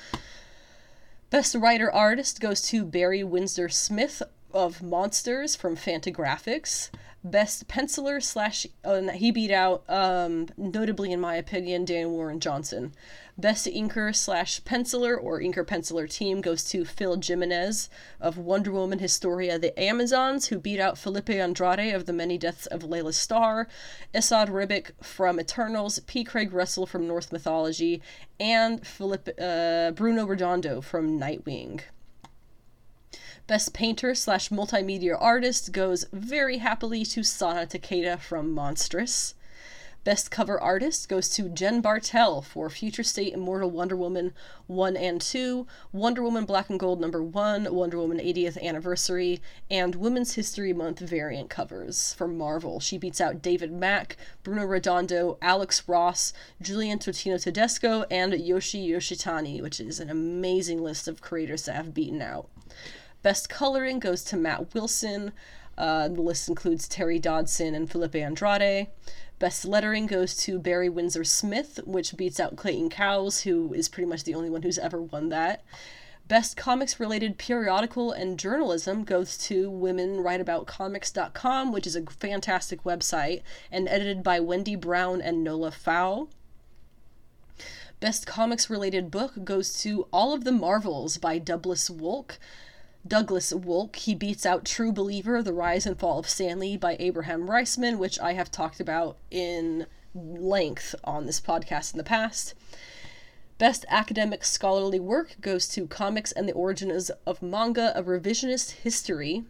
Best Writer Artist goes to Barry Windsor Smith of Monsters from Fantagraphics. Best Penciler slash uh, he beat out, um, notably in my opinion, Dan Warren Johnson. Best Inker slash Penciler or Inker Penciler team goes to Phil Jimenez of Wonder Woman Historia the Amazons, who beat out Felipe Andrade of The Many Deaths of Layla Starr, Esad Ribic from Eternals, P. Craig Russell from Norse Mythology, and Philip, uh, Bruno Redondo from Nightwing. Best Painter slash Multimedia Artist goes very happily to Sana Takeda from Monstress. Best Cover Artist goes to Jen Bartel for Future State Immortal Wonder Woman 1 and 2, Wonder Woman Black and Gold number 1, Wonder Woman 80th Anniversary, and Women's History Month variant covers for Marvel. She beats out David Mack, Bruno Redondo, Alex Ross, Julian Totino Tedesco, and Yoshi Yoshitani, which is an amazing list of creators that have beaten out. Best coloring goes to Matt Wilson. Uh, the list includes Terry Dodson and Felipe Andrade. Best lettering goes to Barry Windsor Smith, which beats out Clayton Cowles, who is pretty much the only one who's ever won that. Best comics related periodical and journalism goes to womenwriteaboutcomics.com, which is a fantastic website and edited by Wendy Browne and Nola Pfau. Best comics related book goes to All of the Marvels by Douglas Wolk. Douglas Wolk. He beats out True Believer, The Rise and Fall of Stan Lee by Abraham Riesman, which I have talked about in length on this podcast in the past. Best academic scholarly work goes to Comics and the Origins of Manga, a Revisionist History.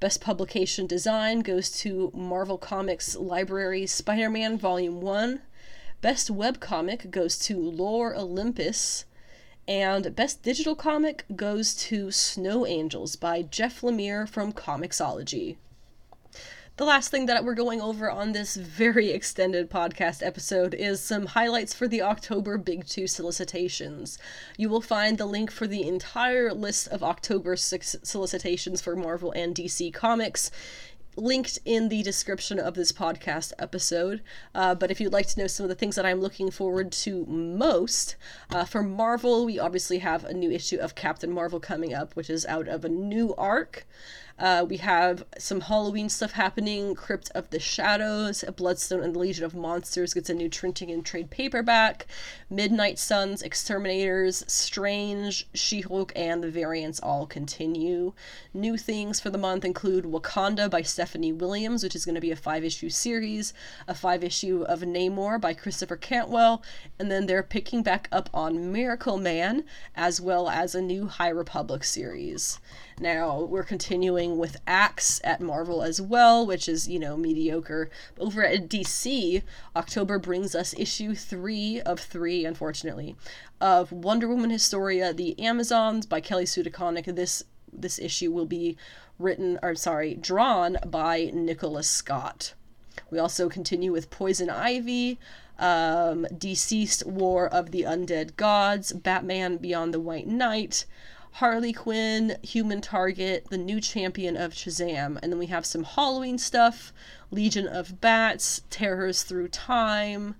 Best publication design goes to Marvel Comics Library Spider Man Volume 1. Best webcomic goes to Lore Olympus. And Best Digital Comic goes to Snow Angels by Jeff Lemire from Comixology. The last thing that we're going over on this very extended podcast episode is some highlights for the October Big Two solicitations. You will find the link for the entire list of October 6 solicitations for Marvel and DC Comics linked in the description of this podcast episode. Uh, but if you'd like to know some of the things that I'm looking forward to most, uh, for Marvel, we obviously have a new issue of Captain Marvel coming up, which is out of a new arc. Uh, we have some Halloween stuff happening. Crypt of the Shadows, Bloodstone and the Legion of Monsters gets a new Trenting and trade paperback. Midnight Suns, Exterminators, Strange, She Hulk, and the variants all continue. New things for the month include Wakanda by Stephanie Williams, which is going to be a five issue series, a five issue of Namor by Christopher Cantwell, and then they're picking back up on Miracle Man, as well as a new High Republic series. Now, we're continuing with Axe at Marvel as well, which is, you know, mediocre. Over at DC, October brings us issue three of three, unfortunately, of Wonder Woman Historia, The Amazons by Kelly Sue DeConnick. This this issue will be written, or sorry, drawn by Nicholas Scott. We also continue with Poison Ivy, um, DCeased War of the Undead Gods, Batman Beyond the White Knight, Harley Quinn, Human Target, the new champion of Shazam. And then we have some Halloween stuff Legion of Bats, Terrors Through Time.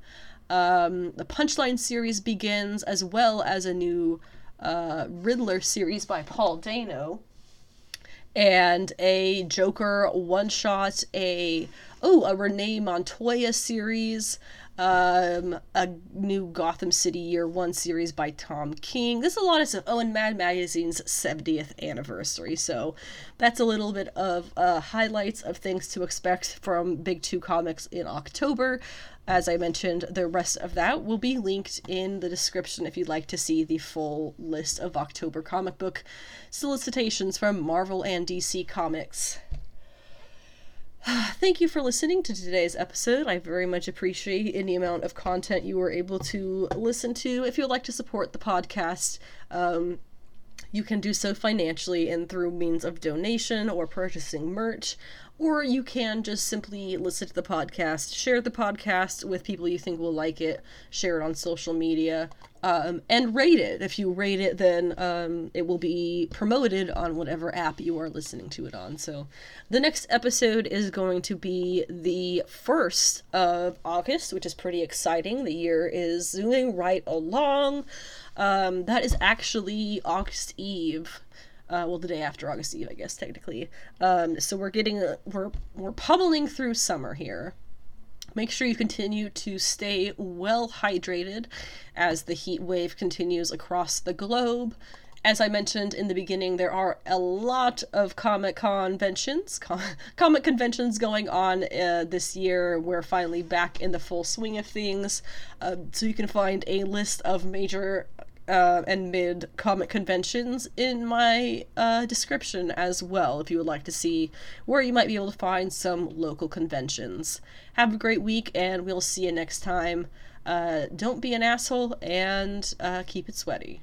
Um, the Punchline series begins, as well as a new uh, Riddler series by Paul Dano. And a Joker one shot, a oh, a Renee Montoya series, um, a new Gotham City Year One series by Tom King. There's a lot of stuff. Oh, and Mad Magazine's 70th anniversary. So that's a little bit of uh, highlights of things to expect from Big Two Comics in October. As I mentioned, the rest of that will be linked in the description if you'd like to see the full list of October comic book solicitations from Marvel and DC Comics. (sighs) thank you for listening to today's episode. I very much appreciate any amount of content you were able to listen to. If you would like to support the podcast, um, you can do so financially and through means of donation or purchasing merch, or you can just simply listen to the podcast, share the podcast with people you think will like it, share it on social media, um, and rate it. If you rate it, then um, it will be promoted on whatever app you are listening to it on. So the next episode is going to be the 1st of August, which is pretty exciting. The year is zooming right along. Um, that is actually August Eve. Uh, well, the day after August Eve, I guess technically. Um, so we're getting we're we're pummeling through summer here. Make sure you continue to stay well hydrated as the heat wave continues across the globe. As I mentioned in the beginning, there are a lot of comic conventions, com- (laughs) comic conventions going on uh, this year. We're finally back in the full swing of things. Uh, so you can find a list of major uh, and mid comic conventions in my uh, description as well if you would like to see where you might be able to find some local conventions. Have a great week, and we'll see you next time. Uh, don't be an asshole and uh, keep it sweaty.